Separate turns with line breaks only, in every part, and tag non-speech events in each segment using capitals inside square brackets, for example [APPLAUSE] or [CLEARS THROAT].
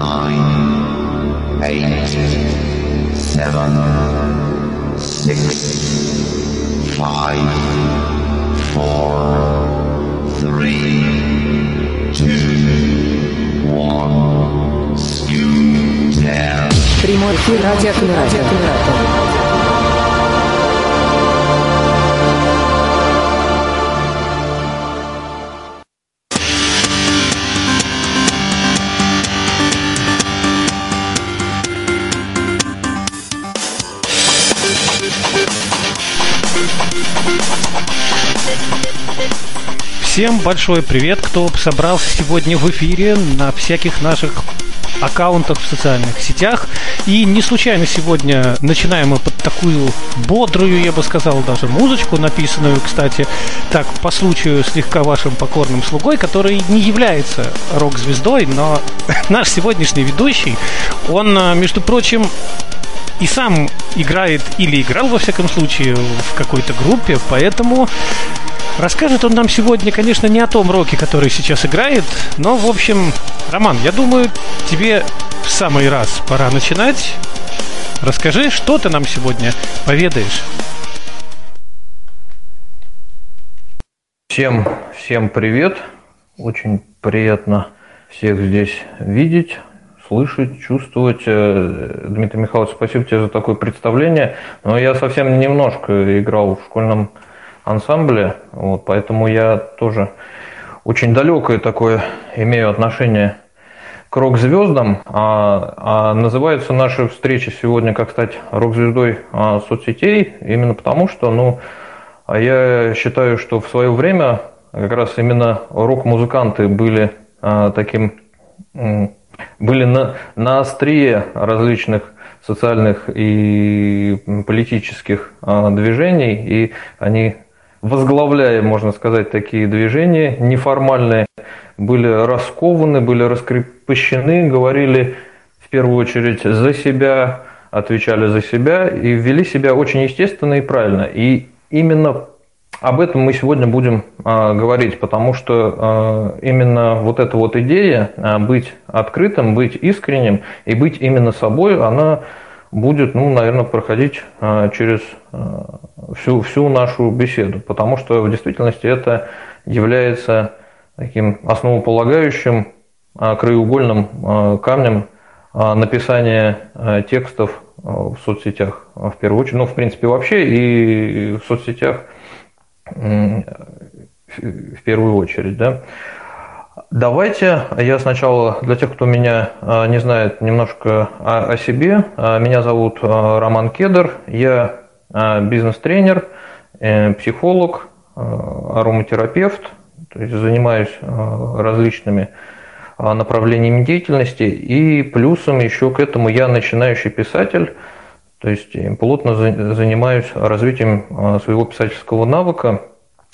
nine, eight, seven, six, five, four, three, two, one, scooter.
Прямой эфир радиоаккумулятор.
Всем большой привет, кто собрался сегодня в эфире на всяких наших аккаунтах в социальных сетях. И не случайно сегодня начинаем мы под такую бодрую, я бы сказал, даже музычку, написанную, кстати, так, по случаю слегка вашим покорным слугой, который не является рок-звездой, но [LAUGHS] наш сегодняшний ведущий, он, а, между прочим, и сам играет или играл, во всяком случае, в какой-то группе, поэтому Расскажет он нам сегодня, конечно, не о том роке, который сейчас играет, но, в общем, Роман, я думаю, тебе в самый раз пора начинать. Расскажи, что ты нам сегодня поведаешь.
Всем, всем привет. Очень приятно всех здесь видеть, слышать, чувствовать. Э, Дмитрий Михайлович, спасибо тебе за такое представление. Но я совсем немножко играл в школьном ансамбле, вот, поэтому я тоже очень далекое такое имею отношение к рок-звездам, а, а называются наши встречи сегодня как стать рок-звездой а, соцсетей, именно потому что, ну, а я считаю, что в свое время как раз именно рок-музыканты были а, таким, были на, на острие различных социальных и политических а, движений, и они возглавляя, можно сказать, такие движения неформальные, были раскованы, были раскрепощены, говорили в первую очередь за себя, отвечали за себя и вели себя очень естественно и правильно. И именно об этом мы сегодня будем а, говорить, потому что а, именно вот эта вот идея а, быть открытым, быть искренним и быть именно собой, она будет, ну, наверное, проходить а, через а, всю, всю нашу беседу, потому что в действительности это является таким основополагающим а, краеугольным камнем написания текстов в соцсетях в первую очередь, ну, в принципе, вообще и в соцсетях в первую очередь, да. Давайте я сначала, для тех, кто меня а, не знает, немножко о, себе. А, меня зовут а, Роман Кедр, я бизнес-тренер, э, психолог, ароматерапевт, то есть занимаюсь различными направлениями деятельности, и плюсом еще к этому я начинающий писатель, то есть плотно занимаюсь развитием своего писательского навыка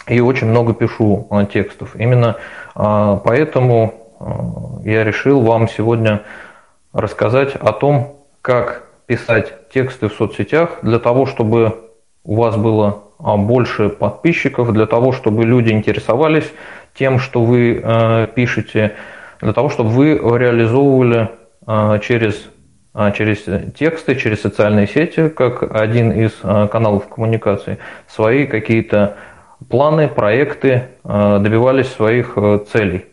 и очень много пишу текстов. Именно поэтому а, я решил вам сегодня рассказать о том, как писать тексты в соцсетях для того, чтобы у вас было а, больше подписчиков, для того, чтобы люди интересовались тем, что вы пишете, для того, чтобы вы реализовывали через, через тексты, через социальные сети, как один из каналов коммуникации, свои какие-то планы, проекты, э, добивались своих э, целей.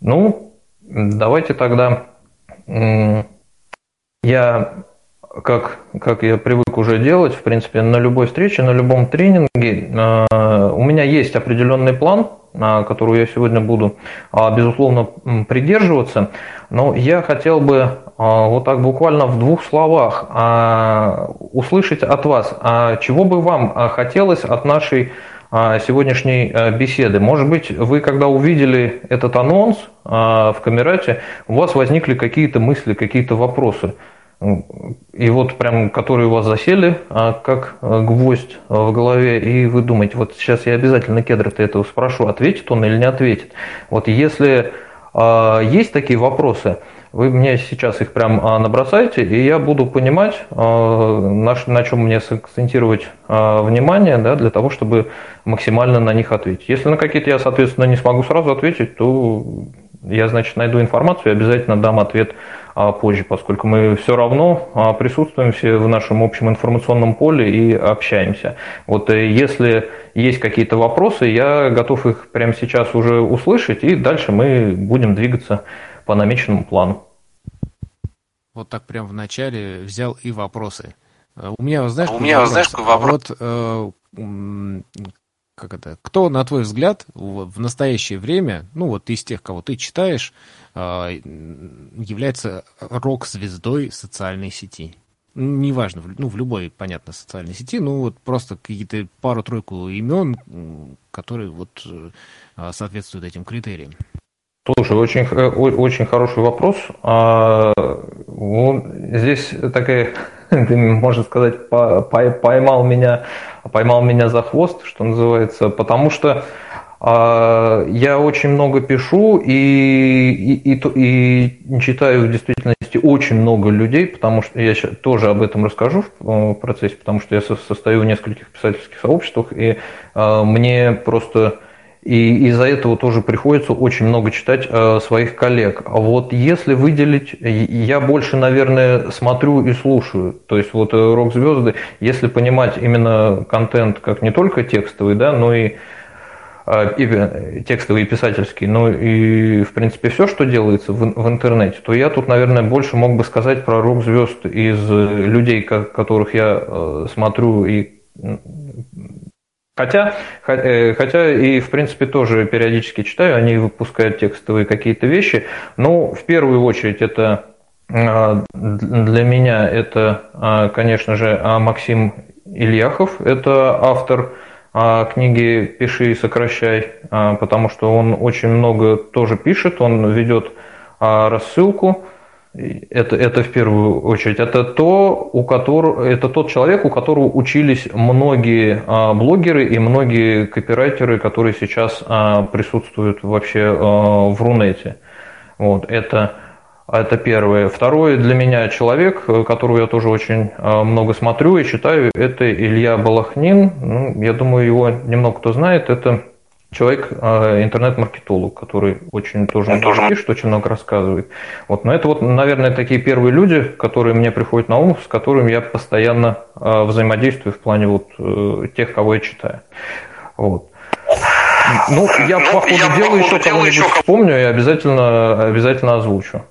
Ну, давайте тогда я, как, как я привык уже делать, в принципе, на любой встрече, на любом тренинге, э, у меня есть определенный план, которую я сегодня буду, безусловно, придерживаться, но я хотел бы вот так буквально в двух словах услышать от вас, чего бы вам хотелось от нашей а, сегодняшней а, беседы. Может быть, вы, когда увидели этот анонс а, в Камерате, у вас возникли какие-то мысли, какие-то вопросы. И вот прям, которые у вас засели, как гвоздь в голове, и вы думаете, вот сейчас я обязательно кедра-то этого спрошу, ответит он или не ответит. Вот если есть такие вопросы, вы мне сейчас их прям а, набросаете, и я буду понимать, а, на, на чем мне сакцентировать а, внимание, да, для того, чтобы максимально на них ответить. Если на какие-то я, соответственно, не смогу сразу ответить, то я, значит, найду информацию и обязательно дам ответ позже, поскольку мы все равно присутствуем все в нашем общем информационном поле и общаемся. Вот э, если есть какие-то вопросы, я готов их прямо сейчас уже услышать, и дальше мы будем двигаться по намеченному плану.
Вот так прям в начале взял и вопросы. Э, у меня, знаешь,
у меня, знаешь, какой вопрос?
Вот, э, как это, кто, на твой взгляд, в настоящее время, ну вот из тех, кого ты читаешь, а, является рок-звездой социальной сети? Ну, неважно, ну, в любой, понятно, социальной сети, ну, вот просто какие-то пару-тройку имен, которые вот а, соответствуют этим критериям.
Слушай, очень, э, очень хороший вопрос. А, здесь такая, [LAUGHS] ты, можно сказать, поймал меня, поймал меня за хвост, что называется, потому что а, я очень много пишу и, и, и, и читаю в действительности очень много людей, потому что я сейчас тоже об этом расскажу в процессе, потому что я состою в нескольких писательских сообществах, и а, мне просто и из-за этого тоже приходится очень много читать э, своих коллег. А вот если выделить, я больше, наверное, смотрю и слушаю. То есть вот э, рок-звезды, если понимать именно контент как не только текстовый, да, но и, э, и э, текстовый и писательский, но и, в принципе, все, что делается в, в интернете, то я тут, наверное, больше мог бы сказать про рок-звезд из людей, которых я э, смотрю и Хотя, э, хотя и, в принципе, тоже периодически читаю, они выпускают текстовые какие-то вещи. Но в первую очередь это а, для меня это, а, конечно же, а, Максим Ильяхов. Это автор книги «Пиши и сокращай», потому что он очень много тоже пишет, он ведет рассылку это, это в первую очередь. Это, то, у которого, это тот человек, у которого учились многие а, блогеры и многие копирайтеры, которые сейчас а, присутствуют вообще а, в Рунете. Вот, это, это первое. Второе для меня человек, которого я тоже очень много смотрю и читаю, это Илья Балахнин. Ну, я думаю, его немного кто знает. Это человек, а, интернет-маркетолог, который очень тоже много пишет, очень много рассказывает. Вот, но это вот, наверное, такие первые люди, которые мне приходят на ум, с которыми я постоянно а, взаимодействую в плане вот э, тех, кого я читаю. Вот. Ну, я ну, по ходу я дела еще кого-нибудь вспомню и обязательно, обязательно озвучу.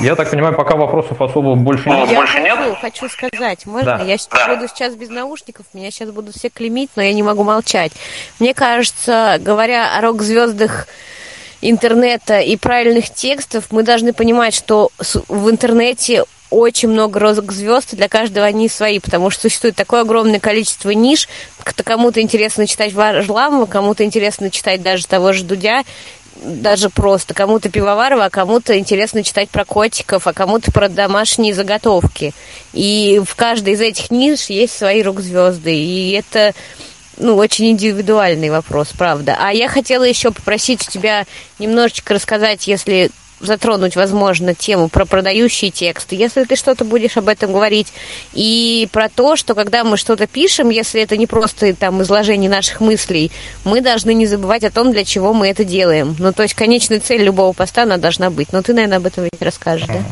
Я так понимаю, пока вопросов особо больше нет.
Я больше нет? хочу сказать, можно? Да. Я да. буду сейчас без наушников, меня сейчас будут все клеймить, но я не могу молчать. Мне кажется, говоря о рок-звездах интернета и правильных текстов, мы должны понимать, что в интернете очень много розок звезд, и для каждого они свои, потому что существует такое огромное количество ниш. Кому-то интересно читать Варламова, кому-то интересно читать даже того же Дудя, даже просто. Кому-то пивоварова, а кому-то интересно читать про котиков, а кому-то про домашние заготовки. И в каждой из этих ниш есть свои рок-звезды. И это ну, очень индивидуальный вопрос, правда. А я хотела еще попросить у тебя немножечко рассказать, если затронуть, возможно, тему про продающие тексты, если ты что-то будешь об этом говорить, и про то, что когда мы что-то пишем, если это не просто там изложение наших мыслей, мы должны не забывать о том, для чего мы это делаем. Ну, то есть, конечная цель любого поста, она должна быть. Но ты, наверное, об этом ведь расскажешь, да?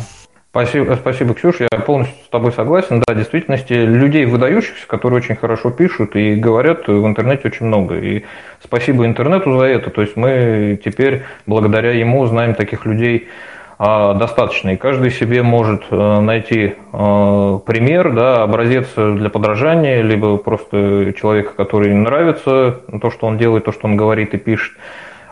Спасибо, спасибо, Ксюша. Я полностью с тобой согласен. Да, в действительности людей выдающихся, которые очень хорошо пишут и говорят в интернете очень много. И спасибо интернету за это. То есть мы теперь благодаря ему знаем таких людей а, достаточно. И каждый себе может а, найти пример, да, образец для подражания, либо просто человека, который нравится то, что он делает, то, что он говорит и пишет.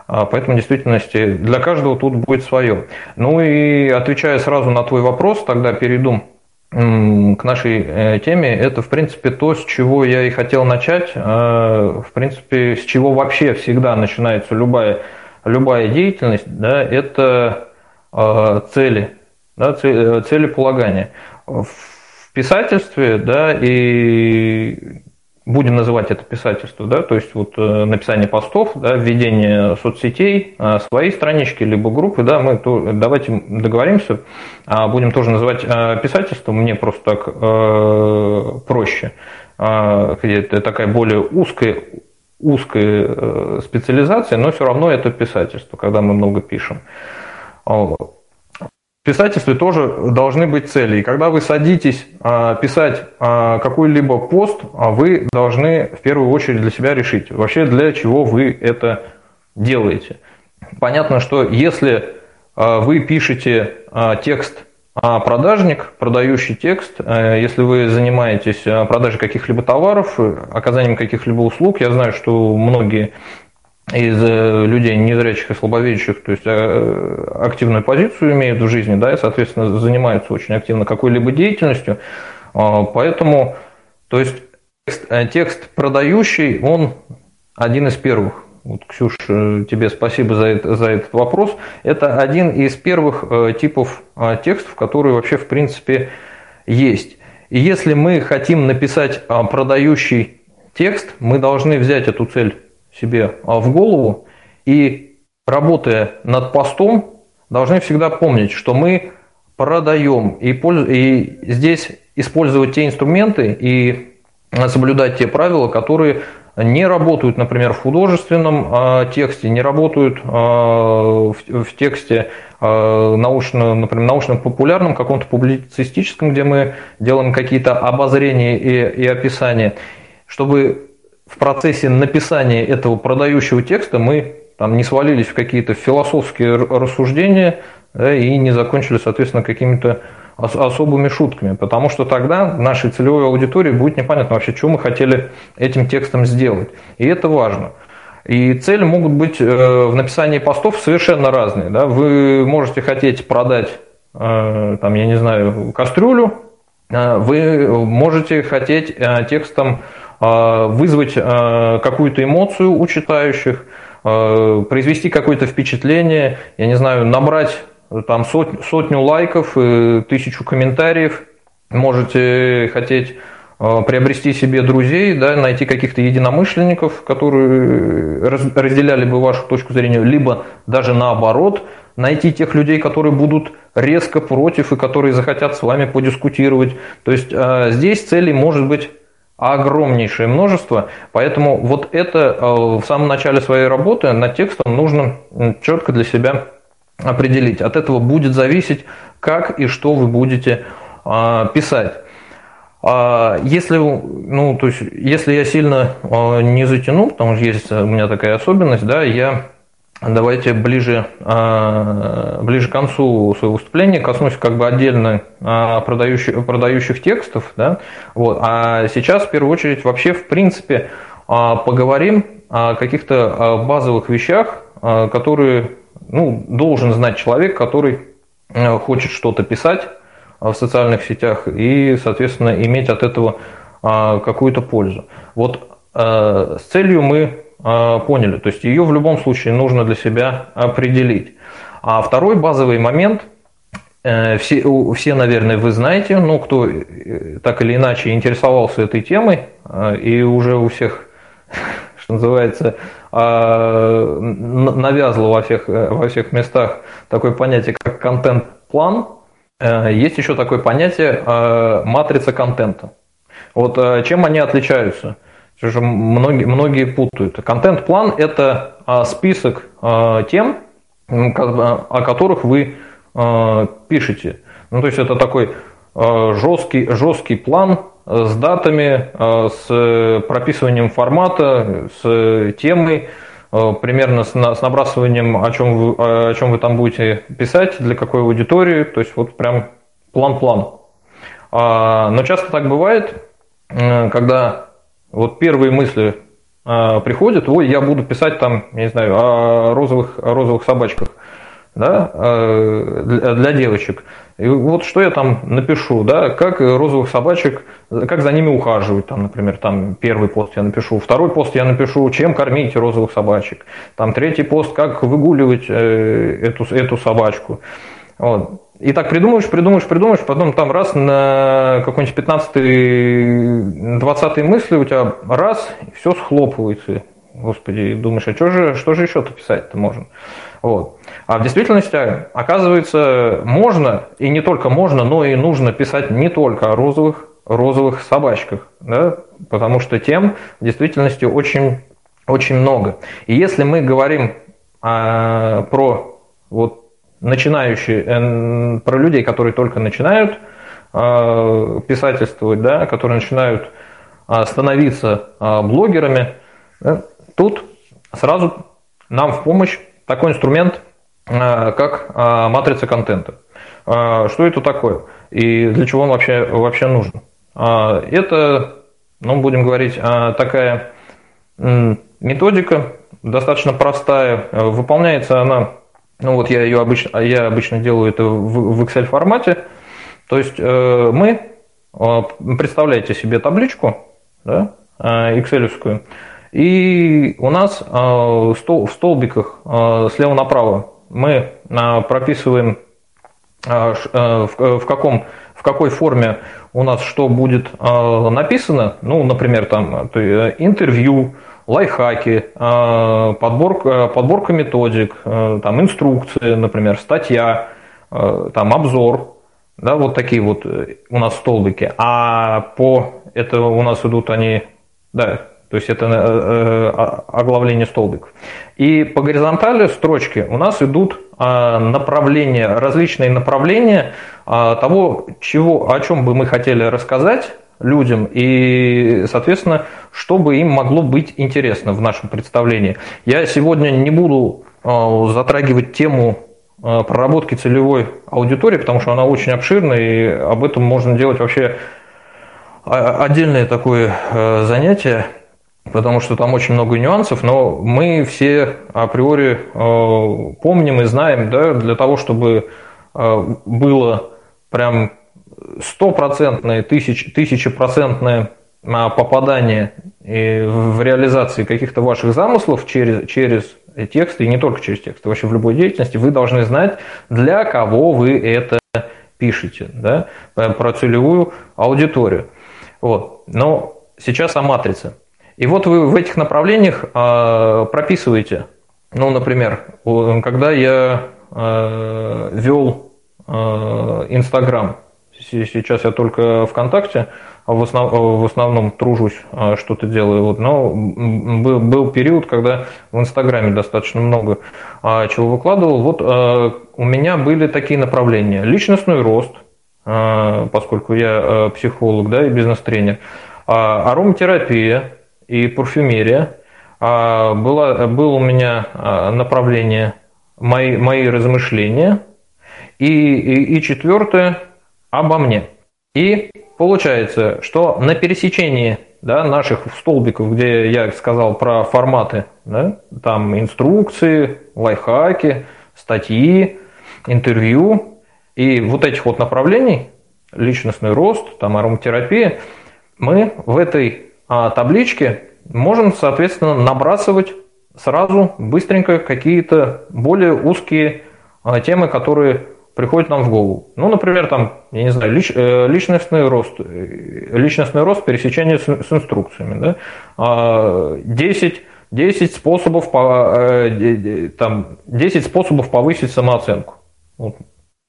А, поэтому в действительности для каждого тут будет свое. Ну и отвечая сразу на твой вопрос, тогда перейду к нашей э, теме, это, в принципе, то, с чего я и хотел начать. А, в принципе, с чего вообще всегда начинается любая, любая деятельность, да, это а, цели, да, цели, целеполагания. В писательстве, да, и будем называть это писательство, да, то есть вот э, написание постов, да, введение соцсетей, э, своей странички, либо группы, да, мы то, давайте договоримся, а будем тоже называть э, писательством, мне просто так э, проще, э, это такая более узкая, узкая специализация, но все равно это писательство, когда мы много пишем. Писательстве тоже должны быть цели. И когда вы садитесь а, писать а, какой-либо пост, а, вы должны в первую очередь для себя решить, вообще для чего вы это делаете. Понятно, что если вы пишете текст продажник, продающий текст, если вы занимаетесь продажей каких-либо товаров, оказанием каких-либо услуг, я знаю, что многие из э, людей незрячих и слабовидящих, то есть э, активную позицию имеют в жизни, да, и, соответственно, занимаются очень активно какой-либо деятельностью. А, поэтому, то есть текст, э, текст продающий, он один из первых. Вот, Ксюш, тебе спасибо за, это, за этот вопрос. Это один из первых типов текстов, которые вообще в принципе есть. И если мы хотим написать продающий текст, мы должны взять эту цель себе а, в голову. И, работая над постом, должны всегда помнить, что мы продаем и, и здесь использовать те инструменты и соблюдать те правила, которые не работают, например, в художественном э, тексте, не работают э, в, в тексте э, научно, например, научно-популярном, каком-то публицистическом, где мы делаем какие-то обозрения и, и описания, чтобы в процессе написания этого продающего текста мы там не свалились в какие-то философские рассуждения да, и не закончили, соответственно, какими-то особыми шутками, потому что тогда нашей целевой аудитории будет непонятно вообще, что мы хотели этим текстом сделать. И это важно. И цели могут быть э, в написании постов совершенно разные. Да? Вы можете хотеть продать, э, там, я не знаю, кастрюлю, э, вы можете хотеть текстом а, вызвать а, какую-то эмоцию у читающих, а, произвести какое-то впечатление, я не знаю, набрать там сотню, сотню лайков, тысячу комментариев, можете хотеть приобрести себе друзей, да, найти каких-то единомышленников, которые разделяли бы вашу точку зрения, либо даже наоборот, найти тех людей, которые будут резко против и которые захотят с вами подискутировать. То есть здесь целей может быть огромнейшее множество, поэтому вот это э, в самом начале своей работы над текстом нужно четко для себя определить. От этого будет зависеть, как и что вы будете э, писать. А если, ну, то есть, если я сильно э, не затяну, потому что есть у меня такая особенность, да, я Давайте ближе, а, ближе к концу своего выступления коснусь как бы отдельно а, продающих, продающих текстов. Да? Вот. А сейчас в первую очередь вообще в принципе а, поговорим о каких-то базовых вещах, которые ну, должен знать человек, который хочет что-то писать в социальных сетях и, соответственно, иметь от этого какую-то пользу. Вот с целью мы поняли. То есть ее в любом случае нужно для себя определить. А второй базовый момент, э, все, все, наверное, вы знаете, ну, кто э, так или иначе интересовался этой темой, э, и уже у всех, [LAUGHS] что называется, а, навязло во всех, во всех местах такое понятие, как контент-план, есть еще такое понятие матрица контента. Вот чем они отличаются? Же многие, многие путают. Контент-план – это а, список а, тем, о которых вы а, пишете. Ну, то есть это такой жесткий, жесткий план с датами, с прописыванием формата, с темой, примерно с набрасыванием, о чем, вы, о чем вы там будете писать, для какой аудитории. То есть вот прям план-план. Но часто так бывает, когда вот первые мысли э, приходят, ой, я буду писать там, я не знаю, о розовых, о розовых собачках, да, э, для, девочек. И вот что я там напишу, да, как розовых собачек, как за ними ухаживать, там, например, там первый пост я напишу, второй пост я напишу, чем кормить розовых собачек, там третий пост, как выгуливать э, эту, эту собачку. Вот. И так придумаешь, придумаешь, придумаешь, потом там раз на какой-нибудь 15-20 мысли у тебя раз, и все схлопывается. Господи, думаешь, а что же, что же еще-то писать-то можно? Вот. А в действительности, оказывается, можно, и не только можно, но и нужно писать не только о розовых, розовых собачках, да? потому что тем в действительности очень, очень много. И если мы говорим а, про вот начинающие, про людей, которые только начинают писательствовать, да, которые начинают становиться блогерами, тут сразу нам в помощь такой инструмент, как матрица контента. Что это такое и для чего он вообще, вообще нужен? Это, ну, будем говорить, такая методика, достаточно простая, выполняется она, ну вот я ее обычно, я обычно делаю это в, Excel формате, то есть э, мы, представляете себе табличку, да, Excel, и у нас в столбиках слева направо мы прописываем в каком в какой форме у нас что будет написано, ну, например, там э, интервью, лайфхаки, подборка, подборка методик, э, там инструкции, например, статья, э, там обзор, да, вот такие вот у нас столбики. А по это у нас идут они, да, то есть это оглавление столбиков. И по горизонтали строчки у нас идут направления, различные направления того, чего, о чем бы мы хотели рассказать людям и, соответственно, чтобы им могло быть интересно в нашем представлении. Я сегодня не буду а, затрагивать тему а, проработки целевой аудитории, потому что она очень обширна, и об этом можно делать вообще отдельное такое занятие, потому что там очень много нюансов, но мы все априори помним и знаем, да, для того, чтобы было прям стопроцентное, тысяч, тысячепроцентное а, попадание в реализации каких-то ваших замыслов через, через тексты, и не только через тексты, вообще в любой деятельности, вы должны знать, для кого вы это пишете, да, про целевую аудиторию. Вот. Но сейчас о матрице. И вот вы в этих направлениях э, прописываете, ну, например, когда я э, вел Инстаграм, Сейчас я только ВКонтакте в, основ, в основном тружусь, а, что-то делаю. Вот, но был, был период, когда в Инстаграме достаточно много а, чего выкладывал. Вот а, у меня были такие направления. Личностный рост, поскольку я психолог да, и бизнес-тренер. Ароматерапия и парфюмерия. Было, было у меня направление мои, мои размышления. И, и, и четвертое – обо мне. И получается, что на пересечении да, наших столбиков, где я сказал про форматы, да, там инструкции, лайфхаки, статьи, интервью, и вот этих вот направлений, личностный рост, там ароматерапия, мы в этой а, табличке можем, соответственно, набрасывать сразу быстренько какие-то более узкие а, темы, которые приходит нам в голову. Ну, например, там, я не знаю, лич, э, личностный рост, э, личностный рост пересечения с, с инструкциями, да? 10, а, 10 способов, по, э, там, 10 способов повысить самооценку. Вот,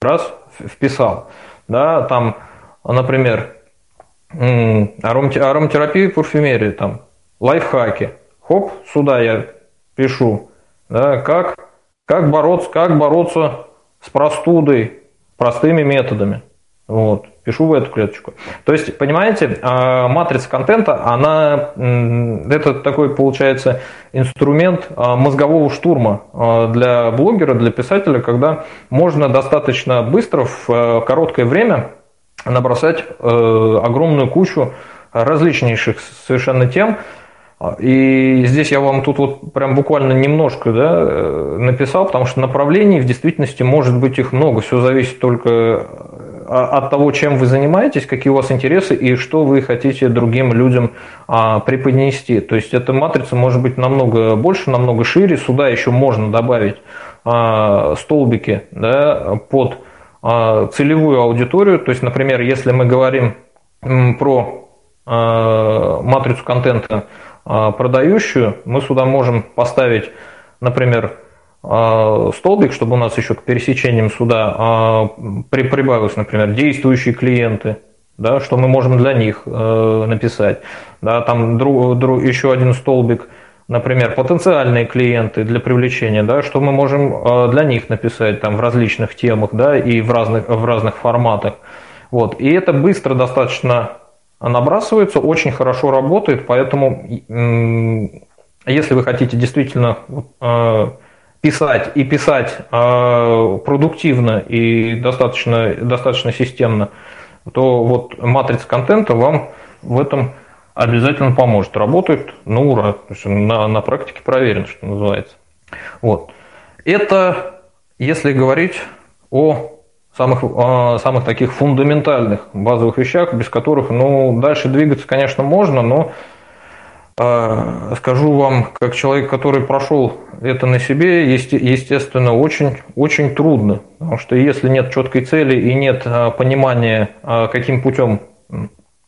раз, вписал. Да, там, например, ароматерапия, парфюмерия, там, лайфхаки. Хоп, сюда я пишу, да, как, как бороться, как бороться с простудой простыми методами. Вот, пишу в эту клеточку. То есть, понимаете, а, матрица контента, она, это такой, получается, инструмент а, мозгового штурма а, для блогера, для писателя, когда можно достаточно быстро, в короткое время набросать огромную кучу различнейших совершенно тем, и здесь я вам тут вот прям буквально немножко да, э, написал, потому что направлений в действительности может быть их много. Все зависит только э, от того, чем вы занимаетесь, какие у вас интересы и что вы хотите другим людям а, преподнести. То есть эта матрица может быть намного больше, намного шире. Сюда еще можно добавить а, столбики да, под а, целевую аудиторию. То есть, например, если мы говорим про а, матрицу контента, а, продающую, мы сюда можем поставить, например, а, столбик, чтобы у нас еще к пересечениям сюда а, прибавилось, например, действующие клиенты, да, что мы можем для них э, написать. Да, там друг, друг, еще один столбик например, потенциальные клиенты для привлечения, да, что мы можем для них написать там в различных темах, да, и в разных, в разных форматах. Вот. И это быстро достаточно набрасывается, очень хорошо работает, поэтому если вы хотите действительно писать и писать э, продуктивно и достаточно, достаточно системно, то вот матрица контента вам в этом обязательно поможет. Работает на ура, то есть на, на практике проверено, что называется. Вот. Это если говорить о самых, о самых таких фундаментальных базовых вещах, без которых ну, дальше двигаться, конечно, можно, но а, скажу вам, как человек, который прошел это на себе, естественно, очень, очень трудно. Потому что если нет четкой цели и нет а, понимания, а, каким путем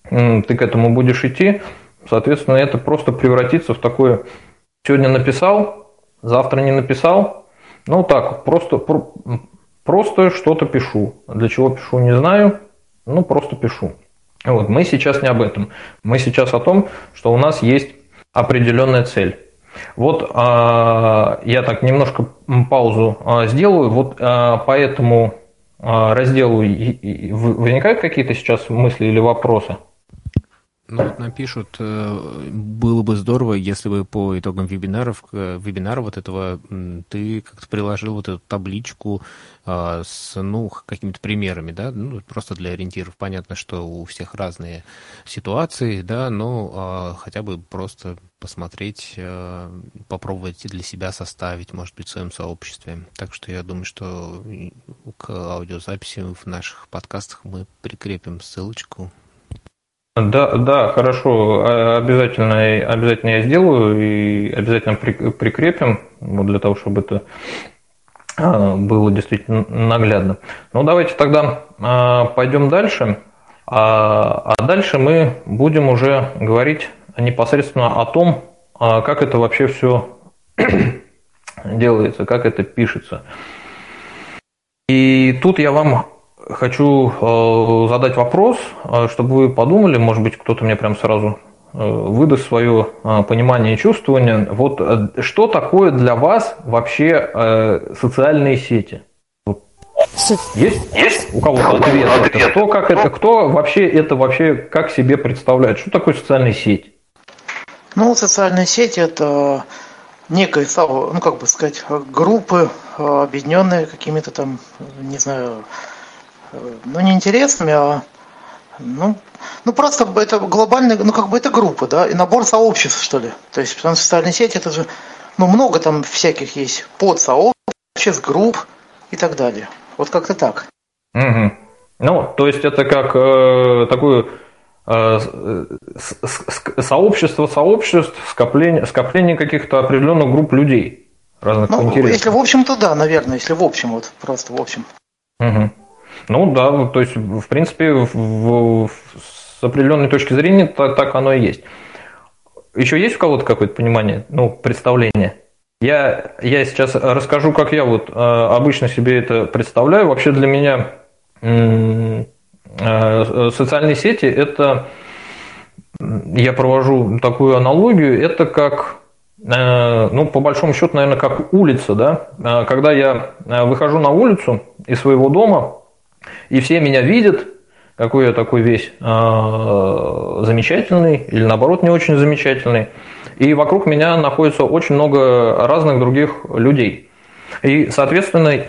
ты к этому будешь идти, соответственно, это просто превратится в такое сегодня написал, завтра не написал. Ну так, просто, просто что-то пишу. Для чего пишу, не знаю, ну просто пишу. Вот, мы сейчас не об этом. Мы сейчас о том, что у нас есть определенная цель. Вот а, я так немножко паузу а, сделаю. Вот а, по этому разделу возникают какие-то сейчас мысли или вопросы?
Ну, вот напишут, э, было бы здорово, если бы по итогам вебинаров, э, вебинара вот этого ты как-то приложил вот эту табличку а, с, ну, какими-то примерами, да, ну, просто для ориентиров. Понятно, что у всех разные ситуации, да, но а, хотя бы просто посмотреть, а, попробовать для себя составить, может быть, в своем сообществе. Так что я думаю, что к аудиозаписи в наших подкастах мы прикрепим ссылочку
да, да, хорошо, а, обязательно, обязательно я сделаю и обязательно прикрепим, вот для того, чтобы это а, было действительно наглядно. Ну, давайте тогда а, пойдем дальше. А дальше мы будем уже говорить непосредственно о том, как это вообще все [CLEARS THROAT] делается, как это пишется. И тут я вам хочу э, задать вопрос, э, чтобы вы подумали, может быть, кто-то мне прям сразу э, выдаст свое понимание и чувствование. Вот что такое для вас вообще социальные сети? Есть? Есть? У кого-то ответ? ответ. Кто, как это, кто вообще это вообще как себе представляет? Что такое социальная сеть?
Ну, социальные сети это некая, ну как бы сказать, группы, объединенные какими-то там, не знаю, ну, не интересными, а ну, ну просто это глобальная, ну как бы это группа, да, и набор сообществ, что ли. То есть, потому что социальные сети это же, ну много там всяких есть подсообществ, групп и так далее. Вот как-то так.
Угу. Ну, то есть это как э, такое э, сообщество сообществ, скопление, скопление каких-то определенных групп людей разных
ну, интересов. Если в общем-то да, наверное, если в общем, вот просто в общем.
Угу. Ну да, то есть, в принципе, в, в, с определенной точки зрения так, так оно и есть. Еще есть у кого-то какое-то понимание, ну, представление? Я, я сейчас расскажу, как я вот э, обычно себе это представляю. Вообще для меня э, социальные сети это, я провожу такую аналогию, это как э, ну, по большому счету, наверное, как улица, да. Когда я выхожу на улицу из своего дома, и все меня видят, какой я такой весь э, замечательный или наоборот не очень замечательный. И вокруг меня находится очень много разных других людей. И, соответственно,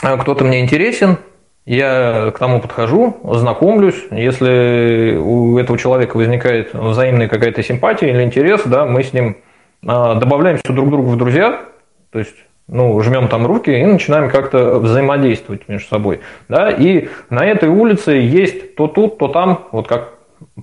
кто-то мне интересен, я к тому подхожу, знакомлюсь. Если у этого человека возникает взаимная какая-то симпатия или интерес, да, мы с ним а, добавляемся друг другу в друзья. То есть ну, жмем там руки и начинаем как-то взаимодействовать между собой. Да? И на этой улице есть то тут, то там, вот как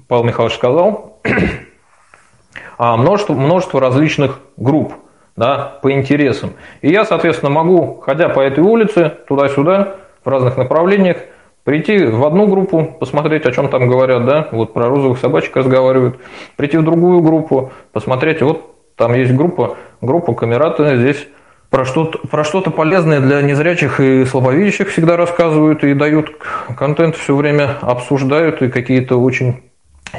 Павел Михайлович сказал, [CLEARS THROAT] а множество, множество различных групп да, по интересам. И я, соответственно, могу, ходя по этой улице, туда-сюда, в разных направлениях, прийти в одну группу, посмотреть, о чем там говорят, да, вот про розовых собачек разговаривают, прийти в другую группу, посмотреть, вот там есть группа, группа камераты здесь про что-то, про что-то полезное для незрячих и слабовидящих всегда рассказывают и дают контент все время, обсуждают и какие-то очень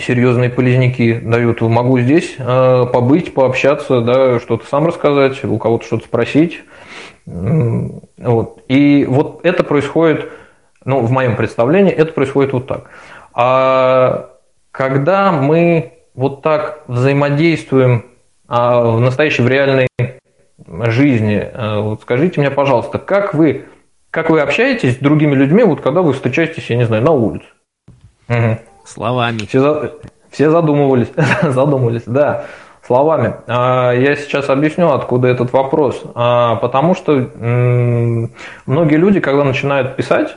серьезные полезняки дают. Могу здесь э, побыть, пообщаться, да, что-то сам рассказать, у кого-то что-то спросить. Вот. И вот это происходит, ну, в моем представлении, это происходит вот так. А когда мы вот так взаимодействуем а, в настоящей, в реальной жизни, э, вот скажите мне, пожалуйста, как вы, как вы общаетесь с другими людьми, вот когда вы встречаетесь, я не знаю, на улице?
Угу. Словами.
Все, все задумывались, [LAUGHS] задумывались, да, словами. А, я сейчас объясню, откуда этот вопрос. А, потому что многие люди, когда начинают писать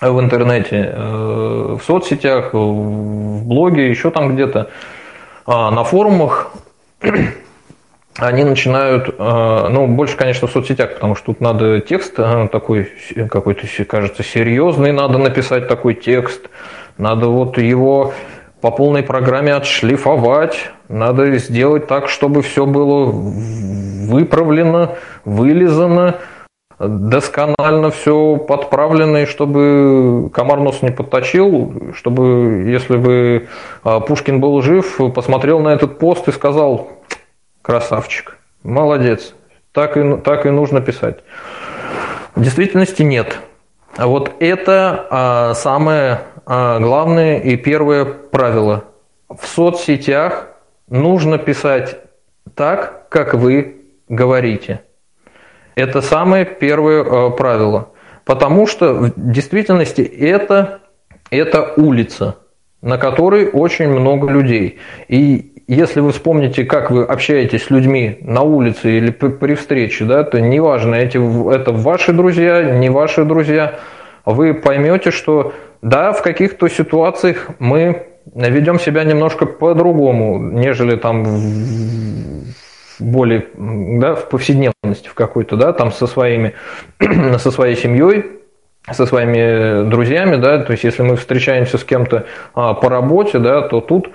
в интернете, э, в соцсетях, в блоге, еще там где-то, а, на форумах, [CLEARS THROAT] они начинают, ну, больше, конечно, в соцсетях, потому что тут надо текст такой какой-то, кажется, серьезный, надо написать такой текст, надо вот его по полной программе отшлифовать, надо сделать так, чтобы все было выправлено, вылизано, досконально все подправлено, и чтобы комар нос не подточил, чтобы, если бы а, Пушкин был жив, посмотрел на этот пост и сказал, красавчик, молодец, так и, так и нужно писать. В действительности нет. А вот это а, самое а, главное и первое правило. В соцсетях нужно писать так, как вы говорите. Это самое первое а, правило. Потому что в действительности это, это улица, на которой очень много людей. И если вы вспомните, как вы общаетесь с людьми на улице или при встрече, да, то неважно, эти, это ваши друзья, не ваши друзья, вы поймете, что да, в каких-то ситуациях мы ведем себя немножко по-другому, нежели там в более, да, в повседневности в какой-то, да, там со своими, [CLEARS THROAT] со своей семьей, со своими друзьями, да, то есть если мы встречаемся с кем-то а, по работе, да, то тут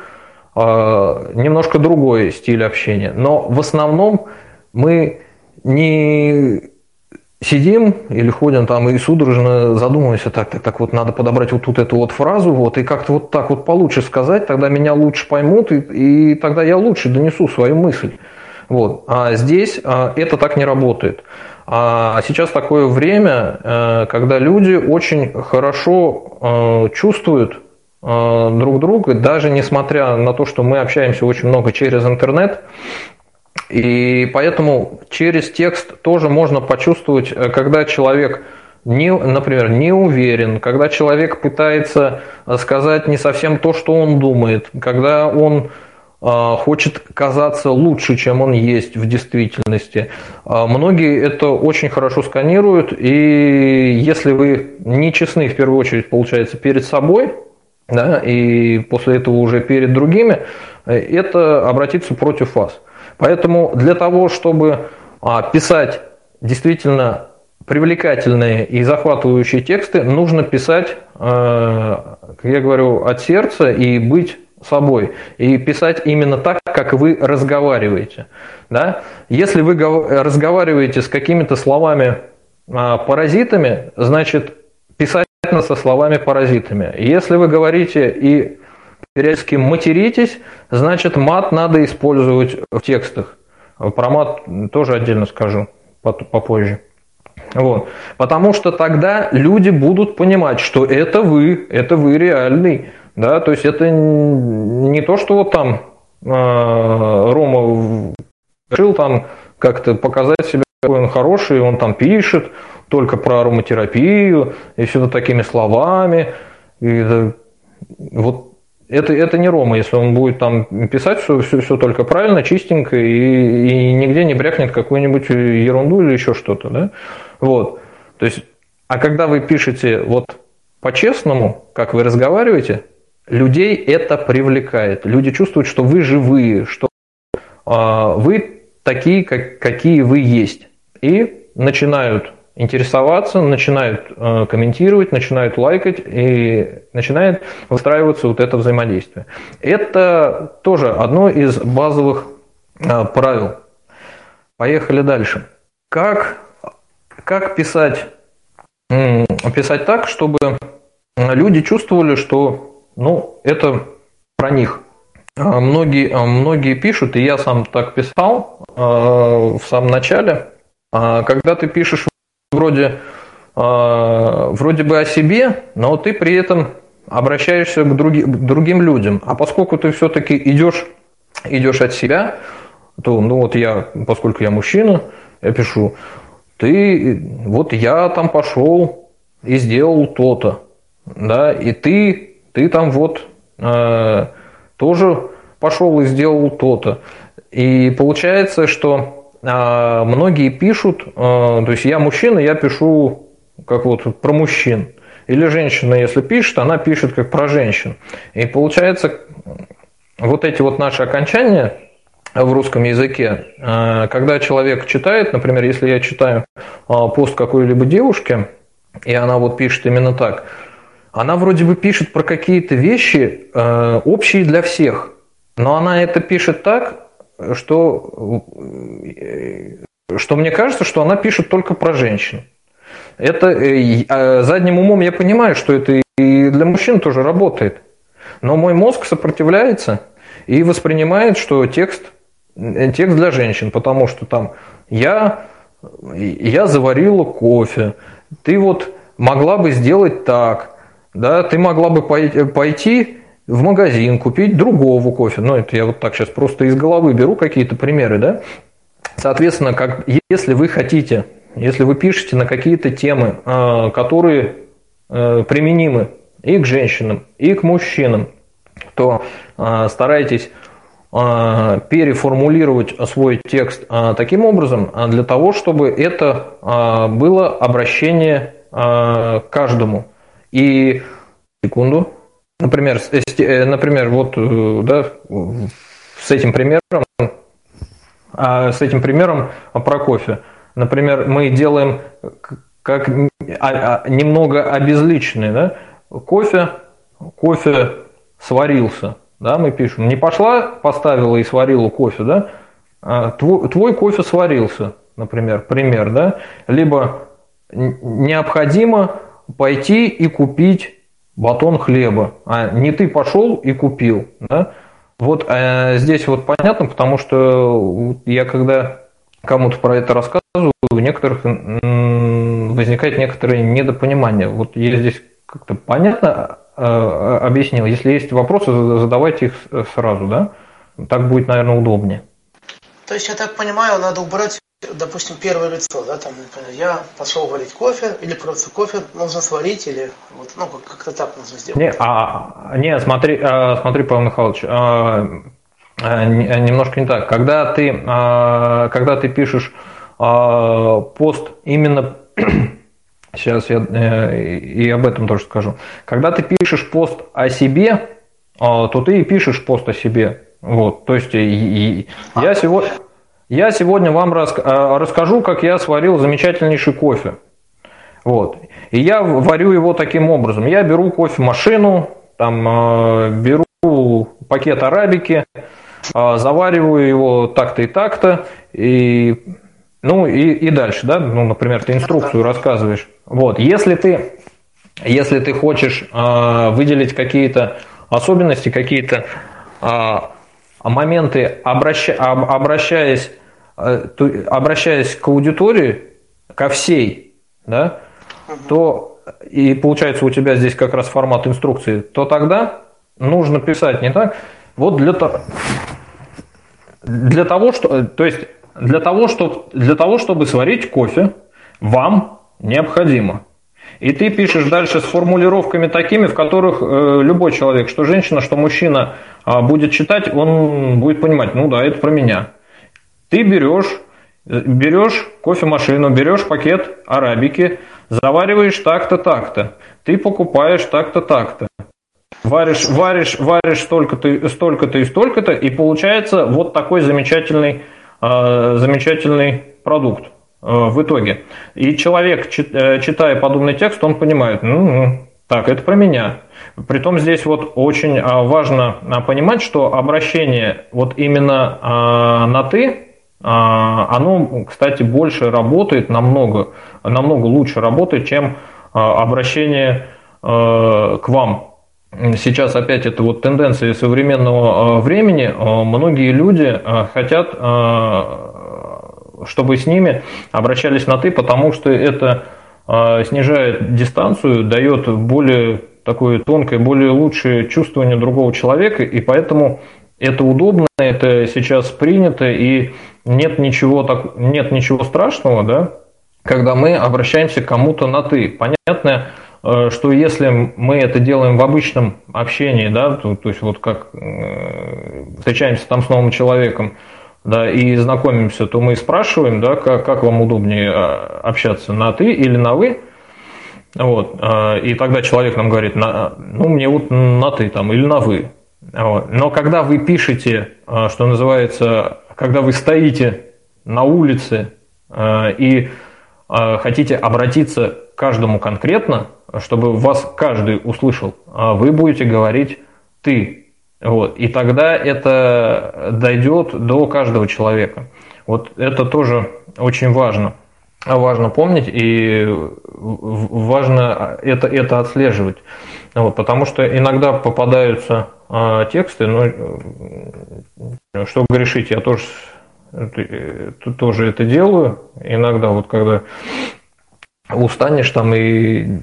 немножко другой стиль общения. Но в основном мы не сидим или ходим там и судорожно задумываемся, так, так, так, вот надо подобрать вот тут эту вот фразу, вот, и как-то вот так вот получше сказать, тогда меня лучше поймут, и, и тогда я лучше донесу свою мысль. Вот. А здесь а, это так не работает. А сейчас такое время, э, когда люди очень хорошо э, чувствуют друг друга, даже несмотря на то, что мы общаемся очень много через интернет, и поэтому через текст тоже можно почувствовать, э, когда человек не, например, не уверен, когда человек пытается э, сказать не совсем то, что он думает, когда он э, хочет казаться лучше, чем он есть в действительности. Многие это очень хорошо сканируют, и если вы не честны, в первую очередь, получается, перед собой, да, и после этого уже перед другими, это обратится против вас. Поэтому для того, чтобы а, писать действительно привлекательные и захватывающие тексты, нужно писать, э, как я говорю, от сердца и быть собой. И писать именно так, как вы разговариваете. Да? Если вы разговариваете с какими-то словами а, паразитами, значит писать со словами паразитами. Если вы говорите и периодически материтесь, значит мат надо использовать в текстах. Про мат тоже отдельно скажу попозже. Вот. Потому что тогда люди будут понимать, что это вы, это вы реальный. Да? То есть это не то, что вот там э, Рома решил там как-то показать себя, какой он хороший, он там пишет только про ароматерапию и все такими словами. И, вот это, это не Рома, если он будет там писать все, все, все только правильно, чистенько и, и нигде не брякнет какую-нибудь ерунду или еще что-то. Да? Вот. То есть, а когда вы пишете вот по-честному, как вы разговариваете, людей это привлекает. Люди чувствуют, что вы живые, что э, вы такие, как, какие вы есть. И начинают интересоваться, начинают э, комментировать, начинают лайкать и начинает выстраиваться вот это взаимодействие. Это тоже одно из базовых э, правил. Поехали дальше. Как, как писать, писать так, чтобы люди чувствовали, что ну, это про них. Многие, многие пишут, и я сам так писал в самом начале, когда ты пишешь вроде, вроде бы о себе, но ты при этом обращаешься к, к другим людям. А поскольку ты все-таки идешь, идешь от себя, то, ну вот я, поскольку я мужчина, я пишу, ты, вот я там пошел и сделал то-то, да, и ты, ты там вот э, тоже пошел и сделал то-то. И получается, что многие пишут, э, то есть я мужчина, я пишу как вот про мужчин. Или женщина, если пишет, она пишет как про женщин. И получается, вот эти вот наши окончания в русском языке, э, когда человек читает, например, если я читаю пост какой-либо девушки, и она вот пишет именно так, она вроде бы пишет про какие-то вещи общие для всех, но она это пишет так, что, что мне кажется, что она пишет только про женщин. Это э, задним умом я понимаю, что это и для мужчин тоже работает. Но мой мозг сопротивляется и воспринимает, что текст, э, текст для женщин, потому что там я, я заварила кофе, ты вот могла бы сделать так, да, ты могла бы пойти в магазин, купить другого кофе. Ну, это я вот так сейчас просто из головы беру какие-то примеры, да. Соответственно, как, если вы хотите если вы пишете на какие-то темы, а, которые э, применимы и к женщинам, и к мужчинам, то а, старайтесь а, переформулировать свой текст таким образом, для того, чтобы это было обращение к каждому. И секунду, например, э, например, вот э, да, с этим примером, с этим примером про кофе. Например, мы делаем как а, а, немного обезличенный, да? кофе, кофе сварился, да, мы пишем. Не пошла, поставила и сварила кофе, да? А твой, твой кофе сварился, например, пример, да? Либо необходимо пойти и купить батон хлеба, а не ты пошел и купил, да? Вот э, здесь вот понятно, потому что я когда кому-то про это рассказываю, у некоторых возникает некоторое недопонимание. Вот я здесь как-то понятно э, объяснил. Если есть вопросы, задавайте их сразу, да? Так будет, наверное, удобнее.
То есть, я так понимаю, надо убрать, допустим, первое лицо, да, там, например, я пошел варить кофе, или просто кофе нужно сварить, или вот, ну, как-то так нужно сделать.
Не, а, не смотри, а, смотри, Павел Михайлович, а, а, немножко не так. Когда ты, а, когда ты пишешь а, пост именно [CLEARS THROAT] Сейчас я э, и об этом тоже скажу. Когда ты пишешь пост о себе, то ты и пишешь пост о себе. Вот, то есть я сегодня, я сегодня вам расскажу, как я сварил замечательнейший кофе. Вот. И я варю его таким образом. Я беру кофемашину, там, беру пакет арабики, а, завариваю его так-то и так-то, и, ну и, и дальше, да, ну, например, ты инструкцию рассказываешь. Вот, если ты, если ты хочешь э, выделить какие-то особенности, какие-то э, моменты, обраща, обращаясь, э, обращаясь к аудитории, ко всей, да, то и получается у тебя здесь как раз формат инструкции, то тогда нужно писать не так. Вот для того, для того, что, то есть для того, что, для того, чтобы сварить кофе, вам необходимо. И ты пишешь дальше с формулировками такими, в которых э, любой человек, что женщина, что мужчина, э, будет читать, он будет понимать, ну да, это про меня. Ты берешь, берешь кофемашину, берешь пакет арабики, завариваешь так-то, так-то. Ты покупаешь так-то, так-то. Варишь, варишь, варишь столько-то, столько-то и столько-то, и получается вот такой замечательный, э, замечательный продукт э, в итоге. И человек, э, читая подобный текст, он понимает, ну, так, это про меня. Притом здесь вот очень важно понимать, что обращение вот именно на «ты», оно, кстати, больше работает, намного, намного лучше работает, чем обращение к вам. Сейчас опять это вот тенденция современного времени, многие люди хотят, чтобы с ними обращались на «ты», потому что это снижает дистанцию, дает более такое тонкое, более лучшее чувствование другого человека, и поэтому это удобно, это сейчас принято, и нет ничего, так, нет ничего страшного, да, когда мы обращаемся к кому-то на «ты». Понятно, э, что если мы это делаем в обычном общении, да, то, то есть вот как э, встречаемся там с новым человеком, да, и знакомимся, то мы спрашиваем, да, как, как вам удобнее э, общаться, на «ты» или на «вы», вот, и тогда человек нам говорит, на, ну, мне вот на «ты» там или на «вы», но когда вы пишете, что называется, когда вы стоите на улице а, и а, хотите обратиться к каждому конкретно, чтобы вас каждый услышал, вы будете говорить «ты». Вот. И тогда это дойдет до каждого человека. Вот это тоже очень важно. Важно помнить и важно это, это отслеживать. Вот, потому что иногда попадаются а, тексты, ну, э, что грешить, я тоже, э, тоже это делаю. Иногда вот когда устанешь там и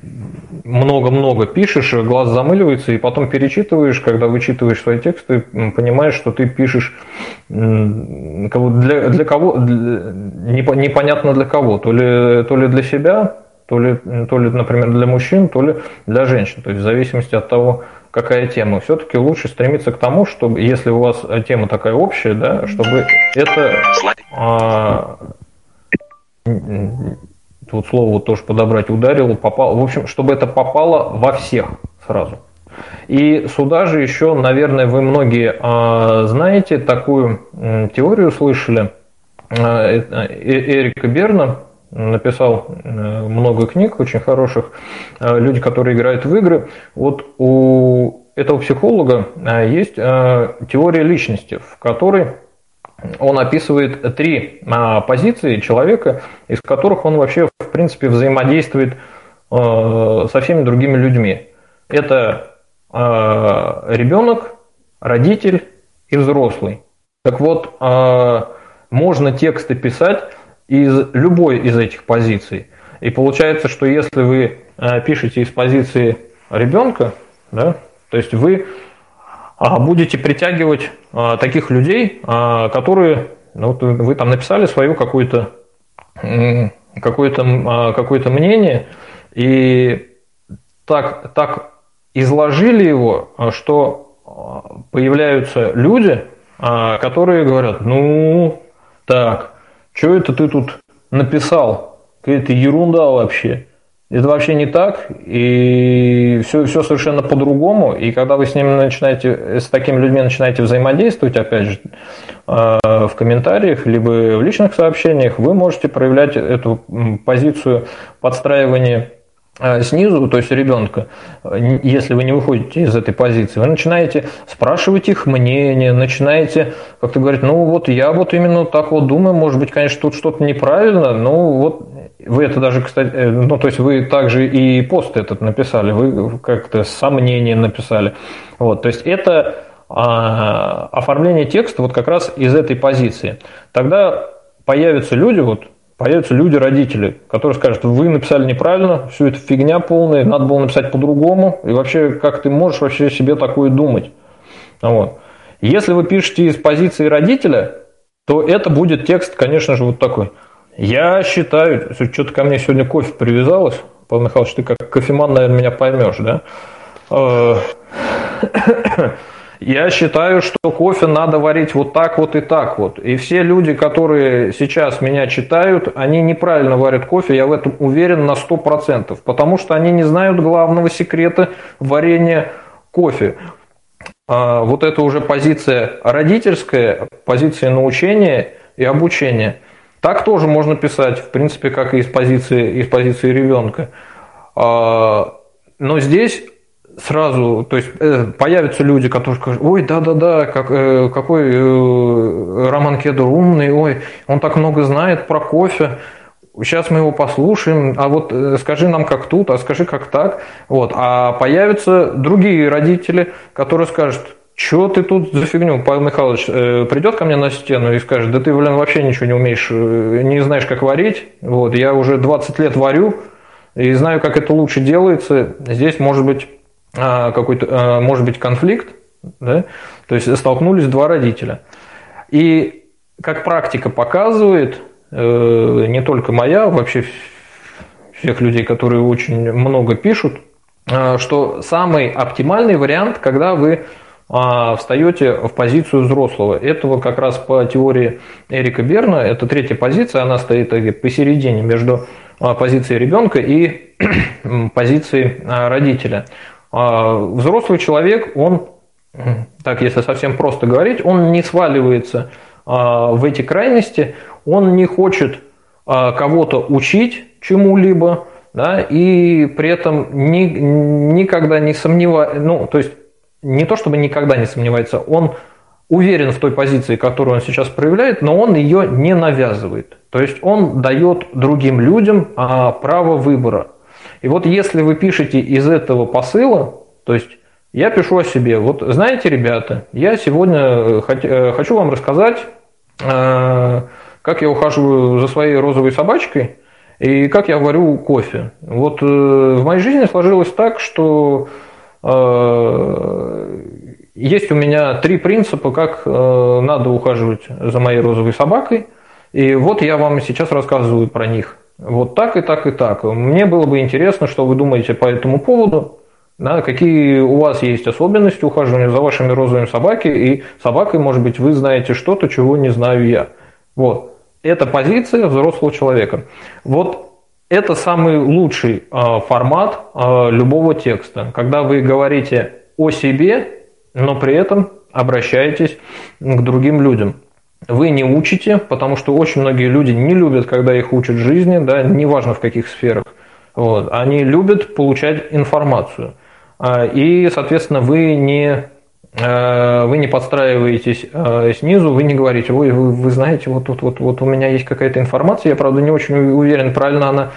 много-много пишешь, глаз замыливается, и потом перечитываешь, когда вычитываешь свои тексты, понимаешь, что ты пишешь для, для кого, для, непонятно для кого, то ли, то ли для себя, то ли, то ли, например, для мужчин, то ли для женщин. То есть в зависимости от того, какая тема. Все-таки лучше стремиться к тому, чтобы, если у вас тема такая общая, да, чтобы это а, тут слово тоже подобрать ударило, попало, в общем, чтобы это попало во всех сразу. И сюда же еще, наверное, вы многие а, знаете такую теорию слышали а, э, Эрика Берна, написал э, много книг очень хороших, э, люди, которые играют в игры. Вот у этого психолога есть теория личности, в которой он описывает три позиции человека, из которых он вообще, в принципе, взаимодействует со всеми другими людьми. Это ребенок, родитель и взрослый. Так вот, можно тексты писать из любой из этих позиций. И получается, что если вы э, пишете из позиции ребенка, да, то есть вы а, будете притягивать а, таких людей, а, которые, ну, вот вы там написали свое какое-то какое-то какое мнение и так, так изложили его, что появляются люди, которые говорят, ну, так, что это ты тут написал? Какая-то ерунда вообще. Это вообще не так, и все, все совершенно по-другому. И когда вы с ними начинаете, с такими людьми начинаете взаимодействовать, опять же, э, в комментариях, либо в личных сообщениях, вы можете проявлять эту позицию подстраивания Э, снизу, то есть ребенка, если вы не выходите из этой позиции, вы начинаете спрашивать их мнение, начинаете как-то говорить, ну вот я вот именно так вот думаю, может быть, конечно, тут что-то неправильно, ну вот вы это даже, кстати, э, ну то есть вы также и пост этот написали, вы как-то сомнение написали, вот, то есть это а, оформление текста вот как раз из этой позиции. Тогда появятся люди, вот появятся люди-родители, которые скажут, вы написали неправильно, все это фигня полная, надо было написать по-другому, и вообще, как ты можешь вообще себе такое думать? Вот. Если вы пишете из позиции родителя, то это будет текст, конечно же, вот такой. Я считаю, что-то ко мне сегодня кофе привязалось, Павел Михайлович, ты как кофеман, наверное, меня поймешь, да? Э, [COUGHS] Я считаю, что кофе надо варить вот так вот и так вот. И все люди, которые сейчас меня читают, они неправильно варят кофе, я в этом уверен на 100%, потому что они не знают главного секрета варения кофе. А, вот это уже позиция родительская, позиция научения и обучения. Так тоже можно писать, в принципе, как и из позиции, из позиции ребенка. А, но здесь сразу, то есть э, появятся люди, которые скажут, ой, да-да-да, как, э, какой э, Роман Кедр умный, ой, он так много знает про кофе. сейчас мы его послушаем, а вот скажи нам как тут, а скажи как так. Вот. А появятся другие родители, которые скажут, что ты тут за фигню? Павел Михайлович э, придет ко мне на стену и скажет, да ты, блин, вообще ничего не умеешь, э, не знаешь, как варить. Вот, я уже 20 лет варю и знаю, как это лучше делается. Здесь может быть э, какой-то, э, может быть конфликт, да? то есть столкнулись два родителя. И как практика показывает, э, не только моя, вообще всех людей, которые очень много пишут, что самый оптимальный вариант, когда вы а, встаете в позицию взрослого. Этого как раз по теории Эрика Берна, это третья позиция, она стоит посередине между [CLEARS THROAT] а, позицией ребенка и позицией а, родителя. Взрослый человек, он, так если совсем просто говорить, он не сваливается в эти крайности, он не хочет кого-то учить чему-либо, да, и при этом ни, никогда не сомневается, ну, то есть не то чтобы никогда не сомневается, он уверен в той позиции, которую он сейчас проявляет, но он ее не навязывает. То есть он дает другим людям а, право выбора. И вот если вы пишете из этого посыла, то есть я пишу о себе, вот знаете, ребята, я сегодня э, э, хочу вам рассказать, э, как я ухаживаю за своей розовой собачкой и как я варю кофе. Вот в моей жизни сложилось так, что Э, есть у меня три принципа, как э, надо ухаживать за моей розовой собакой. И вот я вам сейчас рассказываю про них. Вот так и так и так. Мне было бы интересно, что вы думаете по этому поводу. Да, какие у вас есть особенности ухаживания за вашими розовыми собаками, и собакой, может быть, вы знаете что-то, чего не знаю я. Вот. Это позиция взрослого человека. Вот это самый лучший а, формат а, любого текста, когда вы говорите о себе, но при этом обращаетесь к другим людям. Вы не учите, потому что очень многие люди не любят, когда их учат жизни, да, неважно в каких сферах. Вот. Они любят получать информацию. А, и, соответственно, вы не вы не подстраиваетесь э, снизу, вы не говорите, ой, вы, вы знаете, вот тут вот, вот у меня есть какая-то информация, я, правда, не очень уверен, правильно она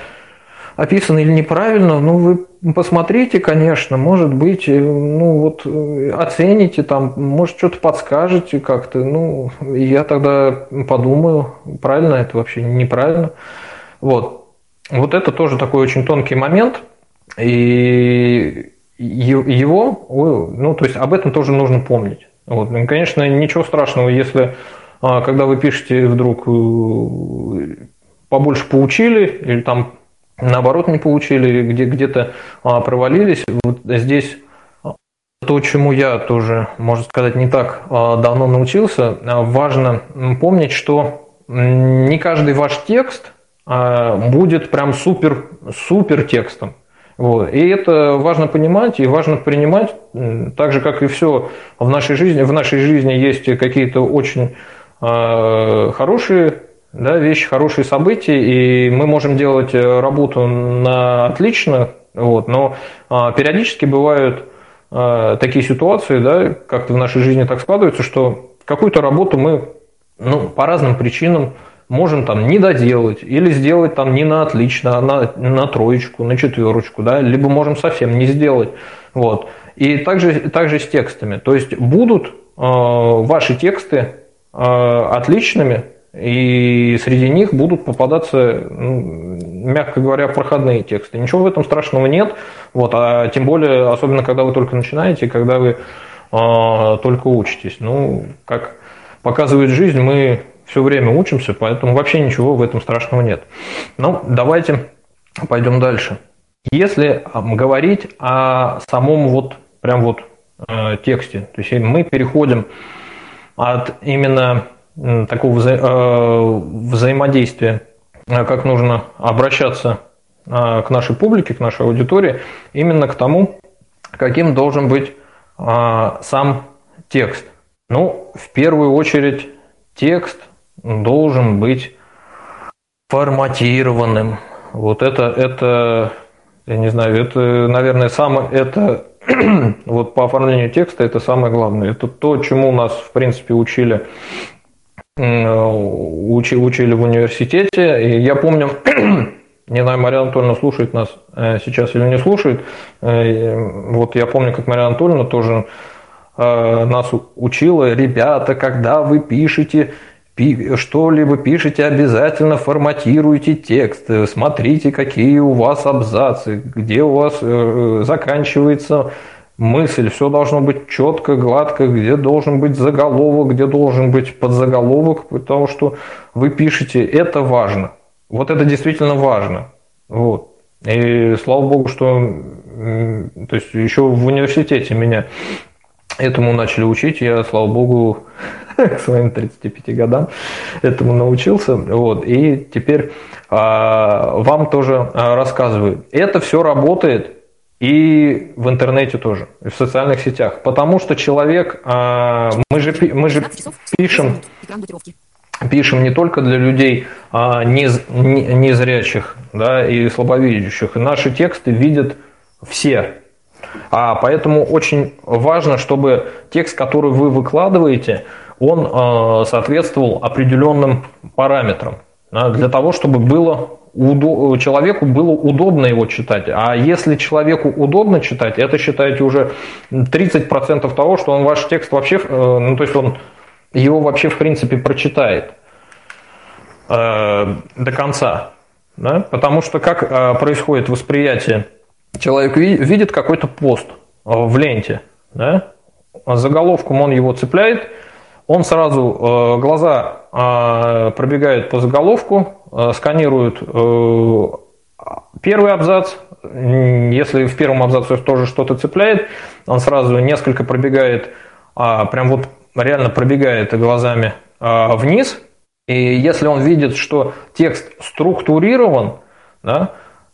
описана или неправильно, ну, вы посмотрите, конечно, может быть, э, ну, вот, оцените там, может, что-то подскажете как-то, ну, я тогда подумаю, правильно это вообще, неправильно. Вот. Вот это тоже такой очень тонкий момент, и его, ну, то есть об этом тоже нужно помнить. Вот. Конечно, ничего страшного, если а, когда вы пишете вдруг э, побольше получили или там наоборот не получили, где, где-то а, провалились. Вот здесь то, чему я тоже, можно сказать, не так а, давно научился, важно помнить, что не каждый ваш текст будет прям супер, супер текстом. Вот. И это важно понимать и важно принимать, так же, как и все в нашей жизни. В нашей жизни есть какие-то очень э, хорошие да, вещи, хорошие события, и мы можем делать работу на отлично, вот, но э, периодически бывают э, такие ситуации, да, как-то в нашей жизни так складывается, что какую-то работу мы ну, по разным причинам можем там не доделать или сделать там не на отлично, а на, на троечку, на четверочку, да, либо можем совсем не сделать. Вот. И также, также с текстами. То есть будут э, ваши тексты э, отличными, и среди них будут попадаться, мягко говоря, проходные тексты. Ничего в этом страшного нет. Вот, а тем более, особенно когда вы только начинаете, когда вы э, только учитесь. Ну, как показывает жизнь, мы все время учимся, поэтому вообще ничего в этом страшного нет. Ну, давайте пойдем дальше. Если говорить о самом вот прям вот э, тексте, то есть мы переходим от именно такого вза э, взаимодействия, э, как нужно обращаться к нашей публике, к нашей аудитории, именно к тому, каким должен быть сам текст. Ну, в первую очередь, текст должен быть форматированным. Вот это, это, я не знаю, это, наверное, самое, это [CLEARS THROAT] вот по оформлению текста это самое главное. Это то, чему нас, в принципе, учили учи, учили в университете. И я помню, [CLEARS THROAT] не знаю, Мария Анатольевна слушает нас э, сейчас или не слушает. Э, вот я помню, как Мария Анатольевна тоже э, нас учила, ребята, когда вы пишете что-либо пишете, обязательно форматируйте текст, смотрите, какие у вас абзацы, где у вас заканчивается мысль, все должно быть четко, гладко, где должен быть заголовок, где должен быть подзаголовок, потому что вы пишете, это важно. Вот это действительно важно. Вот. И слава богу, что то есть еще в университете меня этому начали учить. Я, слава богу, [LAUGHS] к своим 35 годам этому научился. Вот. И теперь а, вам тоже а, рассказываю. Это все работает и в интернете тоже, и в социальных сетях. Потому что человек, а, мы же, мы же пишем, пишем не только для людей а, незрячих да, и слабовидящих. Наши тексты видят все. А поэтому очень важно, чтобы текст, который вы выкладываете, он а, соответствовал определенным параметрам. Для того, чтобы было человеку было удобно его читать. А если человеку удобно читать, это считаете уже 30% того, что он ваш текст вообще, э, ну то есть он его вообще в принципе прочитает э, до конца. Да? Потому что как э, происходит восприятие? Человек видит какой-то пост в ленте, да? заголовком он его цепляет, он сразу глаза пробегают по заголовку, Э, сканируют э, первый абзац, если в первом абзаце тоже что-то цепляет, он сразу несколько пробегает, а, прям вот реально пробегает глазами а, вниз, и если он видит, что текст структурирован, да,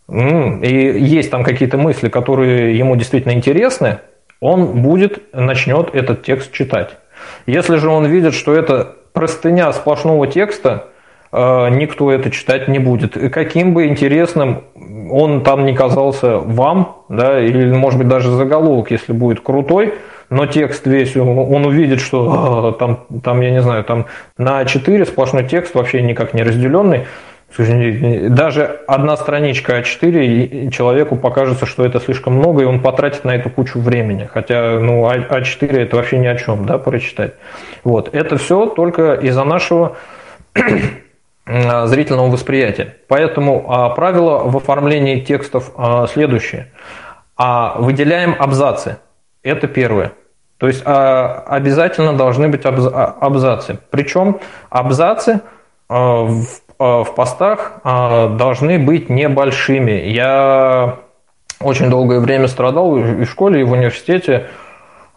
и есть там какие-то мысли, которые ему действительно интересны, он будет, начнет этот текст читать. Если же он видит, что это простыня сплошного текста, Э, никто это читать не будет. И каким бы интересным он там не казался вам, да, или, может быть, даже заголовок, если будет крутой, но текст весь, он увидит, что э, там, там, я не знаю, там на 4 сплошной текст, вообще никак не разделенный, даже одна страничка А4 человеку покажется, что это слишком много, и он потратит на эту кучу времени. Хотя ну, А4 это вообще ни о чем, да, прочитать. Вот. Это все только из-за нашего [CLEARS THROAT] зрительного восприятия. Поэтому а, правило в оформлении текстов а, следующее. А, выделяем абзацы. Это первое. То есть обязательно должны быть абзацы. Причем абзацы в, в постах должны быть небольшими. Я очень долгое время страдал и в школе, и в университете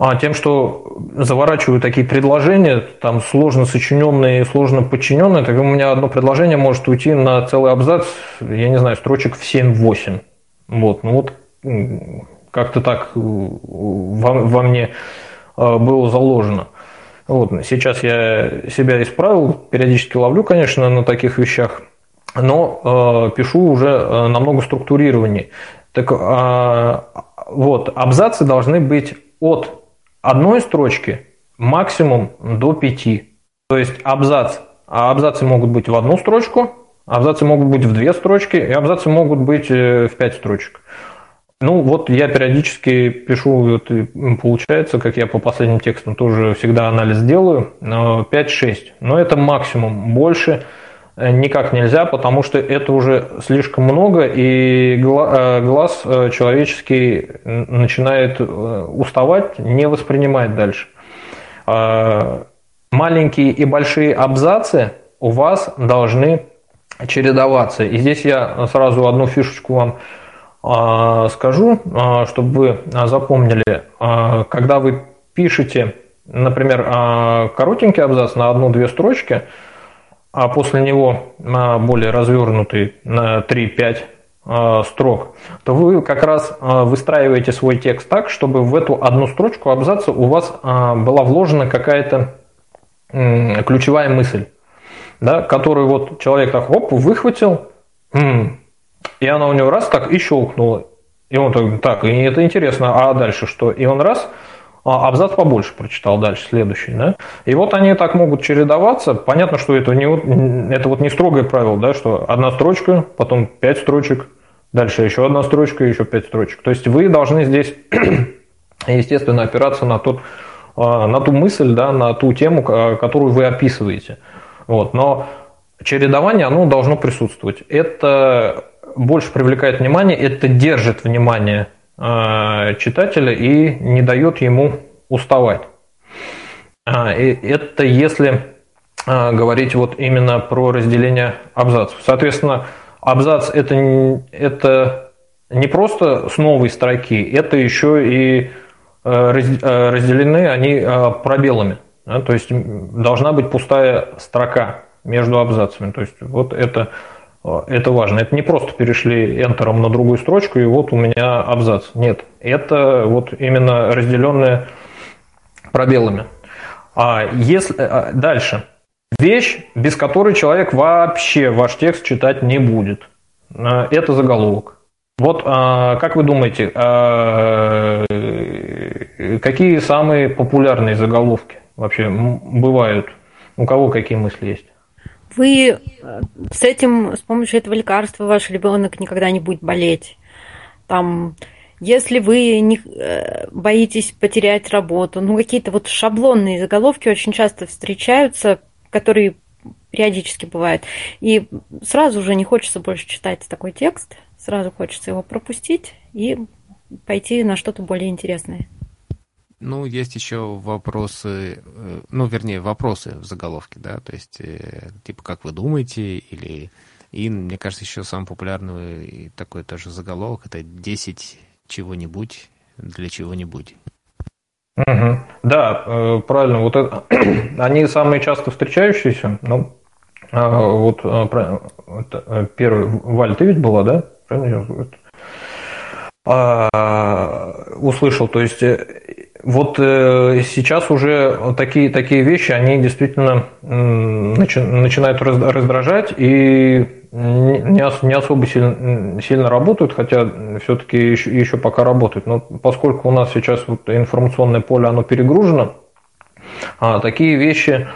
а тем, что заворачиваю такие предложения, там сложно сочиненные, сложно подчиненные, так у меня одно предложение может уйти на целый абзац, я не знаю, строчек в 7-8. Вот, ну вот как-то так во, во мне а, было заложено. Вот, сейчас я себя исправил, периодически ловлю, конечно, на таких вещах, но э, пишу уже а, намного структурированнее. Так э, вот, абзацы должны быть от одной строчки максимум до пяти. То есть абзац. А абзацы могут быть в одну строчку, абзацы могут быть в две строчки, и абзацы могут быть э, в пять строчек. Ну, вот я периодически пишу, вот, получается, как я по последним текстам тоже всегда анализ делаю, 5-6. Но это максимум. Больше Э, никак нельзя, потому что это уже слишком много, и э, глаз э, человеческий начинает уставать, не воспринимать дальше. А, маленькие и большие абзацы у вас должны чередоваться. И здесь я сразу одну фишечку вам скажу, а, чтобы вы запомнили. Когда вы пишете, например, коротенький абзац на одну-две строчки – а после него более развернутый на 3-5 а, строк, то вы как раз а, выстраиваете свой текст так, чтобы в эту одну строчку абзаца у вас а, была вложена какая-то ключевая мысль, да, которую вот человек так оп, выхватил, и она у него раз так и щелкнула. И он так, так, и это интересно, а дальше что? И он раз а абзац побольше прочитал дальше, следующий, да. И вот они так могут чередоваться. Понятно, что это, не, это вот не строгое правило, да, что одна строчка, потом пять строчек, дальше еще одна строчка, еще пять строчек. То есть вы должны здесь, [CLEARS THROAT] естественно, опираться на, тот, а, на ту мысль, да, на ту тему, которую вы описываете. Вот. Но чередование, оно должно присутствовать. Это больше привлекает внимание, это держит внимание Э, читателя и не дает ему уставать. А, это если э, говорить вот именно про разделение абзацев. Соответственно, абзац это, это не просто с новой строки, это еще и э, разделены они пробелами. То есть должна быть пустая строка между абзацами. То есть вот это это важно. Это не просто перешли Enter на другую строчку, и вот у меня абзац. Нет, это вот именно разделенное пробелами. А если а, дальше. Вещь, без которой человек вообще ваш текст читать не будет. А, это заголовок. Вот как вы думаете, какие самые популярные заголовки вообще бывают? У кого какие мысли есть?
Вы э, с этим, с помощью этого лекарства ваш ребенок никогда не будет болеть. Там, если вы не э, боитесь потерять работу, ну какие-то вот шаблонные заголовки очень часто встречаются, которые периодически бывают. И сразу же не хочется больше читать такой текст, сразу хочется его пропустить и пойти на что-то более интересное.
Ну, есть еще вопросы, э, ну, вернее, вопросы в заголовке, да, то есть, э, типа, как вы думаете, или... И, мне кажется, еще самый популярный такой тоже заголовок, это 10 чего-нибудь для чего-нибудь.
Угу. Да, э, правильно. Вот это, [CLEARS THROAT] они самые часто встречающиеся. Ну, а, вот первый Валь, ты ведь была, да? Правильно? А, услышал. То есть вот э, сейчас уже такие, такие вещи, они действительно начи, начинают раздражать и не, не особо сильно, сильно работают, хотя все-таки еще, еще пока работают. Но поскольку у нас сейчас вот информационное поле оно перегружено, а, такие вещи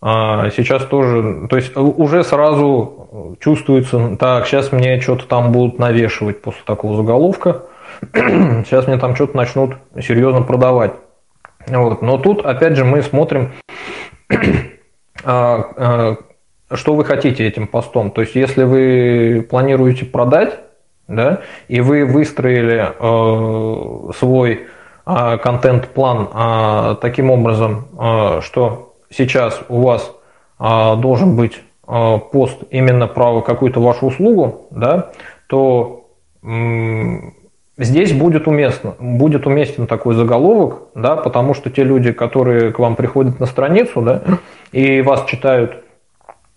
а, сейчас тоже, то есть уже сразу чувствуется, так, сейчас мне что-то там будут навешивать после такого заголовка – [CLEARS THROAT] сейчас мне там что-то начнут серьезно продавать. Вот. Но тут, опять же, мы смотрим, [CLEARS THROAT] а, а, что вы хотите этим постом. То есть, если вы планируете продать, да, и вы выстроили э, свой э, контент-план таким образом, что сейчас у вас должен быть пост именно про какую-то вашу услугу, да, то Здесь будет уместно, будет уместен такой заголовок, да, потому что те люди, которые к вам приходят на страницу, да, и вас читают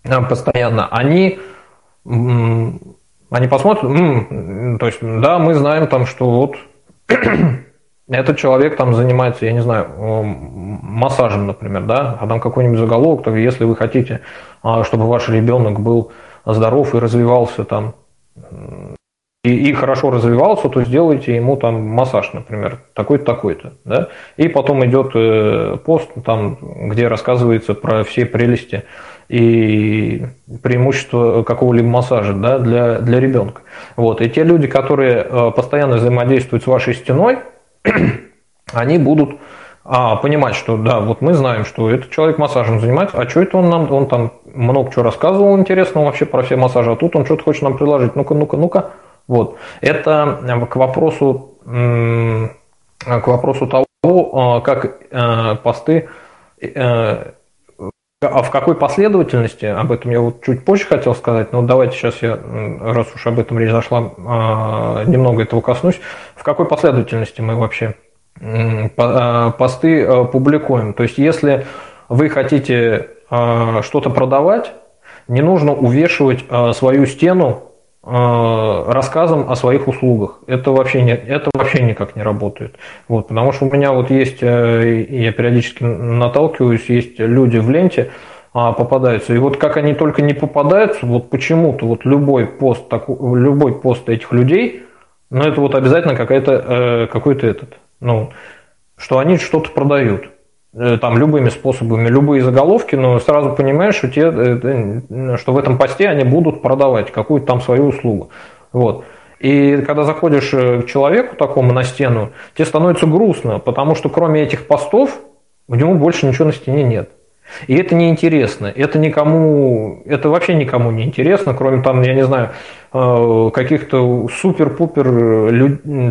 э, постоянно, они, они посмотрят, то есть, да, мы знаем там, что вот [CLEARS THROAT] этот человек там занимается, я не знаю, массажем, например, да, а там какой-нибудь заголовок, то если вы хотите, а, чтобы ваш ребенок был здоров и развивался там и, и хорошо развивался, то сделайте ему там массаж, например, такой-то, такой-то. Да? И потом идет э, пост, там, где рассказывается про все прелести и преимущества какого-либо массажа да, для, для ребенка. Вот. И те люди, которые э, постоянно взаимодействуют с вашей стеной, [CLEARS THROAT] они будут а, понимать, что да, вот мы знаем, что этот человек массажем занимается, а что это он нам, он там много чего рассказывал интересного вообще про все массажи, а тут он что-то хочет нам предложить, ну-ка, ну-ка, ну-ка, вот. Это э, к вопросу, к вопросу того, э, как э, посты, а в какой последовательности, об этом я вот чуть позже хотел сказать, но давайте сейчас я, раз уж об этом речь зашла, немного этого коснусь. В какой последовательности мы вообще посты публикуем? То есть, если вы хотите что-то продавать, не нужно увешивать свою стену Э, рассказом о своих услугах. Это вообще, не, это вообще никак не работает. Вот, потому что у меня вот есть, э, я периодически наталкиваюсь, есть люди в ленте, а, попадаются. И вот как они только не попадаются, вот почему-то вот любой пост, такой, любой пост этих людей, ну это вот обязательно какая-то, э, какой-то этот, ну, что они что-то продают. Э, там любыми способами, любые заголовки, но сразу понимаешь, что, те, э, что в этом посте они будут продавать какую-то там свою услугу. Вот. И когда заходишь к человеку такому на стену, тебе становится грустно, потому что кроме этих постов у него больше ничего на стене нет. И это неинтересно. Это никому, это вообще никому не интересно, кроме там, я не знаю, э, каких-то супер-пупер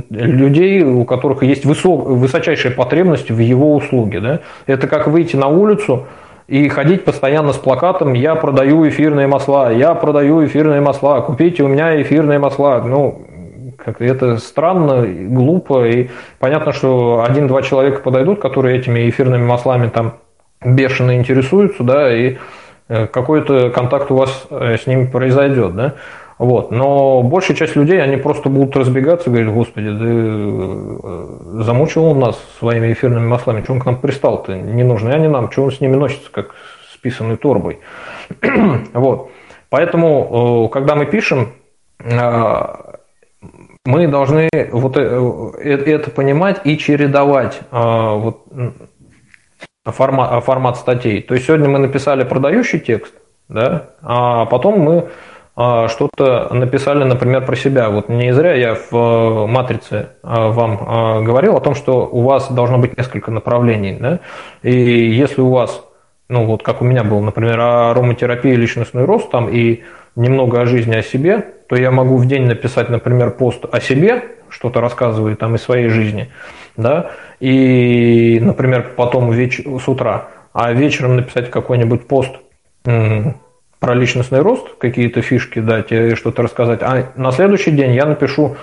людей, у которых есть высок, высочайшая потребность в его услуге. Да? Это как выйти на улицу и ходить постоянно с плакатом «Я продаю эфирные масла, я продаю эфирные масла, купите у меня эфирные масла». Ну, как это странно, глупо, и понятно, что один-два человека подойдут, которые этими эфирными маслами там бешено интересуются, да, и э, какой-то контакт у вас э, с ними произойдет, да. Вот. Но большая часть людей, они просто будут разбегаться говорить, господи, да э, замучил он нас своими эфирными маслами, что он к нам пристал-то, не нужны они нам, что он с ними носится, как с писаной торбой. [CLEARS THROAT] вот. Поэтому, когда мы пишем, мы должны вот это понимать и чередовать вот формат, формат статей. То есть сегодня мы написали продающий текст, да, а потом мы а, что-то написали, например, про себя. Вот не зря я в э, матрице а, вам а, говорил о том, что у вас должно быть несколько направлений. Да? И если у вас, ну вот как у меня был, например, ароматерапия, личностный рост там и немного о жизни о себе, то я могу в день написать, например, пост о себе, что-то рассказывая там из своей жизни, да, и, например, потом веч... с утра, а вечером написать какой-нибудь пост про личностный рост, какие-то фишки дать и что-то рассказать, а на следующий день я напишу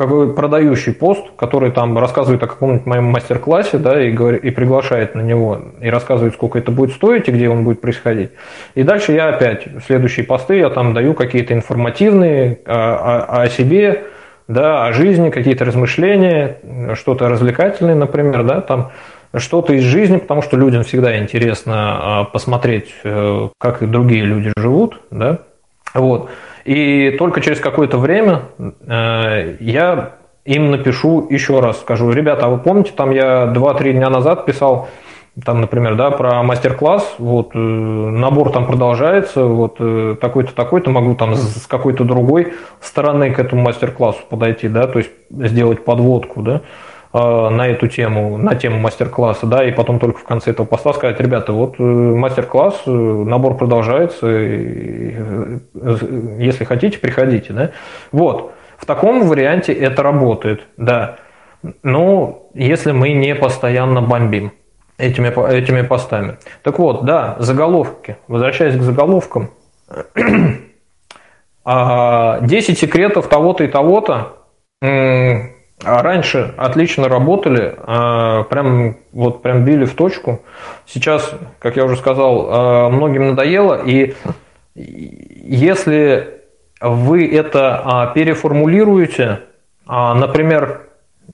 какой продающий пост, который там рассказывает о каком-нибудь моем мастер-классе, да, и, говорит, и приглашает на него, и рассказывает, сколько это будет стоить и где он будет происходить. И дальше я опять, следующие посты я там даю какие-то информативные о, о, о себе, да, о жизни, какие-то размышления, что-то развлекательное, например, да, там что-то из жизни, потому что людям всегда интересно а, посмотреть, э, как и другие люди живут, да, вот. И только через какое-то время э, я им напишу еще раз, скажу, ребята, а вы помните, там я 2-3 дня назад писал там, например, да, про мастер-класс, вот, э, набор там продолжается, вот, э, такой-то, такой-то, могу там с какой-то другой стороны к этому мастер-классу подойти, да, то есть сделать подводку, да, э, на эту тему, на тему мастер-класса, да, и потом только в конце этого поста сказать, ребята, вот мастер-класс, набор продолжается, если хотите, приходите, да, вот, в таком варианте это работает, да, ну, если мы не постоянно бомбим этими, этими постами. Так вот, да, заголовки. Возвращаясь к заголовкам. 10 [CLEARS THROAT] а, секретов того-то и того-то раньше отлично работали, а, прям вот прям били в точку. Сейчас, как я уже сказал, а, многим надоело, и если вы это переформулируете, например,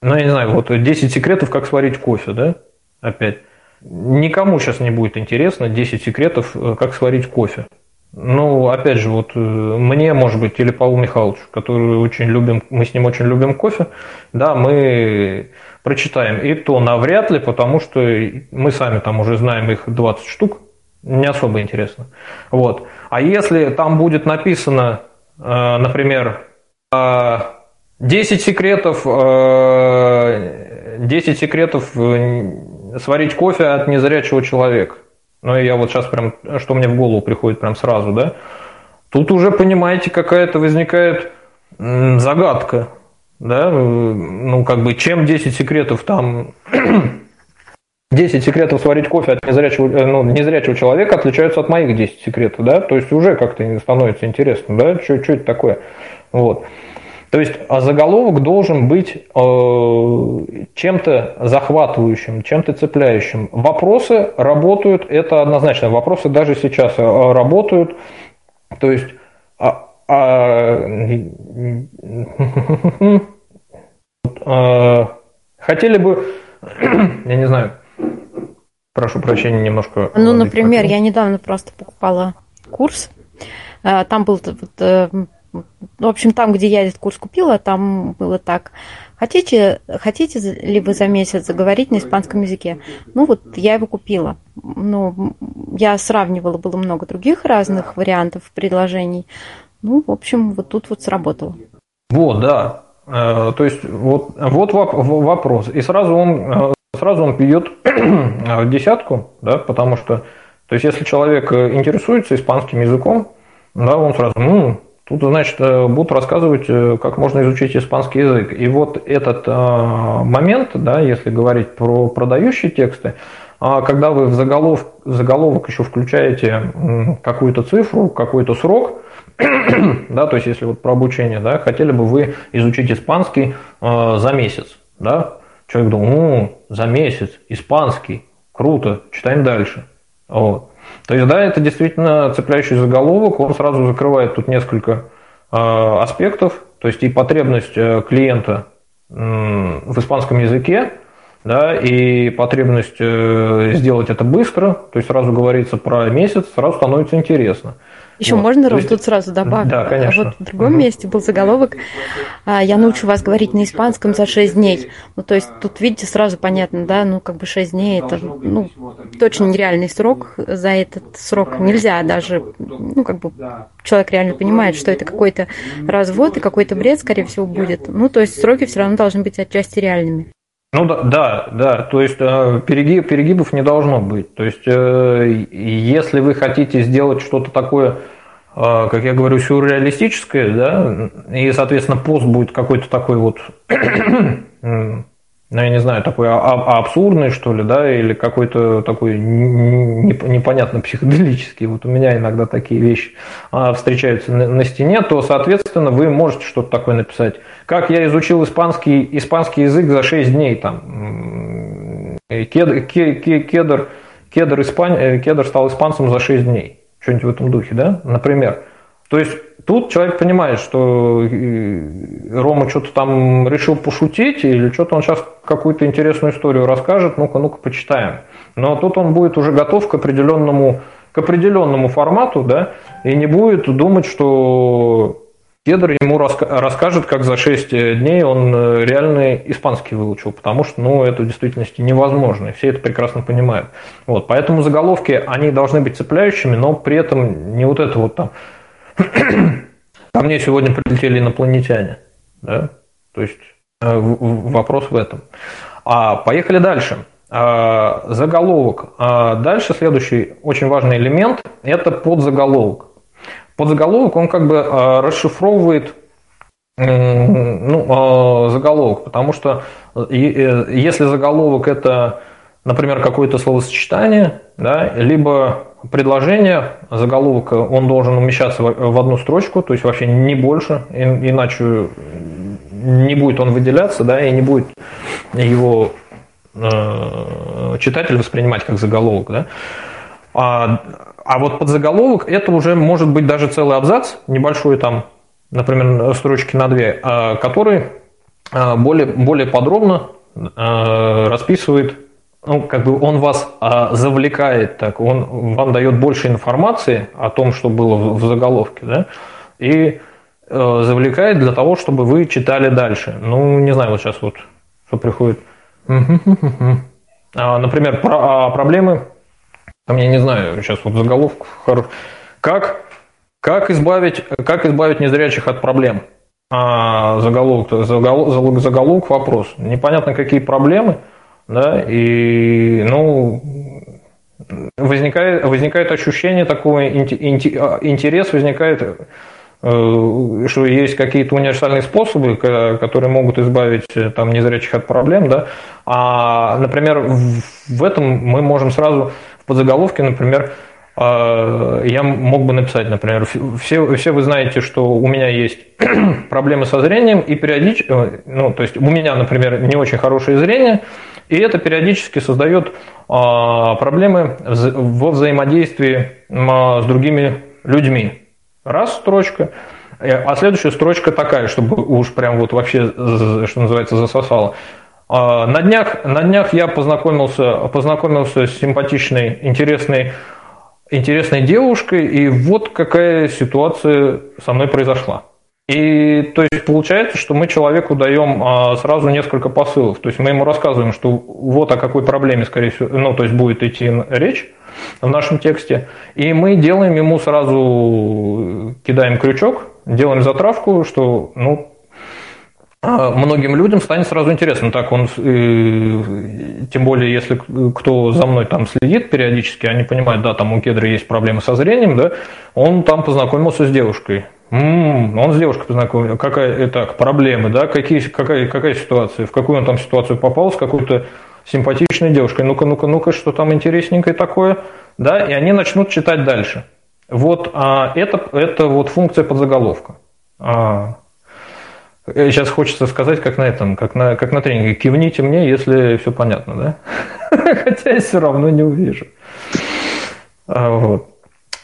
ну я не знаю, вот 10 секретов, как сварить кофе, да, опять. Никому сейчас не будет интересно 10 секретов, э, как сварить кофе. Ну, опять же, вот э, мне, может быть, или Павлу Михайловичу, который очень любим, мы с ним очень любим кофе, да, мы прочитаем. И то навряд ли, потому что мы сами там уже знаем их 20 штук, не особо интересно. Вот. А если там будет написано, э, например, 10 секретов, 10 секретов сварить кофе от незрячего человека. Ну, я вот сейчас прям, что мне в голову приходит прям сразу, да? Тут уже, понимаете, какая-то возникает загадка, да? Ну, как бы, чем 10 секретов там... [CLEARS THROAT] 10 секретов сварить кофе от незрячего, э, ну, незрячего человека отличаются от моих 10 секретов, да? То есть уже как-то становится интересно, да? Что, это такое? Вот. То есть а заголовок должен быть э, чем-то захватывающим, чем-то цепляющим. Вопросы работают, это однозначно. Вопросы даже сейчас э, работают. То есть а, а, [LAUGHS] э, хотели бы, [CLEARS THROAT] я не знаю, прошу прощения немножко.
Ну, например, я недавно просто покупала курс. Там был в общем, там, где я этот курс купила, там было так. Хотите, хотите ли вы за месяц заговорить на испанском языке? Ну вот я его купила. Ну, я сравнивала, было много других разных вариантов предложений. Ну, в общем, вот тут вот сработало.
Вот, да. Э, то есть вот, вот вопрос. И сразу он, э, сразу он бьет в [CLEARS THROAT] десятку, да, потому что, то есть если человек интересуется испанским языком, да, он сразу, ну, Тут, значит, э, будут рассказывать, э, как можно изучить испанский язык. И вот этот э, момент, да, если говорить про продающие тексты, а когда вы в заголов, заголовок еще включаете какую-то цифру, какой-то срок, [CLEARS THROAT] да, то есть если вот про обучение, да, хотели бы вы изучить испанский за месяц, да, человек думает, ну, за месяц, испанский, круто, читаем дальше. Вот. То есть, да, это действительно цепляющий заголовок, он сразу закрывает тут несколько э, аспектов, то есть и потребность э, клиента в испанском языке, да, и потребность э, сделать это быстро, то есть сразу говорится про месяц, сразу становится интересно.
Еще вот. можно, Ром, есть... тут сразу добавить?
Да, конечно.
Вот в другом угу. месте был заголовок а, «Я научу вас говорить на испанском за 6 дней». Ну, то есть тут, видите, сразу понятно, да, ну, как бы 6 дней – это, ну, точно нереальный срок. За этот срок нельзя даже, ну, как бы человек реально понимает, что это какой-то развод и какой-то бред, скорее всего, будет. Ну, то есть сроки все равно должны быть отчасти реальными.
Ну да, да, да, то есть э, перегиб, перегибов не должно быть. То есть, э, если вы хотите сделать что-то такое, э, как я говорю, сюрреалистическое, да, и, соответственно, пост будет какой-то такой вот [CLEARS THROAT] ну, я не знаю, такой а, а, абсурдный, что ли, да, или какой-то такой непонятно психоделический. Вот у меня иногда такие вещи а, встречаются на стене, то, соответственно, вы можете что-то такое написать. Как я изучил испанский, испанский язык за 6 дней, там, кедр, кедр, кедр, испань, кедр стал испанцем за 6 дней. Что-нибудь в этом духе, да, например. То есть тут человек понимает, что э, Рома что-то там решил пошутить, или что-то он сейчас какую-то интересную историю расскажет, ну-ка, ну-ка, почитаем. Но тут он будет уже готов к определенному, к определенному формату, да, и не будет думать, что Кедр ему расскажет, как за 6 дней он э, реально испанский выучил, потому что, ну, это в действительности невозможно, и все это прекрасно понимают. Вот, поэтому заголовки, они должны быть цепляющими, но при этом не вот это вот там [CLEARS THROAT] Ко мне сегодня прилетели инопланетяне. Да? То есть э, вопрос в этом. А, поехали дальше. А, заголовок. А дальше следующий очень важный элемент – это подзаголовок. Подзаголовок, он как бы а, расшифровывает ну, а, заголовок, потому что э, если заголовок – это, например, какое-то словосочетание, да, либо предложение, заголовок, он должен умещаться в одну строчку, то есть вообще не больше, иначе не будет он выделяться, да, и не будет его э, читатель воспринимать как заголовок, да. А, а вот под заголовок это уже может быть даже целый абзац, небольшой там, например, строчки на две, а, который а, более, более подробно а, расписывает ну, как бы он вас а, завлекает так, он вам дает больше информации о том, что было в, в заголовке, да, и э, завлекает для того, чтобы вы читали дальше. Ну, не знаю, вот сейчас вот что приходит. А, например, про, а, проблемы, там я не знаю, сейчас вот заголовок хорош. Как, как, избавить, как избавить незрячих от проблем? А, заголовок, заголовок, заголовок вопрос. Непонятно, какие проблемы – да, и, ну, возникает, возникает ощущение такого, а, интерес возникает, э, что есть какие-то универсальные способы, которые могут избавить э, там, незрячих от проблем, да, а, например, в этом мы можем сразу в подзаголовке, например, а, я мог бы написать, например, все, все вы знаете, что у меня есть [CLEARS THROAT] проблемы со зрением, и периодически, э, ну, то есть у меня, например, не очень хорошее зрение, и это периодически создает а, проблемы во взаимодействии с другими людьми. Раз строчка, э, а следующая строчка такая, чтобы уж прям вот вообще, что называется, засосало. А, на днях, на днях я познакомился, познакомился с симпатичной, интересной интересной девушкой, и вот какая ситуация со мной произошла. И то есть получается, что мы человеку даем а, сразу несколько посылов. То есть мы ему рассказываем, что вот о какой проблеме, скорее всего, ну, то есть будет идти речь в нашем тексте. И мы делаем ему сразу, кидаем крючок, делаем затравку, что, ну, а, многим людям станет сразу интересно. Так он, э, тем более, если кто за мной там следит периодически, они понимают, да, там у Кедра есть проблемы со зрением, да, он там познакомился с девушкой. М-м, он с девушкой познакомился. Какая, так, проблемы, да, какие, какая, какая ситуация, в какую он там ситуацию попал, с какой-то симпатичной девушкой. Ну-ка, ну-ка, ну-ка, что там интересненькое такое, да, и они начнут читать дальше. Вот а, это, это вот функция подзаголовка. А, Сейчас хочется сказать, как на этом, как на, как на тренинге. Кивните мне, если все понятно, да? [LAUGHS] Хотя я все равно не увижу. А, вот.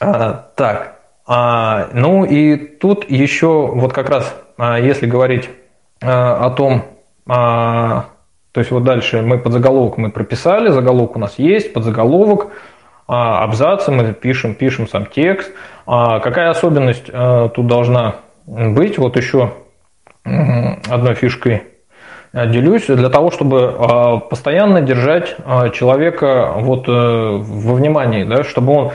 А, так. А, ну и тут еще вот как раз, а, если говорить а, о том, а, то есть вот дальше мы подзаголовок мы прописали, заголовок у нас есть, подзаголовок, а, абзацы мы пишем, пишем сам текст. А, какая особенность а, тут должна быть? Вот еще одной фишкой делюсь, для того, чтобы а, постоянно держать а, человека вот э, во внимании, да, чтобы он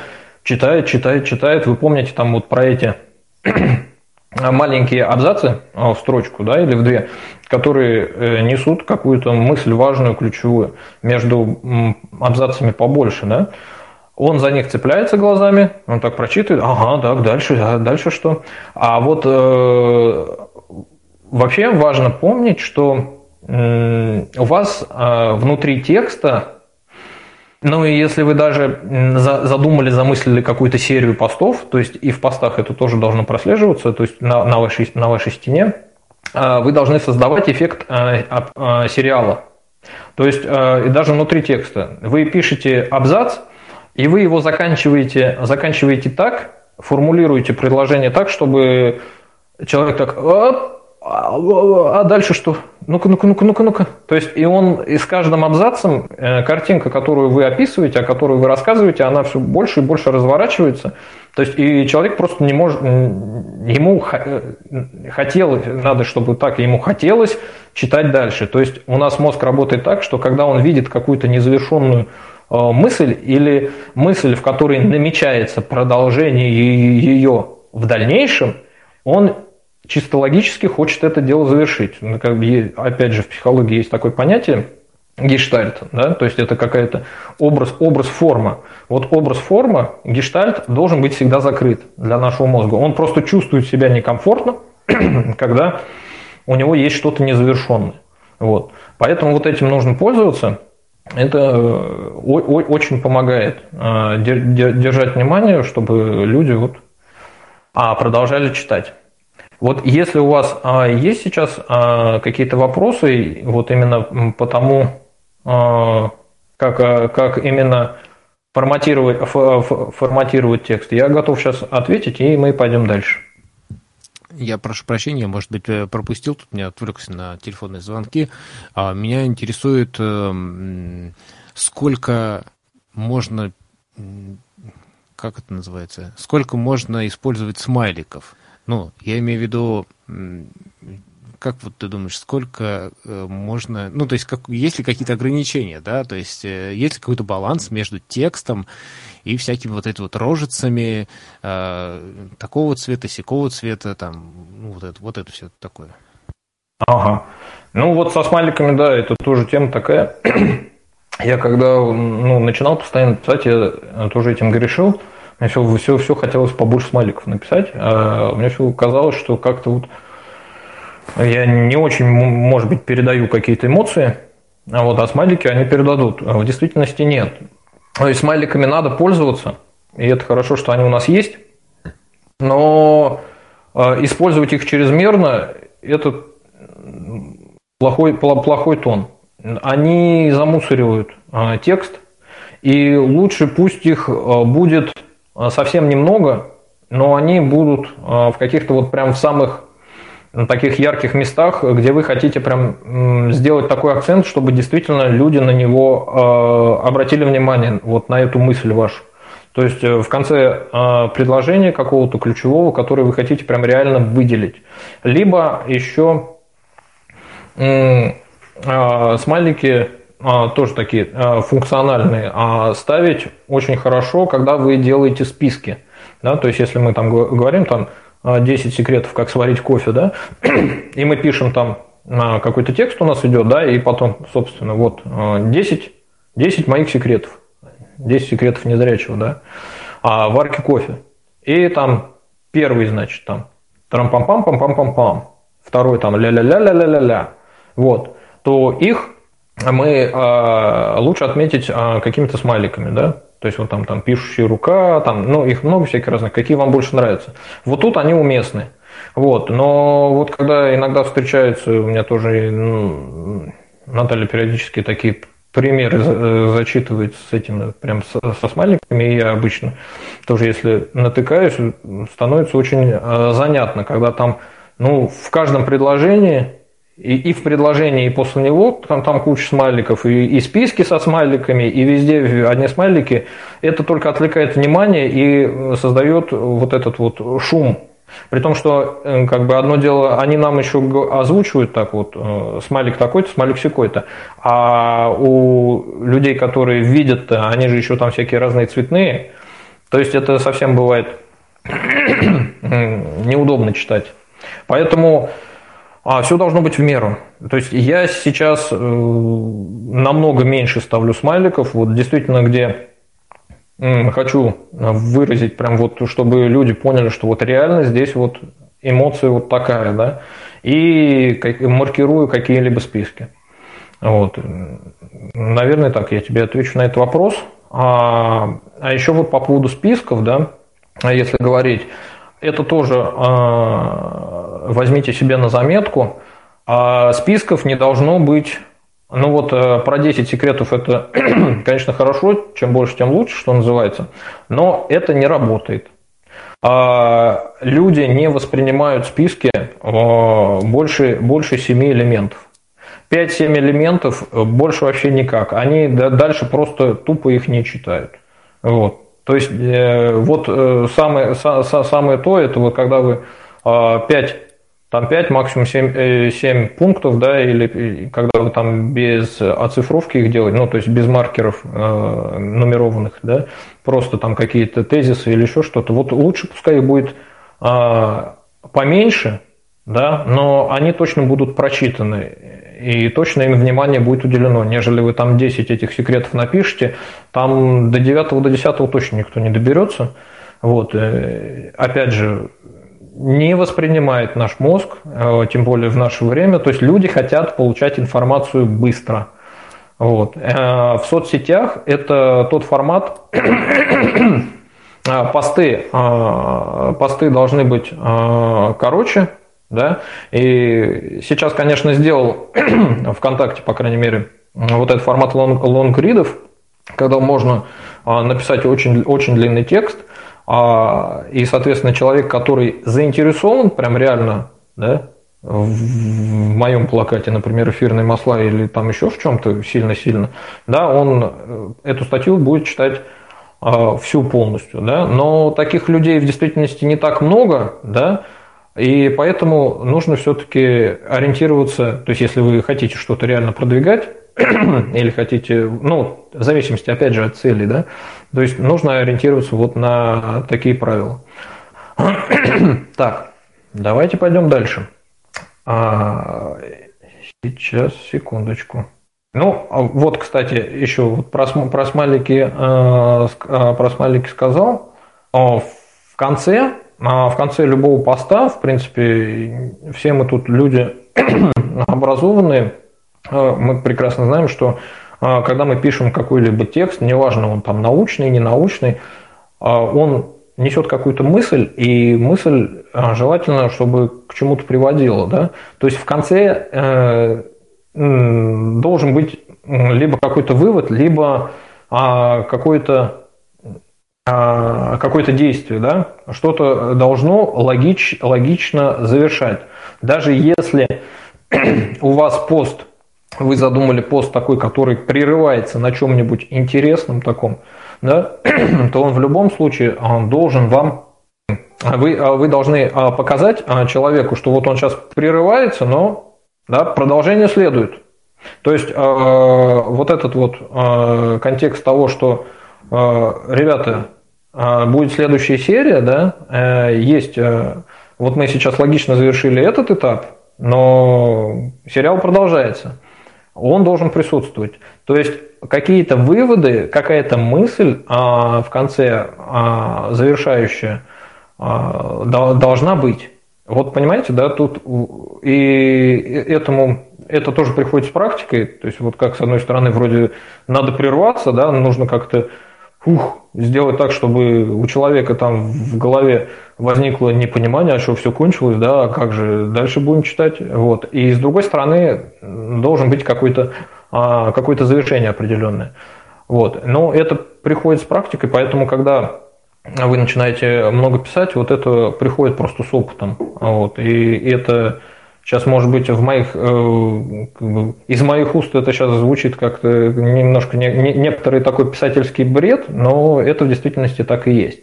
читает, читает, читает. Вы помните там вот про эти [CLEARS THROAT] маленькие абзацы а, в строчку, да, или в две, которые э, несут какую-то мысль важную, ключевую, между абзацами побольше, да, он за них цепляется глазами, он так прочитывает, ага, так, дальше, а дальше что? А вот э, Вообще важно помнить, что у вас а, внутри текста, ну и если вы даже задумали, замыслили какую-то серию постов, то есть и в постах это тоже должно прослеживаться, то есть на, на, вашей, на вашей стене, а, вы должны создавать эффект а, сериала. То есть и даже внутри текста. Вы пишете абзац, и вы его заканчиваете, заканчиваете так, формулируете предложение так, чтобы человек так оп, а, а дальше что? Ну-ка, ну-ка, ну-ка, ну-ка, ну-ка. То есть, и он, и с каждым абзацем э, картинка, которую вы описываете, о которой вы рассказываете, она все больше и больше разворачивается. То есть, и человек просто не может, ему э, хотелось, надо, чтобы так, ему хотелось читать дальше. То есть, у нас мозг работает так, что когда он видит какую-то незавершенную э, мысль или мысль, в которой намечается продолжение ее в дальнейшем, он чисто логически хочет это дело завершить. Ну, как бы, опять же, в психологии есть такое понятие гештальт, да, то есть это какая-то образ, образ форма. Вот образ форма, гештальт должен быть всегда закрыт для нашего мозга. Он просто чувствует себя некомфортно, [CLEARS THROAT] когда у него есть что-то незавершенное. Вот. Поэтому вот этим нужно пользоваться. Это э, очень помогает э, держать внимание, чтобы люди вот а, продолжали читать. Вот если у вас а, есть сейчас а, какие-то вопросы, вот именно по тому, а, как, как именно форматировать, форматировать текст, я готов сейчас ответить, и мы пойдем дальше.
Я прошу прощения, может быть, э, пропустил, тут меня отвлекся на телефонные звонки. Меня интересует, эм, сколько можно, как это называется, сколько можно использовать смайликов – ну, я имею в виду, как вот ты думаешь, сколько э, можно, ну, то есть, как, есть ли какие-то ограничения, да, то есть, э, есть ли какой-то баланс между текстом и всякими вот этими вот рожицами э, такого цвета, сякого цвета, там, ну, вот это, вот это все такое.
Ага. Ну, вот со смайликами, да, это тоже тема такая. [CLEARS THROAT] я когда ну, начинал постоянно писать, я тоже этим грешил. Мне все, все, все хотелось побольше смайликов написать, а мне все казалось, что как-то вот я не очень, может быть, передаю какие-то эмоции, а вот а смайлики они передадут. А в действительности нет. То есть смайликами надо пользоваться, и это хорошо, что они у нас есть, но а, использовать их чрезмерно – это плохой, плохой тон. Они замусоривают а, текст, и лучше пусть их будет Э, совсем немного, но они будут э, в каких-то вот прям в самых таких ярких местах, где вы хотите прям сделать такой акцент, чтобы действительно люди на него э, обратили внимание, вот на эту мысль вашу. То есть в конце предложения какого-то ключевого, который вы хотите прям реально выделить. Либо еще смайлики тоже такие функциональные, ставить очень хорошо, когда вы делаете списки. Да, то есть, если мы там говорим там 10 секретов, как сварить кофе, да, [CLEARS THROAT] и мы пишем там какой-то текст у нас идет, да, и потом, собственно, вот 10, 10 моих секретов, 10 секретов незрячего, да, а варки кофе. И там первый, значит, там трам-пам-пам-пам-пам-пам-пам, второй там ля-ля-ля-ля-ля-ля-ля, вот, то их мы э, лучше отметить э, какими-то смайликами, да, то есть вот там, там пишущая рука, там, ну, их много всяких разных, какие вам больше нравятся. Вот тут они уместны. Вот, но вот когда иногда встречаются, у меня тоже ну, Наталья периодически такие примеры зачитывает с этим, прям со, со смайликами, и я обычно тоже, если натыкаюсь, становится очень занятно, когда там, ну, в каждом предложении и, и в предложении, и после него, там, там куча смайликов, и, и списки со смайликами, и везде одни смайлики, это только отвлекает внимание и создает вот этот вот шум. При том, что э, как бы одно дело, они нам еще озвучивают так вот, э, смайлик такой-то, смайлик секой-то, а у людей, которые видят, они же еще там всякие разные цветные, то есть это совсем бывает [CLEARS THROAT] неудобно читать. Поэтому а все должно быть в меру. То есть я сейчас э, намного меньше ставлю смайликов. Вот действительно, где э, хочу выразить, прям вот, чтобы люди поняли, что вот реально здесь вот эмоция вот такая, да, и как, маркирую какие-либо списки. Вот. Наверное, так, я тебе отвечу на этот вопрос. А, а еще вот по поводу списков, да, если говорить, это тоже а, возьмите себе на заметку. А списков не должно быть ну вот э, про 10 секретов это, [CLEARS THROAT] конечно, хорошо, чем больше, тем лучше, что называется, но это не работает. А люди не воспринимают списки э, больше, больше 7 элементов. 5-7 элементов э, больше вообще никак. Они дальше просто тупо их не читают. Вот. То есть э, вот э, самое, са, самое то, это вот когда вы э, 5, там 5, максимум 7, 7 э, пунктов, да, или когда вы там без оцифровки их делаете, ну, то есть без маркеров нумерованных, да, просто там какие-то тезисы или еще что-то, вот лучше пускай их будет э, поменьше, да, но они точно будут прочитаны и точно им внимание будет уделено, нежели вы там 10 этих секретов напишете, там до 9 до 10 точно никто не доберется. Вот. Э, опять же, не воспринимает наш мозг, э, тем более в наше время. То есть люди хотят получать информацию быстро. Вот. Э, в соцсетях это тот формат, [COUGHS] посты, посты должны быть короче, да? И сейчас, конечно, сделал [CLEARS THROAT] ВКонтакте, по крайней мере, вот этот формат лонгридов, когда можно а, написать очень, очень длинный текст, а, и, соответственно, человек, который заинтересован прям реально, да, в моем плакате, например, эфирные масла или там еще в чем-то сильно-сильно, да, он э, эту статью будет читать а, всю полностью, да, но таких людей в действительности не так много, да, и поэтому нужно все-таки ориентироваться, то есть если вы хотите что-то реально продвигать, [CLEARS THROAT] или хотите, ну, в зависимости, опять же, от цели, да, то есть нужно ориентироваться вот на такие правила. [CLEARS THROAT] так, давайте пойдем дальше. А, сейчас, секундочку. Ну, а вот, кстати, еще вот про, про, смайлики, э, про смайлики сказал. В конце а в конце любого поста, в принципе, все мы тут люди [CLEARS THROAT] образованные, а, мы прекрасно знаем, что а, когда мы пишем какой-либо текст, неважно, он там научный, не научный, а, он несет какую-то мысль, и мысль желательно, чтобы к чему-то приводила. Да? То есть в конце э, должен быть либо какой-то вывод, либо какой-то а, какое-то действие, да, что-то должно логич, логично завершать. Даже если [CLEARS THROAT] у вас пост, вы задумали пост такой, который прерывается на чем-нибудь интересном таком, да, [CLEARS THROAT] то он в любом случае он должен вам вы, вы должны показать человеку, что вот он сейчас прерывается, но да, продолжение следует. То есть вот этот вот контекст того, что ребята, будет следующая серия, да, есть, вот мы сейчас логично завершили этот этап, но сериал продолжается. Он должен присутствовать. То есть какие-то выводы, какая-то мысль а, в конце а, завершающая а, должна быть. Вот понимаете, да, тут и этому это тоже приходит с практикой, то есть вот как с одной стороны вроде надо прерваться, да, нужно как-то ух, сделать так, чтобы у человека там в голове возникло непонимание, а что все кончилось, да, а как же дальше будем читать, вот. И с другой стороны должен быть какой-то а, какое-то завершение определенное. Вот. Но это приходит с практикой, поэтому когда вы начинаете много писать, вот это приходит просто с опытом. Вот. И это Сейчас, может быть, в моих, э, из моих уст это сейчас звучит как-то немножко не, не, некоторый такой писательский бред, но это в действительности так и есть.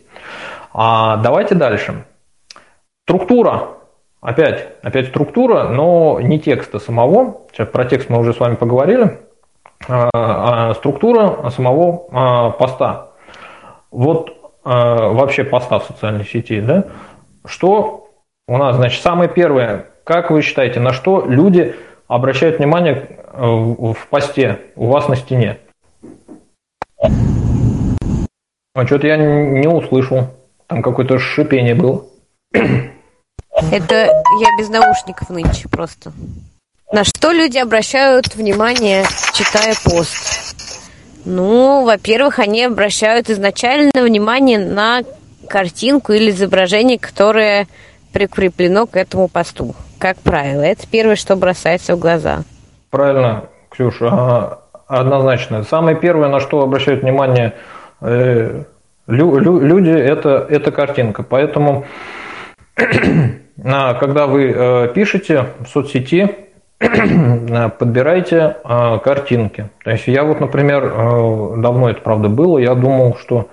А давайте дальше. Структура. Опять, опять структура, но не текста самого. Сейчас про текст мы уже с вами поговорили. А, а структура самого а, поста. Вот а, вообще поста в социальной сети, да? Что у нас, значит, самое первое, как вы считаете, на что люди обращают внимание э, в посте у вас на стене? А что-то я не услышал. Там какое-то шипение было.
Это я без наушников нынче просто. На что люди обращают внимание, читая пост? Ну, во-первых, они обращают изначально внимание на картинку или изображение, которое прикреплено к этому посту как правило. Это первое, что бросается в глаза.
Правильно, Ксюша, однозначно. Самое первое, на что обращают внимание э, лю, лю, люди, это, это картинка. Поэтому, когда вы э, пишете в соцсети, подбирайте э, картинки. То есть я вот, например, давно это правда было, я думал, что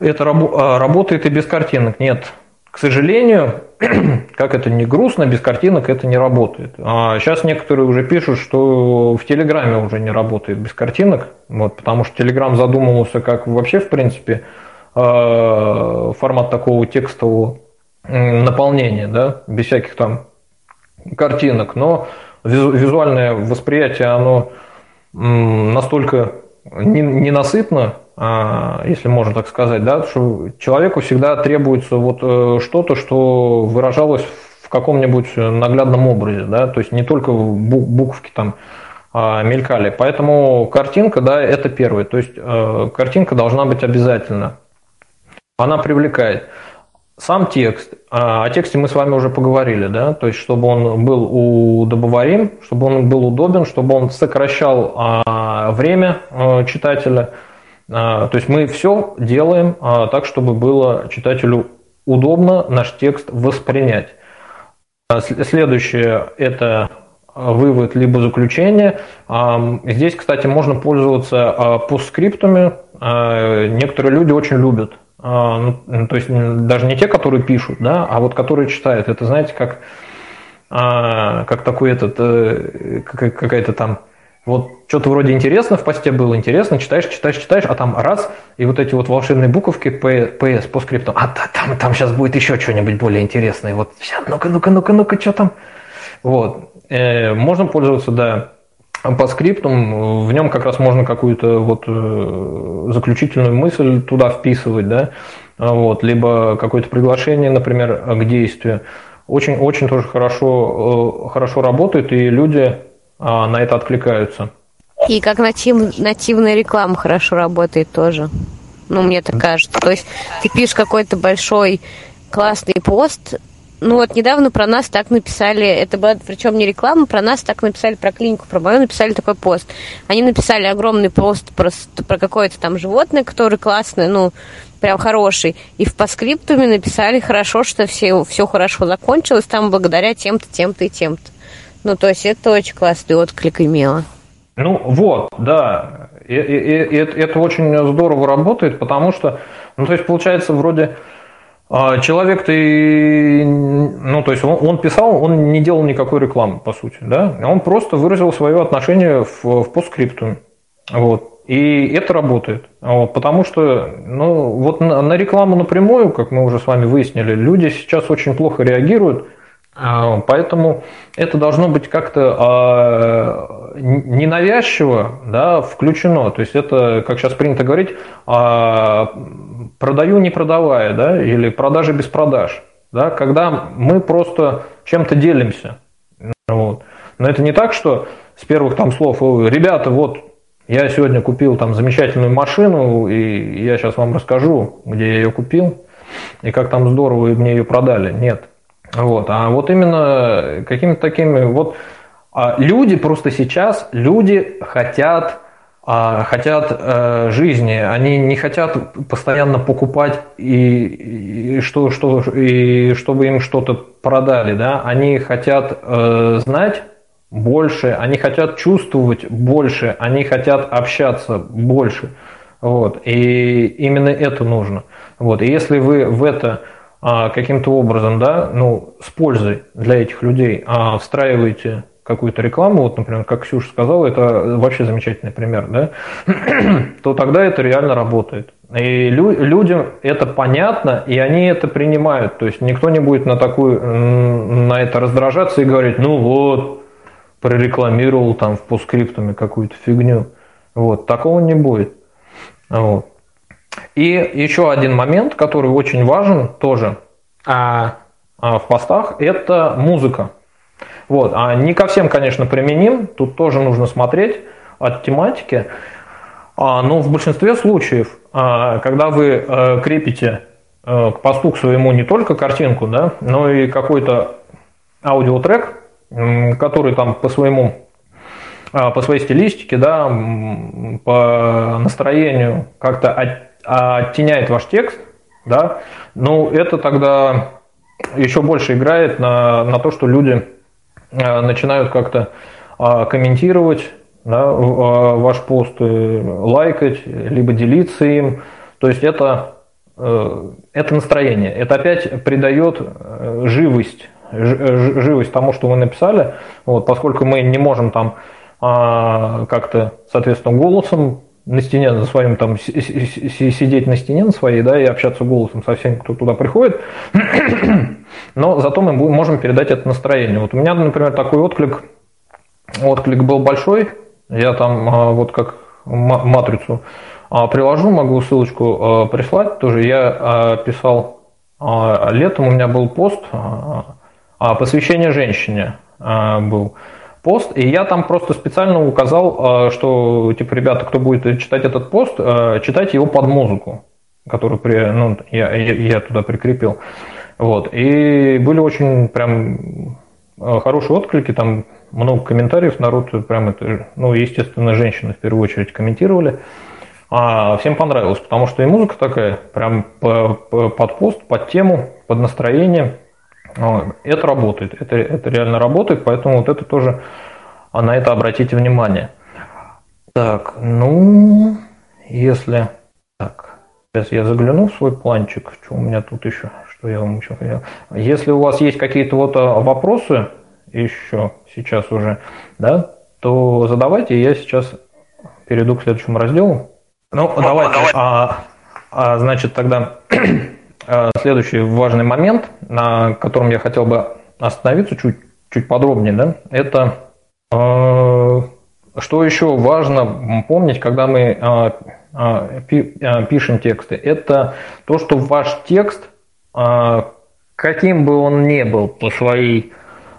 это работает и без картинок. Нет, к сожалению, [CLEARS THROAT] как это не грустно, без картинок это не работает. А сейчас некоторые уже пишут, что в Телеграме уже не работает без картинок, вот, потому что Телеграм задумывался как вообще, в принципе, э, формат такого текстового наполнения, да, без всяких там картинок, но визуальное восприятие, оно настолько ненасытно, если можно так сказать, да, что человеку всегда требуется вот э, что-то, что выражалось в каком-нибудь наглядном образе, да, то есть не только буквки там а, мелькали. Поэтому картинка, да, это первое. То есть э, картинка должна быть обязательно. Она привлекает. Сам текст. А, о тексте мы с вами уже поговорили, да, то есть чтобы он был удобоварим, чтобы он был удобен, чтобы он сокращал время э, читателя – а, то есть мы все делаем а, так, чтобы было читателю удобно наш текст воспринять. А, следующее – это вывод либо заключение. Здесь, кстати, можно пользоваться постскриптами. Некоторые люди очень любят. Ну, то есть даже не те, которые пишут, да, а вот которые читают. Это, знаете, как, как такой этот, э, какая-то там вот что-то вроде интересно в посте было, интересно, читаешь, читаешь, читаешь, а там раз, и вот эти вот волшебные буковки PS по скрипту, а там, там сейчас будет еще что-нибудь более интересное, вот ну-ка, ну-ка, ну-ка, ну-ка, что там? Вот. Э, можно пользоваться, да, по скриптам, в нем как раз можно какую-то вот э, заключительную мысль туда вписывать, да, вот, либо какое-то приглашение, например, к действию. Очень, очень тоже хорошо, э, хорошо работает, и люди на это откликаются.
И как натив, нативная реклама хорошо работает тоже. Ну, мне так кажется. То есть ты пишешь какой-то большой классный пост, ну вот недавно про нас так написали, это была причем не реклама, про нас так написали, про клинику, про мою написали такой пост. Они написали огромный пост про, про какое-то там животное, которое классное, ну, прям хороший. И в паскриптуме написали хорошо, что все, все хорошо закончилось там благодаря тем-то, тем-то и тем-то. Ну, то есть это очень классный отклик имело.
Ну, вот, да. И, и, и это очень здорово работает, потому что, ну, то есть, получается, вроде а, человек-то, ну, то есть он, он писал, он не делал никакой рекламы, по сути, да, он просто выразил свое отношение в, в постскриптуме, вот. И это работает. Вот, потому что ну, вот на, на рекламу напрямую, как мы уже с вами выяснили, люди сейчас очень плохо реагируют. А, поэтому это должно быть как-то а, ненавязчиво да, включено. То есть это, как сейчас принято говорить, а, продаю не продавая, да, или продажи без продаж. Да, когда мы просто чем-то делимся. Вот. Но это не так, что с первых там слов, ребята, вот я сегодня купил там замечательную машину, и я сейчас вам расскажу, где я ее купил, и как там здорово мне ее продали. Нет. Вот. А вот именно какими-то такими... Вот а люди просто сейчас, люди хотят а, хотят э, жизни, они не хотят постоянно покупать и, и что, что и чтобы им что-то продали, да, они хотят э, знать больше, они хотят чувствовать больше, они хотят общаться больше. Вот. И именно это нужно. Вот. И если вы в это каким-то образом, да, ну, с пользой для этих людей а, встраиваете какую-то рекламу, вот, например, как Ксюша сказала, это вообще замечательный пример, да, [CLEARS THROAT] то тогда это реально работает. И лю- людям это понятно, и они это принимают. То есть никто не будет на такую, на это раздражаться и говорить, ну вот, прорекламировал там в постскриптуме какую-то фигню. Вот, такого не будет. Вот. И еще один момент, который очень важен тоже а, а в постах, это музыка. Вот. А не ко всем, конечно, применим, тут тоже нужно смотреть от тематики. А, но в большинстве случаев, а, когда вы а, крепите а, к посту к своему не только картинку, да, но и какой-то аудиотрек, который там по своему а, по своей стилистике, да, по настроению как-то оттеняет ваш текст, да, ну это тогда еще больше играет на, на то, что люди а, начинают как-то а, комментировать да, ваш пост, э, лайкать, либо делиться им. То есть это, э, это настроение. Это опять придает э, живость живость тому, что вы написали, вот, поскольку мы не можем там а, как-то, соответственно, голосом на стене за своим там сидеть на стене на своей, да, и общаться голосом со всеми, кто туда приходит, [CLEARS THROAT] но зато мы можем передать это настроение. Вот у меня, например, такой отклик, отклик был большой, я там а, вот как матрицу а, приложу, могу ссылочку а, прислать, тоже. Я писал летом, у меня был пост, посвящение женщине был пост, и я там просто специально указал, а, что, типа, ребята, кто будет читать этот пост, читайте его под музыку, которую при, ну, я, я туда прикрепил. Вот. И были очень прям хорошие отклики, там много комментариев, народ прям это, ну, естественно, женщины в первую очередь комментировали. А всем понравилось, потому что и музыка такая, прям под пост, под тему, под настроение. Это работает, это, это реально работает, поэтому вот это тоже, а на это обратите внимание. Так, ну, если... Так, сейчас я загляну в свой планчик, что у меня тут еще, что я вам еще хотел. Если у вас есть какие-то вот а, вопросы еще сейчас уже, да, то задавайте, я сейчас перейду к следующему разделу. Ну, давайте, а, а, значит, тогда следующий важный момент, на котором я хотел бы остановиться чуть, чуть подробнее, да, это э, что еще важно помнить, когда мы э, пишем тексты, это то, что ваш текст, каким бы он ни был по своей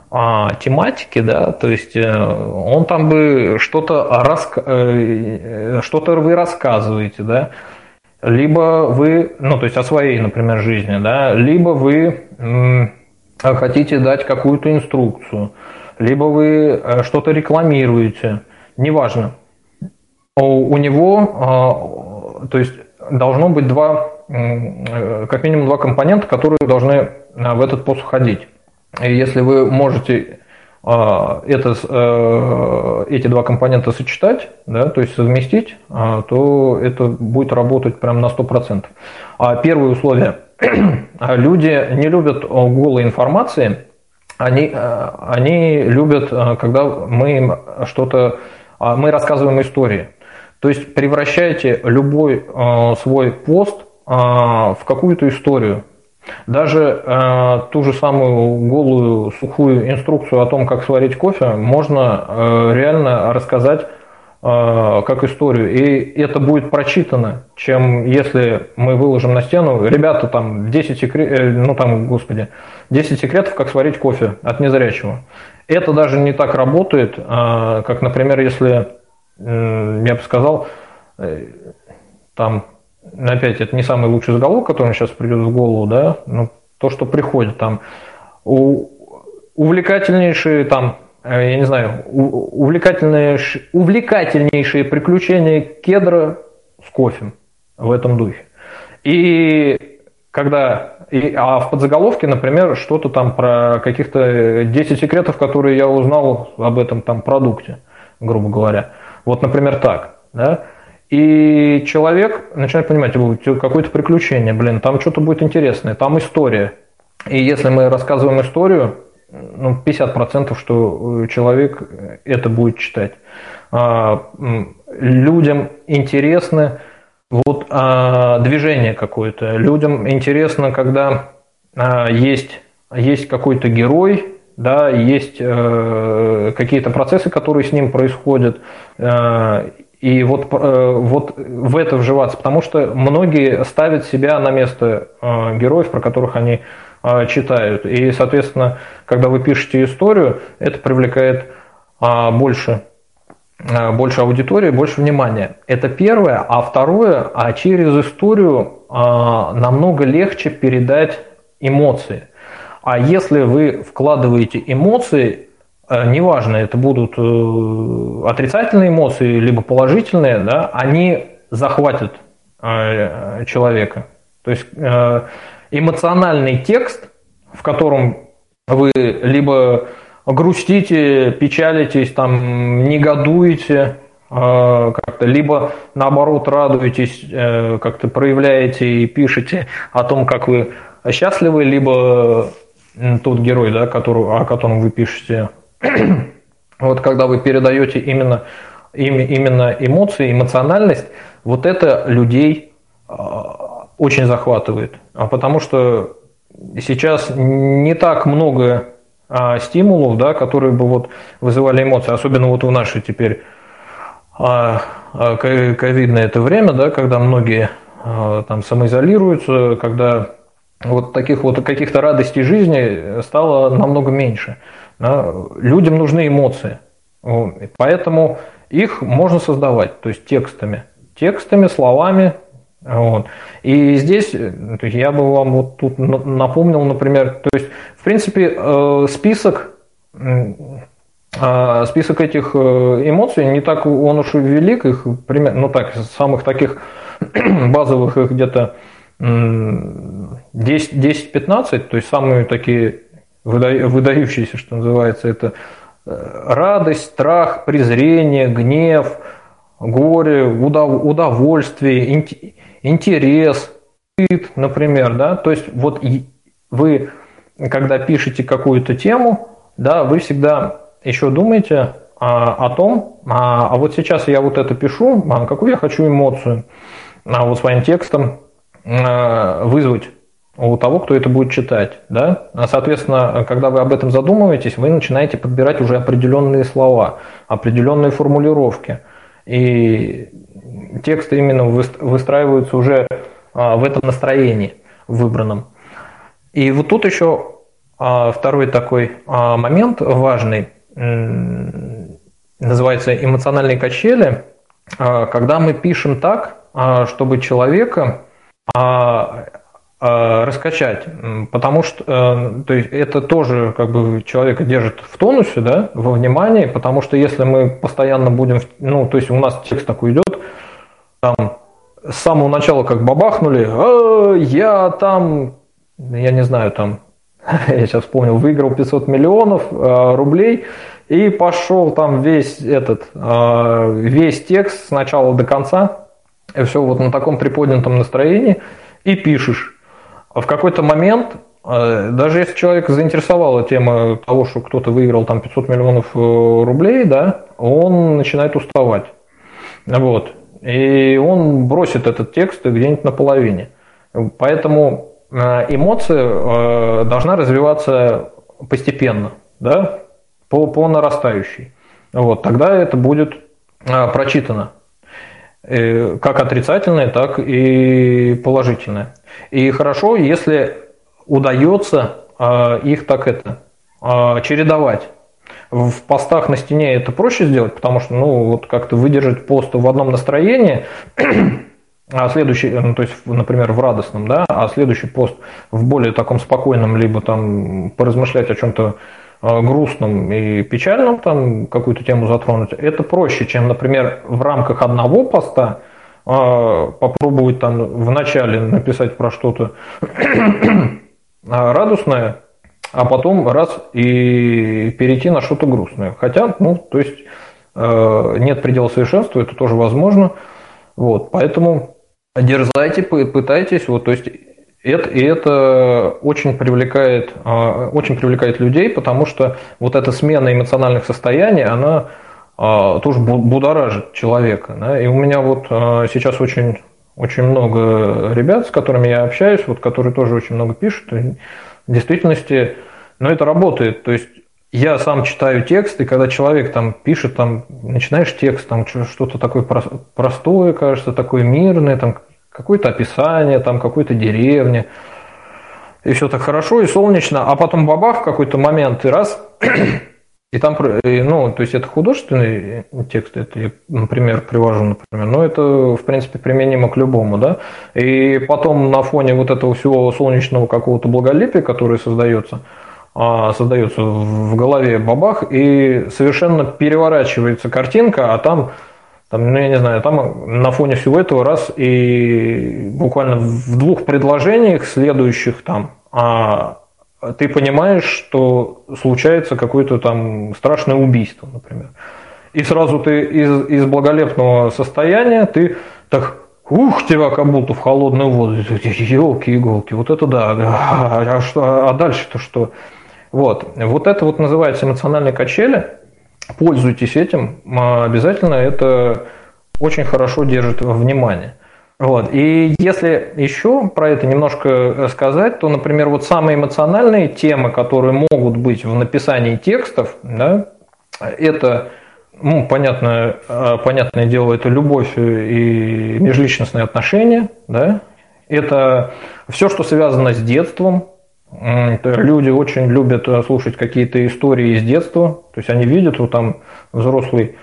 тематике, да, то есть он там бы что-то что-то вы рассказываете, да, либо вы, ну, то есть о своей, например, жизни, да, либо вы хотите дать какую-то инструкцию, либо вы э, что-то рекламируете, неважно. У, него, а, то есть должно быть два, э, как минимум два компонента, которые должны в этот пост входить. И если вы можете это, эти два компонента сочетать, да, то есть совместить, то это будет работать прям на 100%. А первое условие. [CLEARS THROAT] Люди не любят голой информации, они, они любят, когда мы им что-то, мы рассказываем истории. То есть превращайте любой свой пост в какую-то историю. Даже э, ту же самую голую сухую инструкцию о том, как сварить кофе, можно э, реально рассказать э, как историю. И это будет прочитано, чем если мы выложим на стену, ребята, там 10 секретов, э, ну там, господи, 10 секретов, как сварить кофе от незрячего. Это даже не так работает, э, как, например, если, э, я бы сказал, э, там опять, это не самый лучший заголовок, который сейчас придет в голову, да, но то, что приходит там, у, увлекательнейшие там, э, я не знаю, увлекательные, увлекательнейшие приключения кедра с кофе в этом духе. И когда, и, а в подзаголовке, например, что-то там про каких-то 10 секретов, которые я узнал об этом там продукте, грубо говоря. Вот, например, так, да, и человек начинает понимать, какое-то приключение, блин, там что-то будет интересное, там история. И если мы рассказываем историю, ну, 50% что человек это будет читать. А, людям интересно вот а, движение какое-то. Людям интересно, когда а, есть, есть какой-то герой, да, есть э, какие-то процессы, которые с ним происходят, э, и вот, э, вот в это вживаться, потому что многие ставят себя на место э, героев, про которых они э, читают. И, соответственно, когда вы пишете историю, это привлекает больше, больше аудитории, больше внимания. Это первое. А второе, а через историю намного легче передать эмоции. А если вы вкладываете эмоции, неважно, это будут э, отрицательные эмоции, либо положительные, да, они захватят э, человека. То есть эмоциональный текст, в котором вы либо грустите, печалитесь, там, негодуете, как-то, либо наоборот радуетесь, как-то проявляете и пишете о том, как вы счастливы, либо тот герой, да, который, о котором вы пишете, вот когда вы передаете именно, именно эмоции, эмоциональность, вот это людей а, очень захватывает. А потому что сейчас не так много а, стимулов, да, которые бы вот вызывали эмоции, особенно вот в наше теперь ковидное это время, да, когда многие там самоизолируются, когда вот таких вот каких-то радостей жизни стало намного меньше. Людям нужны эмоции. Поэтому их можно создавать, то есть текстами. Текстами, словами. Вот. И здесь я бы вам вот тут напомнил, например, то есть, в принципе, э, список, э, список этих э, эмоций не так он уж и велик, их примерно, ну так, самых таких [CLEARS THROAT] базовых их где-то 10-15, то есть самые такие выдающиеся, что называется, это э, радость, страх, презрение, гнев, горе, удовольствие, интерес, стыд, например, да, то есть вот вы, когда пишете какую-то тему, да, вы всегда еще думаете а, о том, а, а вот сейчас я вот это пишу, а какую я хочу эмоцию, а вот своим текстом а, вызвать у того, кто это будет читать. Да? А, соответственно, когда вы об этом задумываетесь, вы начинаете подбирать уже определенные слова, определенные формулировки. И тексты именно выстраиваются уже а, в этом настроении выбранном. И вот тут еще а, второй такой момент важный, называется эмоциональные качели, когда мы пишем так, чтобы человека раскачать, потому что э, то есть это тоже как бы человека держит в тонусе, да, во внимании, потому что если мы постоянно будем, ну, то есть у нас текст такой идет, там, с самого начала как бабахнули, а, я там, я не знаю, там, [LAUGHS] я сейчас вспомнил, выиграл 500 миллионов э, рублей и пошел там весь этот, э, весь текст с начала до конца, и все вот на таком приподнятом настроении, и пишешь. А в какой-то момент, э, даже если человека заинтересовала тема того, что кто-то выиграл там 500 миллионов э, рублей, да, он начинает уставать. Вот. И он бросит этот текст где-нибудь на половине. Поэтому Э, эмоция должна развиваться постепенно, да, по, по нарастающей. Вот, тогда это будет прочитано как отрицательное, так и положительное. И хорошо, если удается их так это чередовать. В постах на стене это проще сделать, потому что, ну, вот как-то выдержать пост в одном настроении [CLEARS THROAT] а следующий, ну, то есть, например, в радостном, да, а следующий пост в более таком спокойном, либо там поразмышлять о чем-то а, грустном и печальном, там какую-то тему затронуть, это проще, чем, например, в рамках одного поста а, попробовать там в начале написать про что-то [CLEARS THROAT] радостное, а потом раз и перейти на что-то грустное. Хотя, ну, то есть нет предела совершенства, это тоже возможно. Вот, поэтому дерзайте, пытайтесь, вот, то есть это, и это очень привлекает, а, очень привлекает людей, потому что вот эта смена эмоциональных состояний, она тоже будоражит человека. Да? И у меня вот а, сейчас очень, очень много ребят, с которыми я общаюсь, вот, которые тоже очень много пишут. И в действительности, ну, это работает. То есть я сам читаю текст, и когда человек там пишет, там начинаешь текст, там что-то такое простое, кажется, такое мирное, там какое-то описание, там какой-то деревни, и все так хорошо и солнечно, а потом бабах в какой-то момент и раз, и там, ну, то есть это художественный текст, это я, например, привожу, например, но это, в принципе, применимо к любому, да, и потом на фоне вот этого всего солнечного какого-то благолепия, которое создается, а, создается в голове бабах, и совершенно переворачивается картинка, а там, там, ну я не знаю, там на фоне всего этого раз и буквально в двух предложениях следующих там а, ты понимаешь, что случается какое-то там страшное убийство, например. И сразу ты из, из благолепного состояния ты так Ух, тебя как будто в холодную воду. Елки-иголки, вот это да. А, что, а дальше-то что? Вот. вот это вот называется эмоциональные качели. Пользуйтесь этим. Обязательно это очень хорошо держит внимание. Вот. И если еще про это немножко сказать, то, например, вот самые эмоциональные темы, которые могут быть в написании текстов, да, это, ну, понятное, а, понятное дело, это любовь и межличностные отношения, да, это все, что связано с детством, Люди очень любят э, слушать какие-то истории из детства. То есть они видят, вот там взрослый э,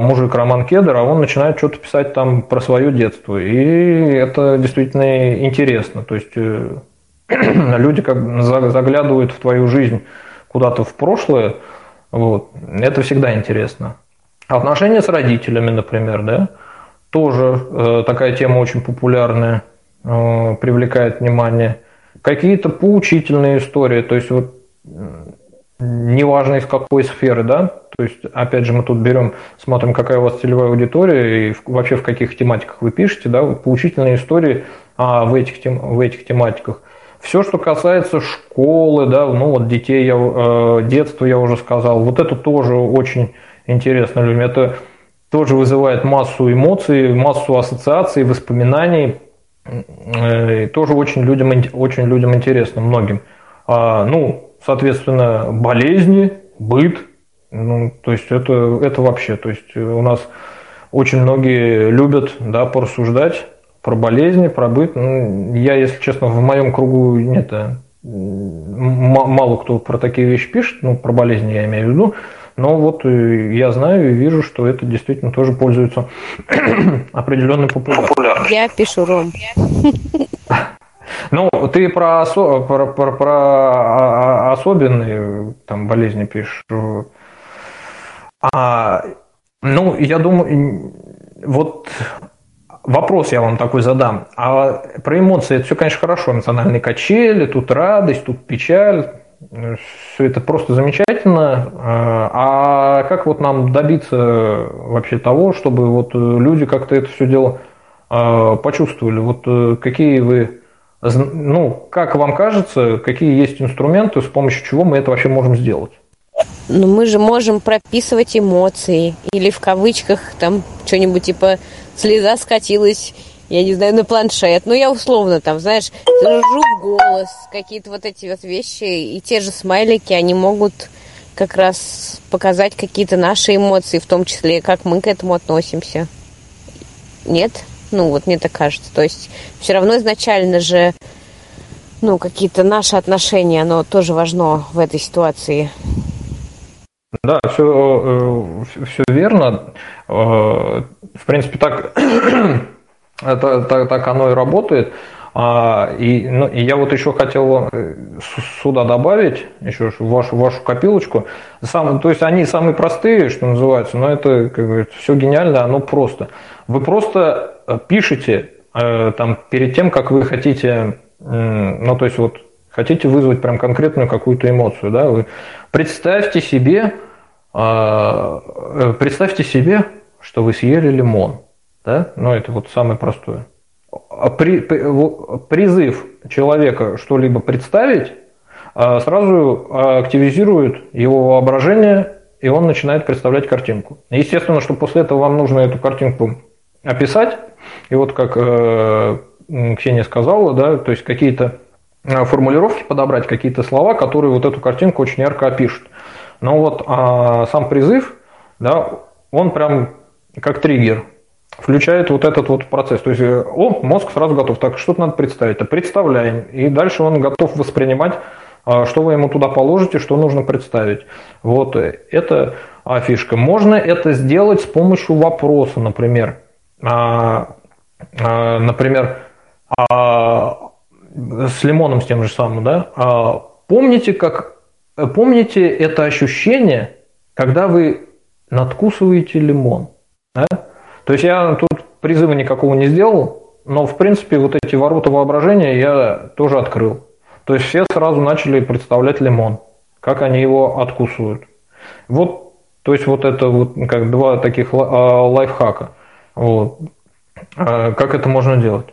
мужик Роман Кедр, а он начинает что-то писать там про свое детство. И это действительно интересно. То есть э, [CLEARS THROAT] люди как заглядывают в твою жизнь куда-то в прошлое. Вот. Это всегда интересно. Отношения с родителями, например, да, тоже такая тема очень популярная, привлекает внимание – какие-то поучительные истории, то есть вот неважно из какой сферы, да, то есть опять же мы тут берем, смотрим, какая у вас целевая аудитория и вообще в каких тематиках вы пишете, да, поучительные истории а, в, этих тем, в этих тематиках. Все, что касается школы, да, ну вот детей, я, э, детства я уже сказал, вот это тоже очень интересно людям. Это тоже вызывает массу эмоций, массу ассоциаций, воспоминаний, Э, тоже очень людям, очень людям интересно, многим. А, ну, соответственно, болезни, быт, ну, то есть это, это вообще, то есть у нас очень многие любят, да, порассуждать про болезни, про быт. Ну, я, если честно, в моем кругу нет, э, мало кто про такие вещи пишет, ну, про болезни я имею в виду, но вот э, я знаю и вижу, что это действительно тоже пользуется [CLEARS THROAT] определенной популярностью.
Я пишу Ром. [LAUGHS]
Ну, ты про, осо, про, про, про а, а, особенные там, болезни пишешь. А, ну, я думаю, вот вопрос я вам такой задам. А про эмоции это все, конечно, хорошо. Эмоциональные качели, тут радость, тут печаль. Все это просто замечательно. А как вот нам добиться вообще того, чтобы вот люди как-то это все дело почувствовали? Вот какие вы, ну, как вам кажется, какие есть инструменты, с помощью чего мы это вообще можем сделать?
Ну, мы же можем прописывать эмоции. Или в кавычках там что-нибудь типа слеза скатилась, я не знаю, на планшет. Ну, я условно там, знаешь, ржу в голос, какие-то вот эти вот вещи. И те же смайлики, они могут как раз показать какие-то наши эмоции, в том числе, как мы к этому относимся. Нет? Ну, вот мне так кажется. То есть все равно изначально же ну, какие-то наши отношения, оно тоже важно в этой ситуации.
Да, все, все верно. Э, в принципе, так, [CLEARS THROAT] это, так, так оно и работает. А, и, ну, и я вот еще хотел э, сюда добавить, еще вашу, вашу копилочку. Сам, то есть они самые простые, что называется, но это как бы, все гениально, оно просто. Вы просто э, пишете там, перед тем, как вы хотите, ну то есть вот хотите вызвать прям конкретную какую-то эмоцию, да, вы представьте себе, а, представьте себе, что вы съели лимон, да, ну это вот самое простое. А при, призыв человека что-либо представить а, сразу активизирует его воображение, и он начинает представлять картинку. Естественно, что после этого вам нужно эту картинку описать, и вот как э, Ксения сказала, да, то есть какие-то э, формулировки подобрать, какие-то слова, которые вот эту картинку очень ярко опишут. Но вот а, сам призыв, да, он прям как триггер включает вот этот вот процесс. То есть, о, мозг сразу готов. Так, что-то надо представить. Представляем. И дальше он готов воспринимать, а, что вы ему туда положите, что нужно представить. Вот это фишка. Можно это сделать с помощью вопроса, например. А, а, например, а, с лимоном с тем же самым, да? Помните, как помните это ощущение, когда вы надкусываете лимон? Да? То есть я тут призыва никакого не сделал, но в принципе вот эти ворота воображения я тоже открыл. То есть все сразу начали представлять лимон, как они его откусывают. Вот, то есть вот это вот как два таких лайфхака. Вот. А как это можно делать?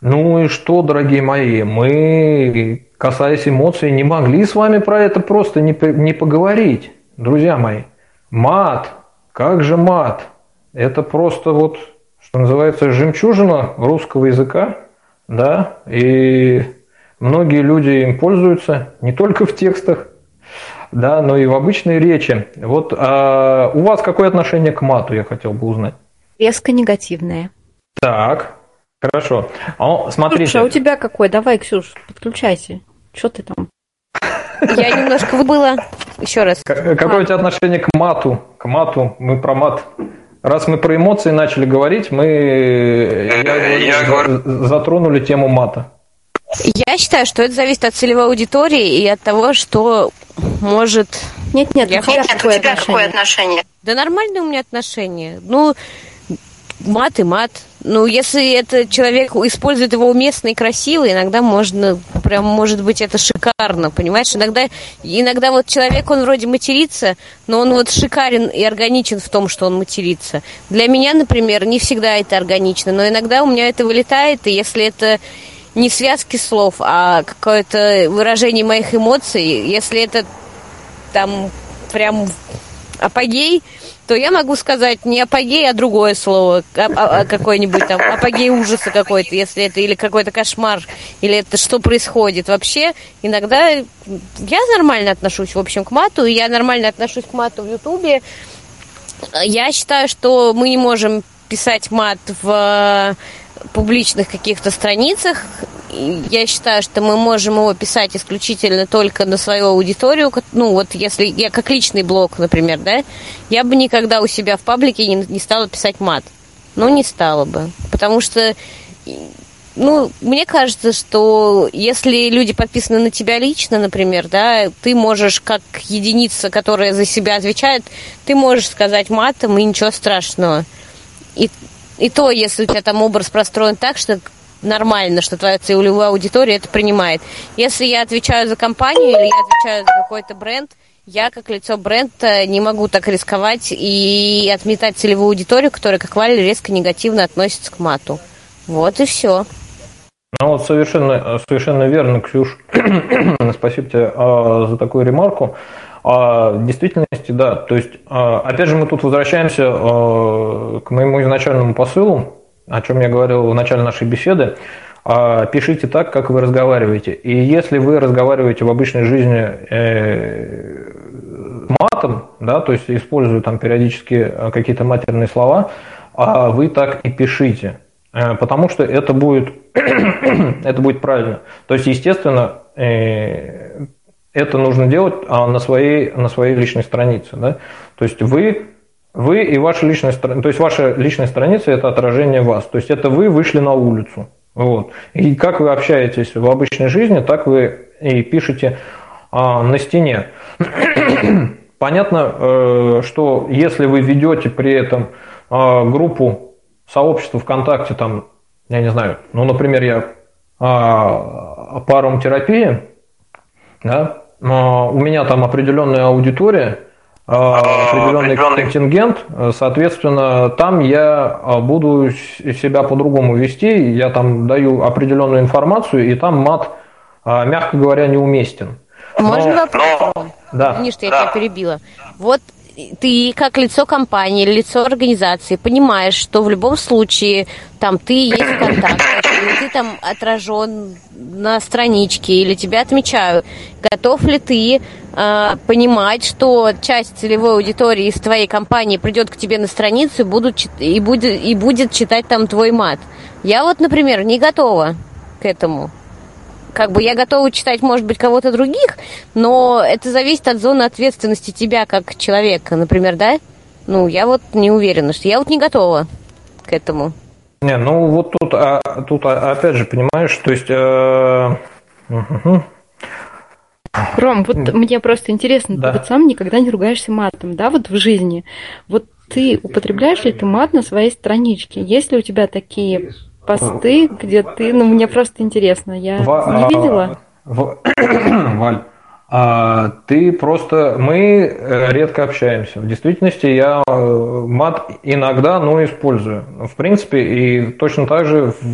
Ну и что, дорогие мои, мы, касаясь эмоций, не могли с вами про это просто не, не поговорить, друзья мои. Мат, как же мат? Это просто вот, что называется, жемчужина русского языка, да, и многие люди им пользуются не только в текстах, да, но и в обычной речи. Вот а у вас какое отношение к мату, я хотел бы узнать?
Резко негативное.
Так, Хорошо. А, смотрите.
Слушай, а у тебя какой? Давай, Ксюш, подключайся. Что ты там?
Я немножко выбыла. Еще раз.
Какое у тебя отношение к мату? К мату. Мы про мат. Раз мы про эмоции начали говорить, мы я, я говорю, затронули тему мата.
Я считаю, что это зависит от целевой аудитории и от того, что может...
Нет, нет, я... нет, у тебя какое отношение?
Да нормальное у меня отношение. Ну, мат и мат. Ну, если это человек использует его уместно и красиво, иногда можно, прям, может быть, это шикарно, понимаешь? Иногда, иногда вот человек, он вроде матерится, но он вот шикарен и органичен в том, что он матерится. Для меня, например, не всегда это органично, но иногда у меня это вылетает, и если это не связки слов, а какое-то выражение моих эмоций, если это там прям апогей, то я могу сказать не апогей, а другое слово, а, а, а какой-нибудь там апогей ужаса какой-то, если это или какой-то кошмар, или это что происходит. Вообще, иногда я нормально отношусь, в общем, к мату, и я нормально отношусь к мату в Ютубе. Я считаю, что мы не можем писать мат в публичных каких-то страницах. Я считаю, что мы можем его писать исключительно только на свою аудиторию. Ну, вот если я как личный блог, например, да, я бы никогда у себя в паблике не, не стала писать мат. Ну, не стала бы. Потому что, ну, мне кажется, что если люди подписаны на тебя лично, например, да, ты можешь, как единица, которая за себя отвечает, ты можешь сказать матом, и ничего страшного. И И то, если у тебя там образ простроен так, что нормально, что твоя целевая аудитория это принимает. Если я отвечаю за компанию или я отвечаю за какой-то бренд, я как лицо бренда не могу так рисковать и отметать целевую аудиторию, которая, как Валя, резко негативно относится к мату. Вот и все.
Ну вот совершенно, совершенно верно, Ксюш. [CLEARS THROAT] Спасибо тебе а, за такую ремарку. А, в действительности, да. То есть, а, опять же, мы тут возвращаемся а, к моему изначальному посылу, о чем я говорил в начале нашей беседы. А, пишите так, как вы разговариваете. И если вы разговариваете в обычной жизни э, матом, да, то есть используя там периодически какие-то матерные слова, а вы так и пишите. Э, потому что это будет, [CLEARS THROAT] это будет правильно. То есть, естественно, э, это нужно делать а, на своей, на своей личной странице. Да? То есть вы, вы и ваша личная то есть ваша личная страница это отражение вас. То есть это вы вышли на улицу. Вот. И как вы общаетесь в обычной жизни, так вы и пишете а, на стене. [CLEARS THROAT] Понятно, э, что если вы ведете при этом а, группу сообщество ВКонтакте, там, я не знаю, ну, например, я а, по терапии, да, у меня там определенная аудитория, определенный, определенный контингент, соответственно, там я а, буду себя по-другому вести, я там даю определенную информацию, и там мат, а, мягко говоря, неуместен.
Можно Но... вопрос? Да. Извини, что я да. тебя перебила. Вот ты как лицо компании или лицо организации понимаешь, что в любом случае там ты есть в контактах, или ты там отражен на страничке, или тебя отмечают. Готов ли ты э, понимать, что часть целевой аудитории из твоей компании придет к тебе на страницу и, будут, и, будет, и будет читать там твой мат? Я вот, например, не готова к этому как бы я готова читать, может быть, кого-то других, но это зависит от зоны ответственности тебя как человека, например, да? Ну, я вот не уверена, что я вот не готова к этому.
Не, ну вот тут, а, тут а, опять же, понимаешь, то есть... Э, угу.
Ром, вот мне просто интересно, да. ты вот сам никогда не ругаешься матом, да, вот в жизни. Вот ты употребляешь ли ты мат на своей страничке? Есть ли у тебя такие посты, где ты, ну мне просто интересно, я в, не видела. В, [CLEARS THROAT]
Валь, а, ты просто, мы э, редко общаемся. В действительности я э, мат иногда, но использую. В принципе, и точно так же в,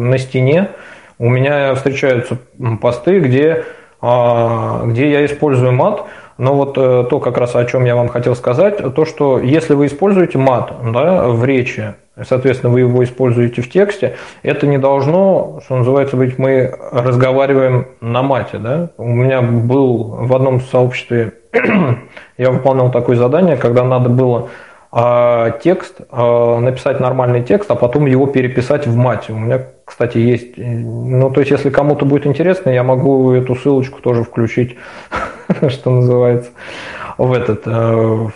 на стене у меня встречаются посты, где, а, где я использую мат, но вот э, то, как раз о чем я вам хотел сказать, то, что если вы используете мат да, в речи, соответственно, вы его используете в тексте, это не должно, что называется, быть, мы разговариваем на мате. Да? У меня был в одном сообществе, [CLEARS THROAT] я выполнял такое задание, когда надо было а, текст, а, написать нормальный текст, а потом его переписать в мате. У меня, кстати, есть, ну, то есть, если кому-то будет интересно, я могу эту ссылочку тоже включить, [LAUGHS] что называется, в этот, э,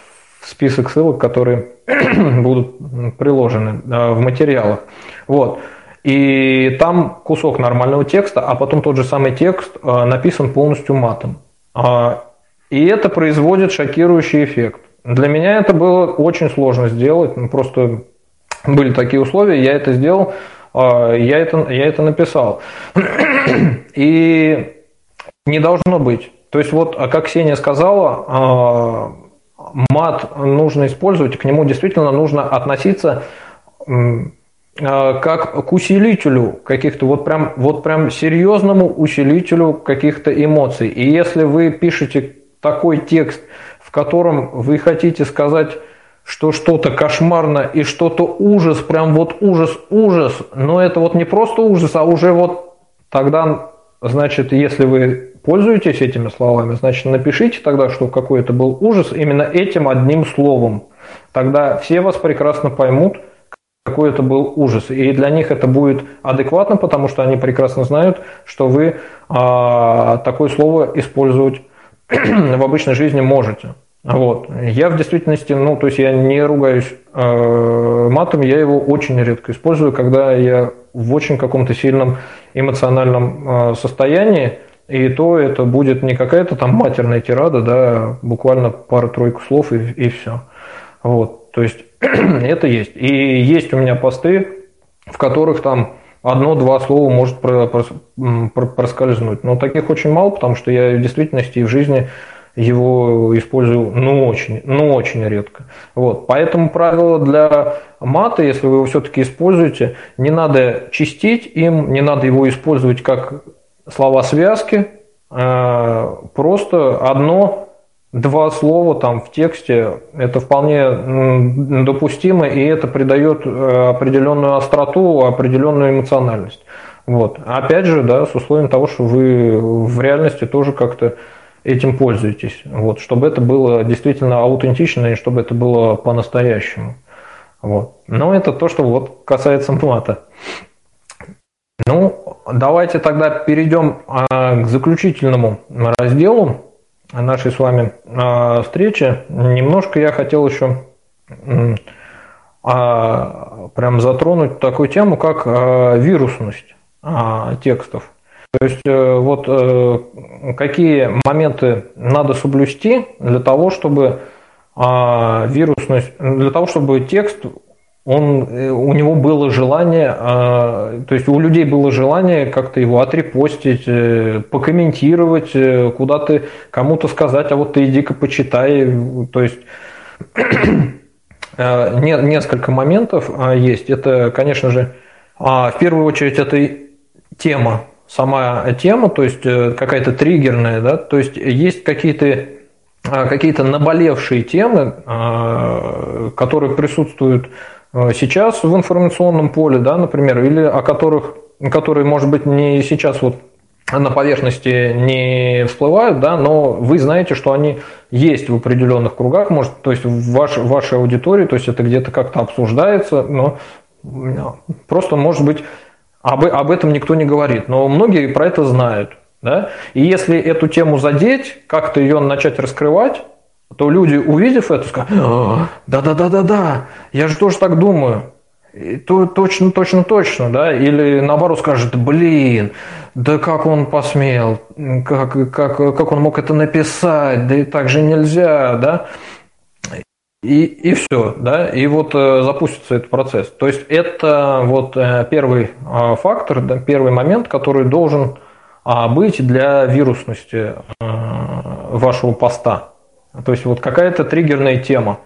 список ссылок, которые [CLEARS THROAT] будут приложены э, в материалах. Вот. И там кусок нормального текста, а потом тот же самый текст э, написан полностью матом. А, и это производит шокирующий эффект. Для меня это было очень сложно сделать. Ну, просто были такие условия, я это сделал, я это, я это написал. [CLEARS THROAT] И не должно быть. То есть вот, а как Ксения сказала, а, мат нужно использовать, к нему действительно нужно относиться как к усилителю каких-то, вот прям, вот прям серьезному усилителю каких-то эмоций. И если вы пишете такой текст, в котором вы хотите сказать, что что-то кошмарно и что-то ужас, прям вот ужас, ужас, но это вот не просто ужас, а уже вот тогда, значит, если вы пользуетесь этими словами, значит, напишите тогда, что какой это был ужас именно этим одним словом. Тогда все вас прекрасно поймут, какой это был ужас. И для них это будет адекватно, потому что они прекрасно знают, что вы а, такое слово использовать [CLEARS THROAT] в обычной жизни можете. Вот. Я в действительности, ну, то есть я не ругаюсь э, матом, я его очень редко использую, когда я в очень каком-то сильном эмоциональном э, состоянии, и то это будет не какая-то там матерная тирада, да, буквально пара-тройку слов и, и все. Вот. То есть [CLEARS THROAT] это есть. И есть у меня посты, в которых там одно-два слова может проскользнуть. Но таких очень мало, потому что я в действительности и в жизни его использую ну очень, ну очень редко. Вот. Поэтому правило для мата, если вы его все-таки используете, не надо чистить им, не надо его использовать как слова связки, а просто одно два слова там в тексте, это вполне допустимо, и это придает э, определенную остроту, определенную эмоциональность. Вот. Опять же, да, с условием того, что вы в реальности тоже как-то этим пользуетесь, вот, чтобы это было действительно аутентично и чтобы это было по-настоящему. Вот. Но это то, что вот касается мата. Ну, давайте тогда перейдем а, к заключительному разделу нашей с вами а, встречи. Немножко я хотел еще а, прям затронуть такую тему, как вирусность текстов. То есть э, вот э, какие моменты надо соблюсти для того, чтобы вирусность, для того, чтобы текст он, э, у него было желание, а, то есть у людей было желание как-то его отрепостить, покомментировать, куда-то кому-то сказать, а вот ты иди-ка почитай. То есть несколько моментов а, есть. Это, конечно же, а, в первую очередь это тема, сама тема, то есть какая-то триггерная, да, то есть есть какие-то какие-то наболевшие темы, которые присутствуют Э, сейчас в информационном поле, да, например, или о которых, которые, может быть, не сейчас вот на поверхности не всплывают, да, но вы знаете, что они есть в определенных кругах, может, то есть в ваш, вашей аудитории, то есть это где-то как-то обсуждается, но просто, может быть, об, об этом никто не говорит, но многие про это знают. Да? И если эту тему задеть, как-то ее начать раскрывать, то люди, увидев это, скажут, да-да-да-да-да, я же тоже так думаю. И то, точно, точно, точно, да, или наоборот скажет, блин, да как он посмел, как, как, как он мог это написать, да и так же нельзя, да, и, и все, да, и вот э, запустится этот процесс. То есть это вот э, первый э, фактор, да, первый момент, который должен э, быть для вирусности э, вашего поста. То есть вот какая-то триггерная тема.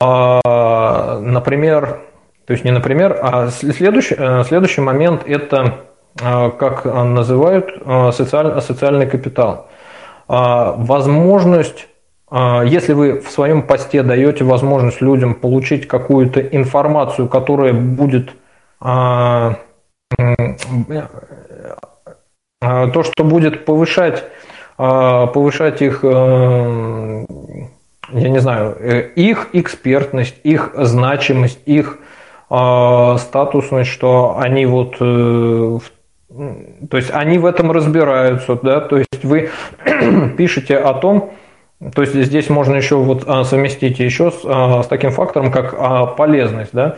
А, например, то есть не например, а следующий, э, следующий момент это, э, как называют, э, социаль, социальный капитал. А, возможность, если вы в своем посте даете возможность людям получить какую-то информацию, которая будет то, что будет повышать а, повышать их, э, я не знаю, э, их экспертность, их значимость, их а, статусность, что они вот э, то есть они в этом разбираются, да, то есть вы [CLEARS THROAT] пишете о том, то есть здесь можно еще вот а, совместить еще с, с таким фактором, как полезность, да.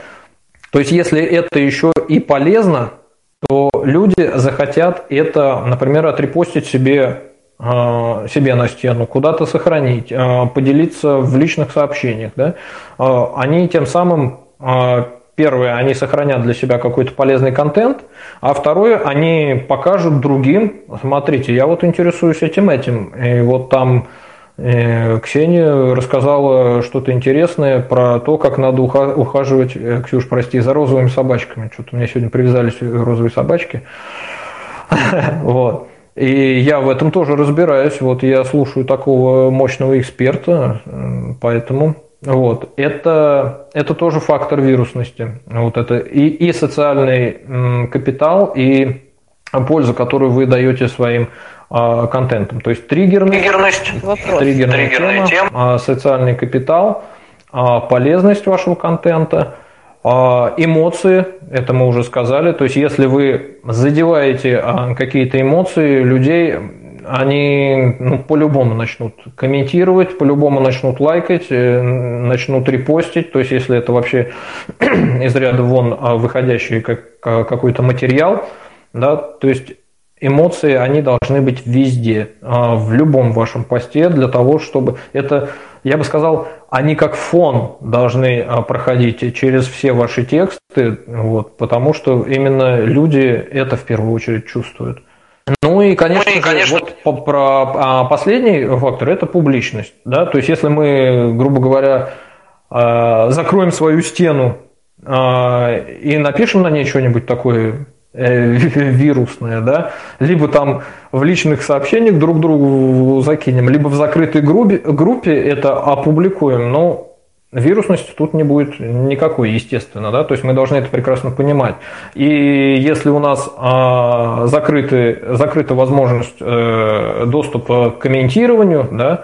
То есть если это еще и полезно, то люди захотят это, например, отрепостить себе а, себе на стену, куда-то сохранить, а, поделиться в личных сообщениях. Да? А, они тем самым, первое, они сохранят для себя какой-то полезный контент, а второе, они покажут другим, смотрите, я вот интересуюсь этим-этим, и вот там Ксения рассказала что-то интересное про то, как надо ухаживать, э, Ксюш, прости, за розовыми собачками. Что-то у меня сегодня привязались розовые собачки. [LAUGHS] Вот. И я в этом тоже разбираюсь. Вот я слушаю такого мощного эксперта, поэтому вот это это тоже фактор вирусности. Вот это и, и социальный капитал, и польза, которую вы даете своим контентом. То есть триггерность, триггерность, триггерная, триггерная тема, тема. А, социальный капитал, а, полезность вашего контента – а, эмоции, это мы уже сказали, то есть если вы задеваете а, какие-то эмоции людей, они ну, по-любому начнут комментировать, по-любому начнут лайкать, э, начнут репостить, то есть если это вообще [CLEARS THROAT] из ряда вон а, выходящий как, какой-то материал, да, то есть эмоции, они должны быть везде, в любом вашем посте, для того, чтобы это я бы сказал, они как фон должны а, проходить через все ваши тексты, вот, потому что именно люди это в первую очередь чувствуют. Ну и, конечно, ну, и, конечно... Же, вот про а, последний фактор – это публичность. Да? То есть, если мы, грубо говоря, а, закроем свою стену и напишем на ней что-нибудь такое Э, вирусное, да, либо там в личных сообщениях друг другу закинем, либо в закрытой группе, группе это опубликуем, но вирусности тут не будет никакой, естественно, да, то есть мы должны это прекрасно понимать. И если у нас а, закрыты, закрыта возможность э, доступа к комментированию, да,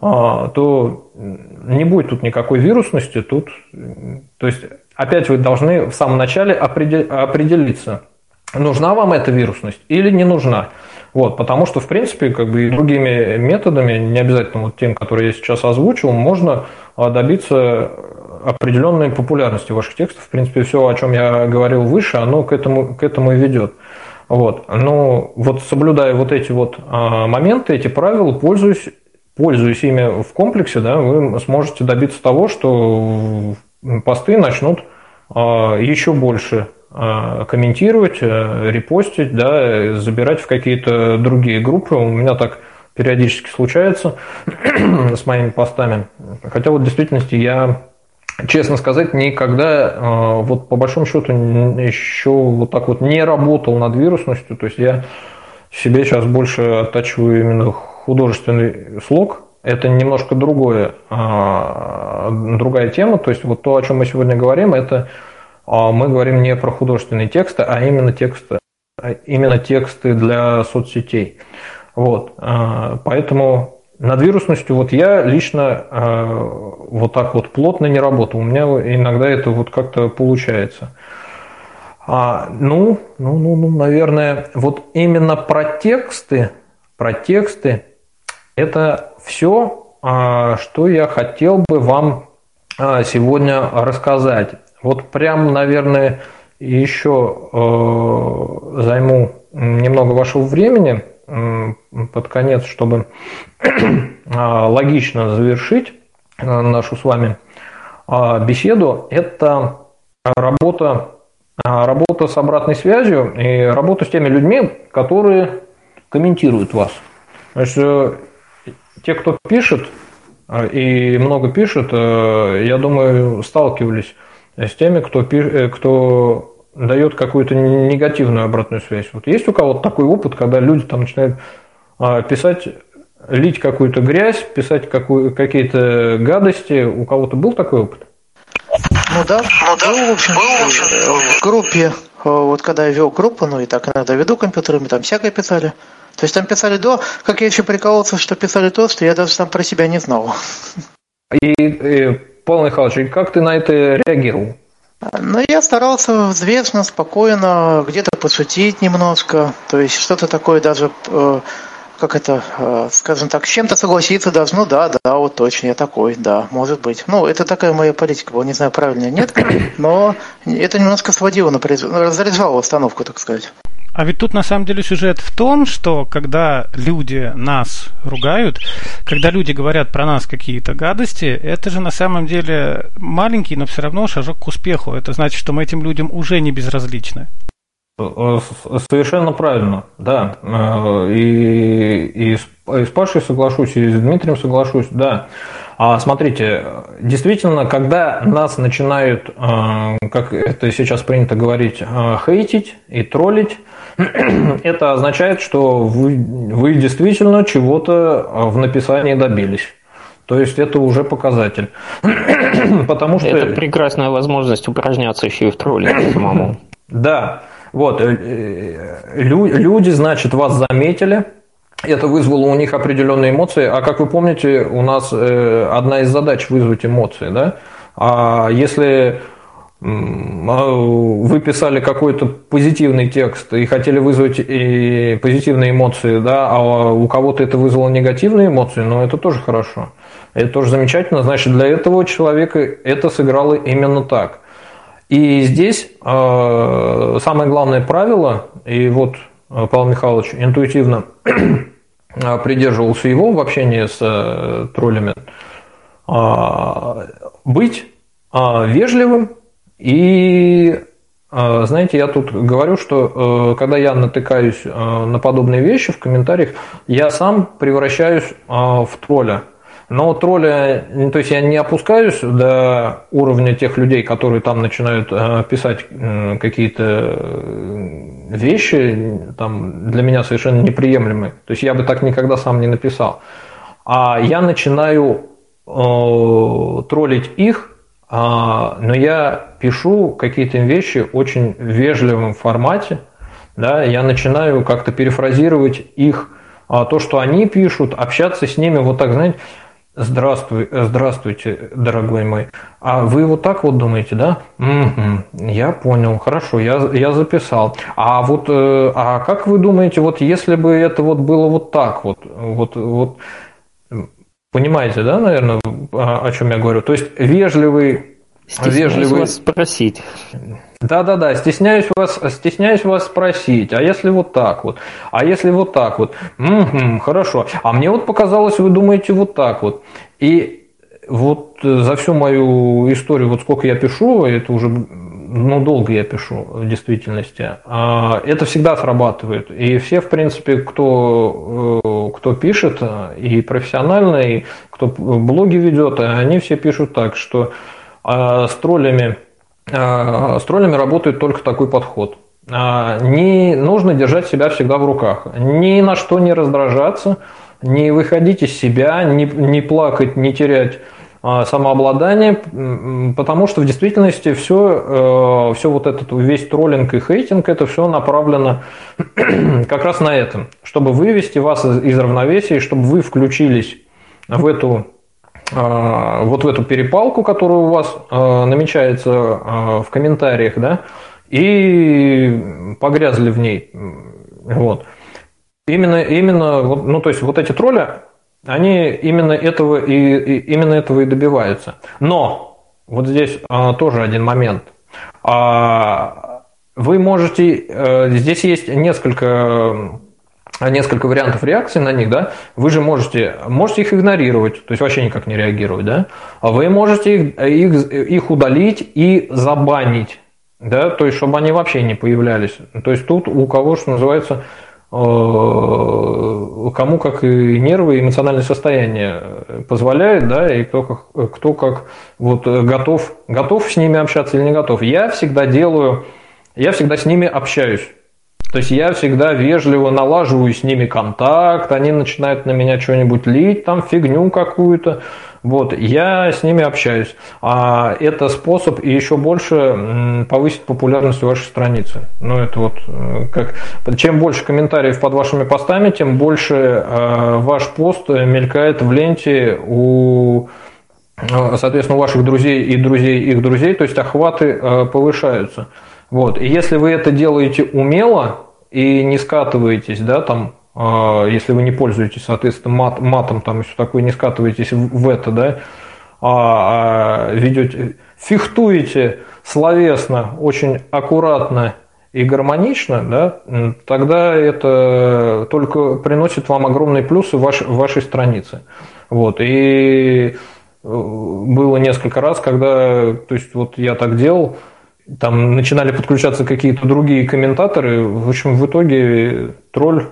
а, то не будет тут никакой вирусности, тут, то есть опять вы должны в самом начале определиться, нужна вам эта вирусность или не нужна. Вот, потому что, в принципе, как бы и другими методами, не обязательно вот тем, которые я сейчас озвучил, можно а, добиться определенной популярности ваших текстов. В принципе, все, о чем я говорил выше, оно к этому, к этому и ведет. Вот. Но вот соблюдая вот эти вот а, моменты, эти правила, пользуясь, пользуясь ими в комплексе, да, вы сможете добиться того, что посты начнут а, еще больше комментировать, э, репостить, да, забирать в какие-то другие группы. У меня так периодически случается [CLEARS THROAT] с моими постами. Хотя вот в действительности я, честно сказать, никогда э, вот по большому счету еще вот так вот не работал над вирусностью. То есть я себе сейчас больше оттачиваю именно художественный слог. Это немножко другое, а, другая тема. То есть вот то, о чем мы сегодня говорим, это а мы говорим не про художественные тексты, а именно тексты, а именно тексты для соцсетей. Вот. А, поэтому над вирусностью вот я лично вот так вот плотно не работаю. У меня иногда это вот как-то получается. А, ну, ну, ну, ну, наверное, вот именно про тексты, про тексты, это все, что я хотел бы вам сегодня рассказать. Вот прям, наверное, еще э, займу немного вашего времени э, под конец, чтобы э, [CLEARS THROAT] логично завершить э, нашу с вами э, беседу. Это работа, э, работа с обратной связью и работа с теми людьми, которые комментируют вас. Значит, э, те, кто пишет, и много пишет, я думаю, сталкивались теми, кто, э, кто дает какую-то негативную обратную связь. Вот есть у кого-то такой опыт, когда люди там начинают а, писать, лить какую-то грязь, писать какую, какие-то гадости. У кого-то был такой опыт?
Ну да, ну, да. был, в общем, был, в, общем в группе, э, вот когда я вел группу, ну и так иногда веду компьютерами, там всякое писали. То есть там писали до, как я еще прикололся, что писали то, что я даже сам про себя не знал.
И, и Павел Михайлович, как ты на это реагировал?
Ну, я старался взвешенно, спокойно, где-то пошутить немножко, то есть что-то такое даже, э, как это, э, скажем так, с чем-то согласиться даже, ну да, да, вот точно, я такой, да, может быть. Ну, это такая моя политика была, не знаю, правильно нет, но это немножко сводило, напряж... разряжало установку, так сказать.
А ведь тут на самом деле сюжет в том, что когда люди нас ругают, когда люди говорят про нас какие-то гадости, это же на самом деле маленький, но все равно шажок к успеху. Это значит, что мы этим людям уже не безразличны.
Э, совершенно правильно, да. Э, и, и, и с Пашей соглашусь, и с Дмитрием соглашусь, да. А смотрите, действительно, когда нас начинают, э, как это сейчас принято говорить, хейтить и троллить, [CLEARS THROAT] это означает, что вы, вы действительно чего-то в написании добились. То есть это уже показатель. [CLEARS THROAT]
Потому что... Это прекрасная возможность упражняться еще и в троллинге [CLEARS THROAT] самому.
Да. Вот. Э, э, люди, значит, вас заметили, это вызвало у них определенные эмоции. А как вы помните, у нас э, одна из задач вызвать эмоции, да? А если а, вы писали какой-то позитивный текст и хотели вызвать и позитивные эмоции, да, а у кого-то это вызвало негативные эмоции, но ну, это тоже хорошо. Это тоже замечательно. Значит, для этого человека это сыграло именно так. И здесь э, самое главное правило, и вот Павел Михайлович интуитивно [CLEARS THROAT] придерживался его в общении с э, троллями, быть вежливым и знаете, я тут говорю, что когда я натыкаюсь на подобные вещи в комментариях, я сам превращаюсь в тролля. Но тролля, то есть я не опускаюсь до уровня тех людей, которые там начинают э, писать какие-то э, вещи, там для меня совершенно неприемлемые. То есть я бы так никогда сам не написал. А я начинаю э, троллить их, э, но я пишу какие-то вещи очень вежливом формате. Да, я начинаю как-то перефразировать их, а, то, что они пишут, общаться с ними вот так, знаете, Здравствуй, здравствуйте, дорогой мой. А вы вот так вот думаете, да? Угу, я понял, хорошо, я, я записал. А вот, э, а как вы думаете, вот если бы это вот было вот так вот, вот, вот, понимаете, да, наверное, о чем я говорю? То есть вежливый,
вежливый. вас спросить.
Да-да-да, стесняюсь вас, стесняюсь вас спросить, а если вот так вот, а если вот так вот, угу, хорошо, а мне вот показалось, вы думаете вот так вот. И вот за всю мою историю, вот сколько я пишу, это уже ну, долго я пишу в действительности, а, это всегда срабатывает. И все, в принципе, кто, э, кто пишет, и профессионально, и кто блоги ведет, они все пишут так, что а, с троллями с троллями работает только такой подход. Э, не нужно держать себя всегда в руках. Ни на что не раздражаться, не выходить из себя, не, не плакать, не терять э, самообладание, потому что в действительности все, все вот этот весь троллинг и хейтинг, это все направлено [CLEARS THROAT] как раз на этом, чтобы вывести вас из равновесия, чтобы вы включились в эту а, вот в эту перепалку, которая у вас а, намечается а, в комментариях, да, и погрязли в ней. Вот. Именно, именно, ну то есть вот эти тролли, они именно этого и, и именно этого и добиваются. Но вот здесь а, тоже один момент. А, вы можете, а, здесь есть несколько несколько вариантов реакции на них, да, вы же можете, можете их игнорировать, то есть вообще никак не реагировать, да, а вы можете их, их, их удалить и забанить, да, то есть чтобы они вообще не появлялись. То есть тут у кого, что называется, э, кому как и нервы, и эмоциональное состояние позволяет, да, и кто как, кто как вот готов, готов с ними общаться или не готов. Я всегда делаю, я всегда с ними общаюсь. То есть я всегда вежливо налаживаю с ними контакт, они начинают на меня что-нибудь лить, там фигню какую-то. Вот, я с ними общаюсь. А это способ еще больше повысить популярность вашей страницы. Ну, это вот э, как... Чем больше комментариев под вашими постами, тем больше э, ваш пост мелькает в ленте у э, соответственно, у ваших друзей и друзей их друзей, то есть охваты повышаются. Вот. И если вы это делаете умело, и не скатываетесь, да, там, а, если вы не пользуетесь, соответственно, мат, матом, там, и все такое, не скатываетесь в это, да, а, а ведете, фехтуете словесно, очень аккуратно и гармонично, да, тогда это только приносит вам огромные плюсы в, ваш, в вашей странице. Вот, и э, было несколько раз, когда, то есть вот я так делал, там начинали подключаться какие-то другие комментаторы. В общем, в итоге тролль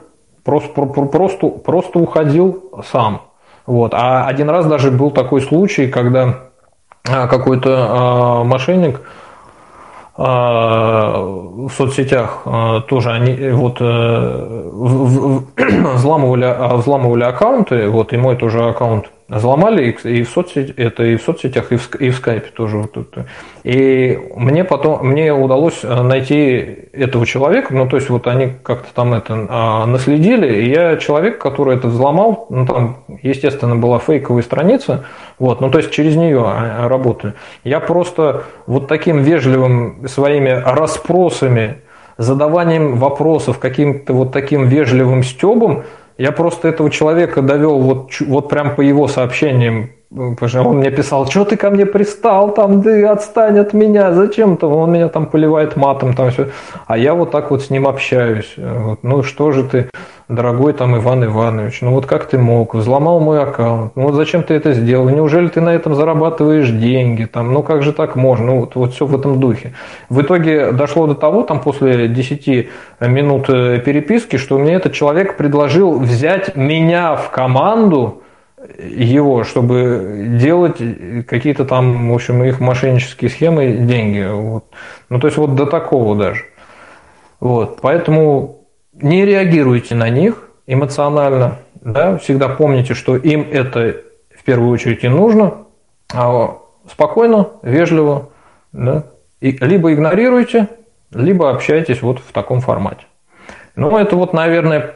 просто, просто, просто уходил сам. Вот. А один раз даже был такой случай, когда а, какой-то а, мошенник а, в соцсетях тоже они вот э, [CLEARS THROAT] взламывали, взламывали аккаунты, вот и мой тоже аккаунт Взломали и в соцсетях, это и в соцсетях, и в, и в скайпе тоже. Вот это. И мне потом, мне удалось э, найти этого человека, ну, то есть вот они как-то там это а, наследили, и я человек, который это взломал, ну, там, естественно, была фейковая страница, вот, ну, то есть через нее а, работали. Я просто вот таким вежливым своими расспросами, задаванием вопросов, каким-то вот таким вежливым стебом, я просто этого человека довел вот, вот прям по его сообщениям потому что он мне писал, что ты ко мне пристал, там, ты отстань от меня, зачем-то, он меня там поливает матом, там все. А я вот так вот с ним общаюсь. Вот, ну что же ты, дорогой там Иван Иванович, ну вот как ты мог, взломал мой аккаунт, ну вот зачем ты это сделал, неужели ты на этом зарабатываешь деньги, там, ну как же так можно, ну вот, вот все в этом духе. В итоге дошло до того, там после 10 минут э, переписки, что мне этот человек предложил взять меня в команду, его, чтобы делать какие-то там, в общем, их мошеннические схемы, деньги. Вот. Ну, то есть вот до такого даже. Вот. Поэтому не реагируйте на них эмоционально, да, всегда помните, что им это в первую очередь и нужно, а спокойно, вежливо, да, и либо игнорируйте, либо общайтесь вот в таком формате. Ну, это вот, наверное,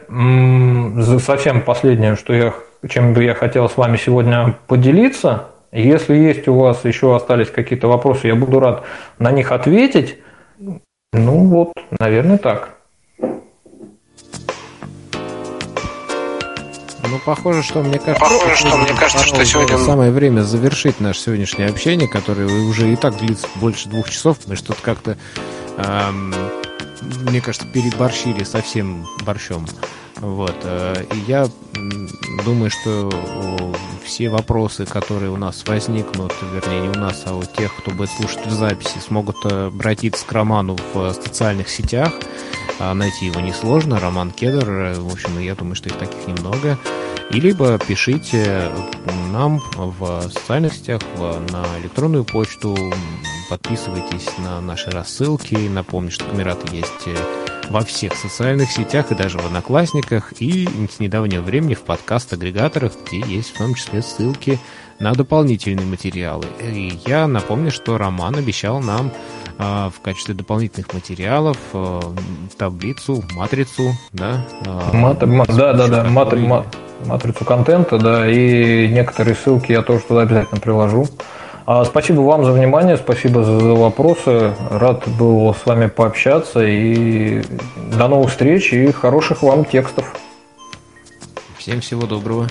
совсем последнее, что я чем бы я хотел с вами сегодня поделиться. Если есть у вас еще остались какие-то вопросы, я буду рад на них ответить. Ну вот, наверное, так.
Ну, похоже, что мне кажется,
похоже, что, что мне кажется, что сегодня
самое время завершить наше сегодняшнее общение, которое уже и так длится больше двух часов. Мы что-то как-то, эм, мне кажется, переборщили совсем борщом. Вот. Э, и я думаю, что все вопросы, которые у нас возникнут, вернее, не у нас, а у тех, кто будет слушать в записи, смогут э, обратиться к Роману в социальных сетях. А найти его несложно. Роман Кедр. Э, в общем, я думаю, что их таких немного. И либо пишите нам в социальных сетях, на электронную почту, подписывайтесь на наши рассылки. Напомню, что Камераты есть во всех социальных сетях и даже в Одноклассниках и с недавнего времени в подкаст-агрегаторах, где есть в том числе ссылки на дополнительные материалы. И я напомню, что Роман обещал нам э, в качестве дополнительных материалов э, таблицу, матрицу, да?
Э, Мат, да, да, да, матри, матрицу контента, да, и некоторые ссылки я тоже туда обязательно приложу. А, спасибо вам за внимание, спасибо за вопросы. Рад был с вами пообщаться. И до новых встреч и хороших вам текстов.
Всем всего доброго.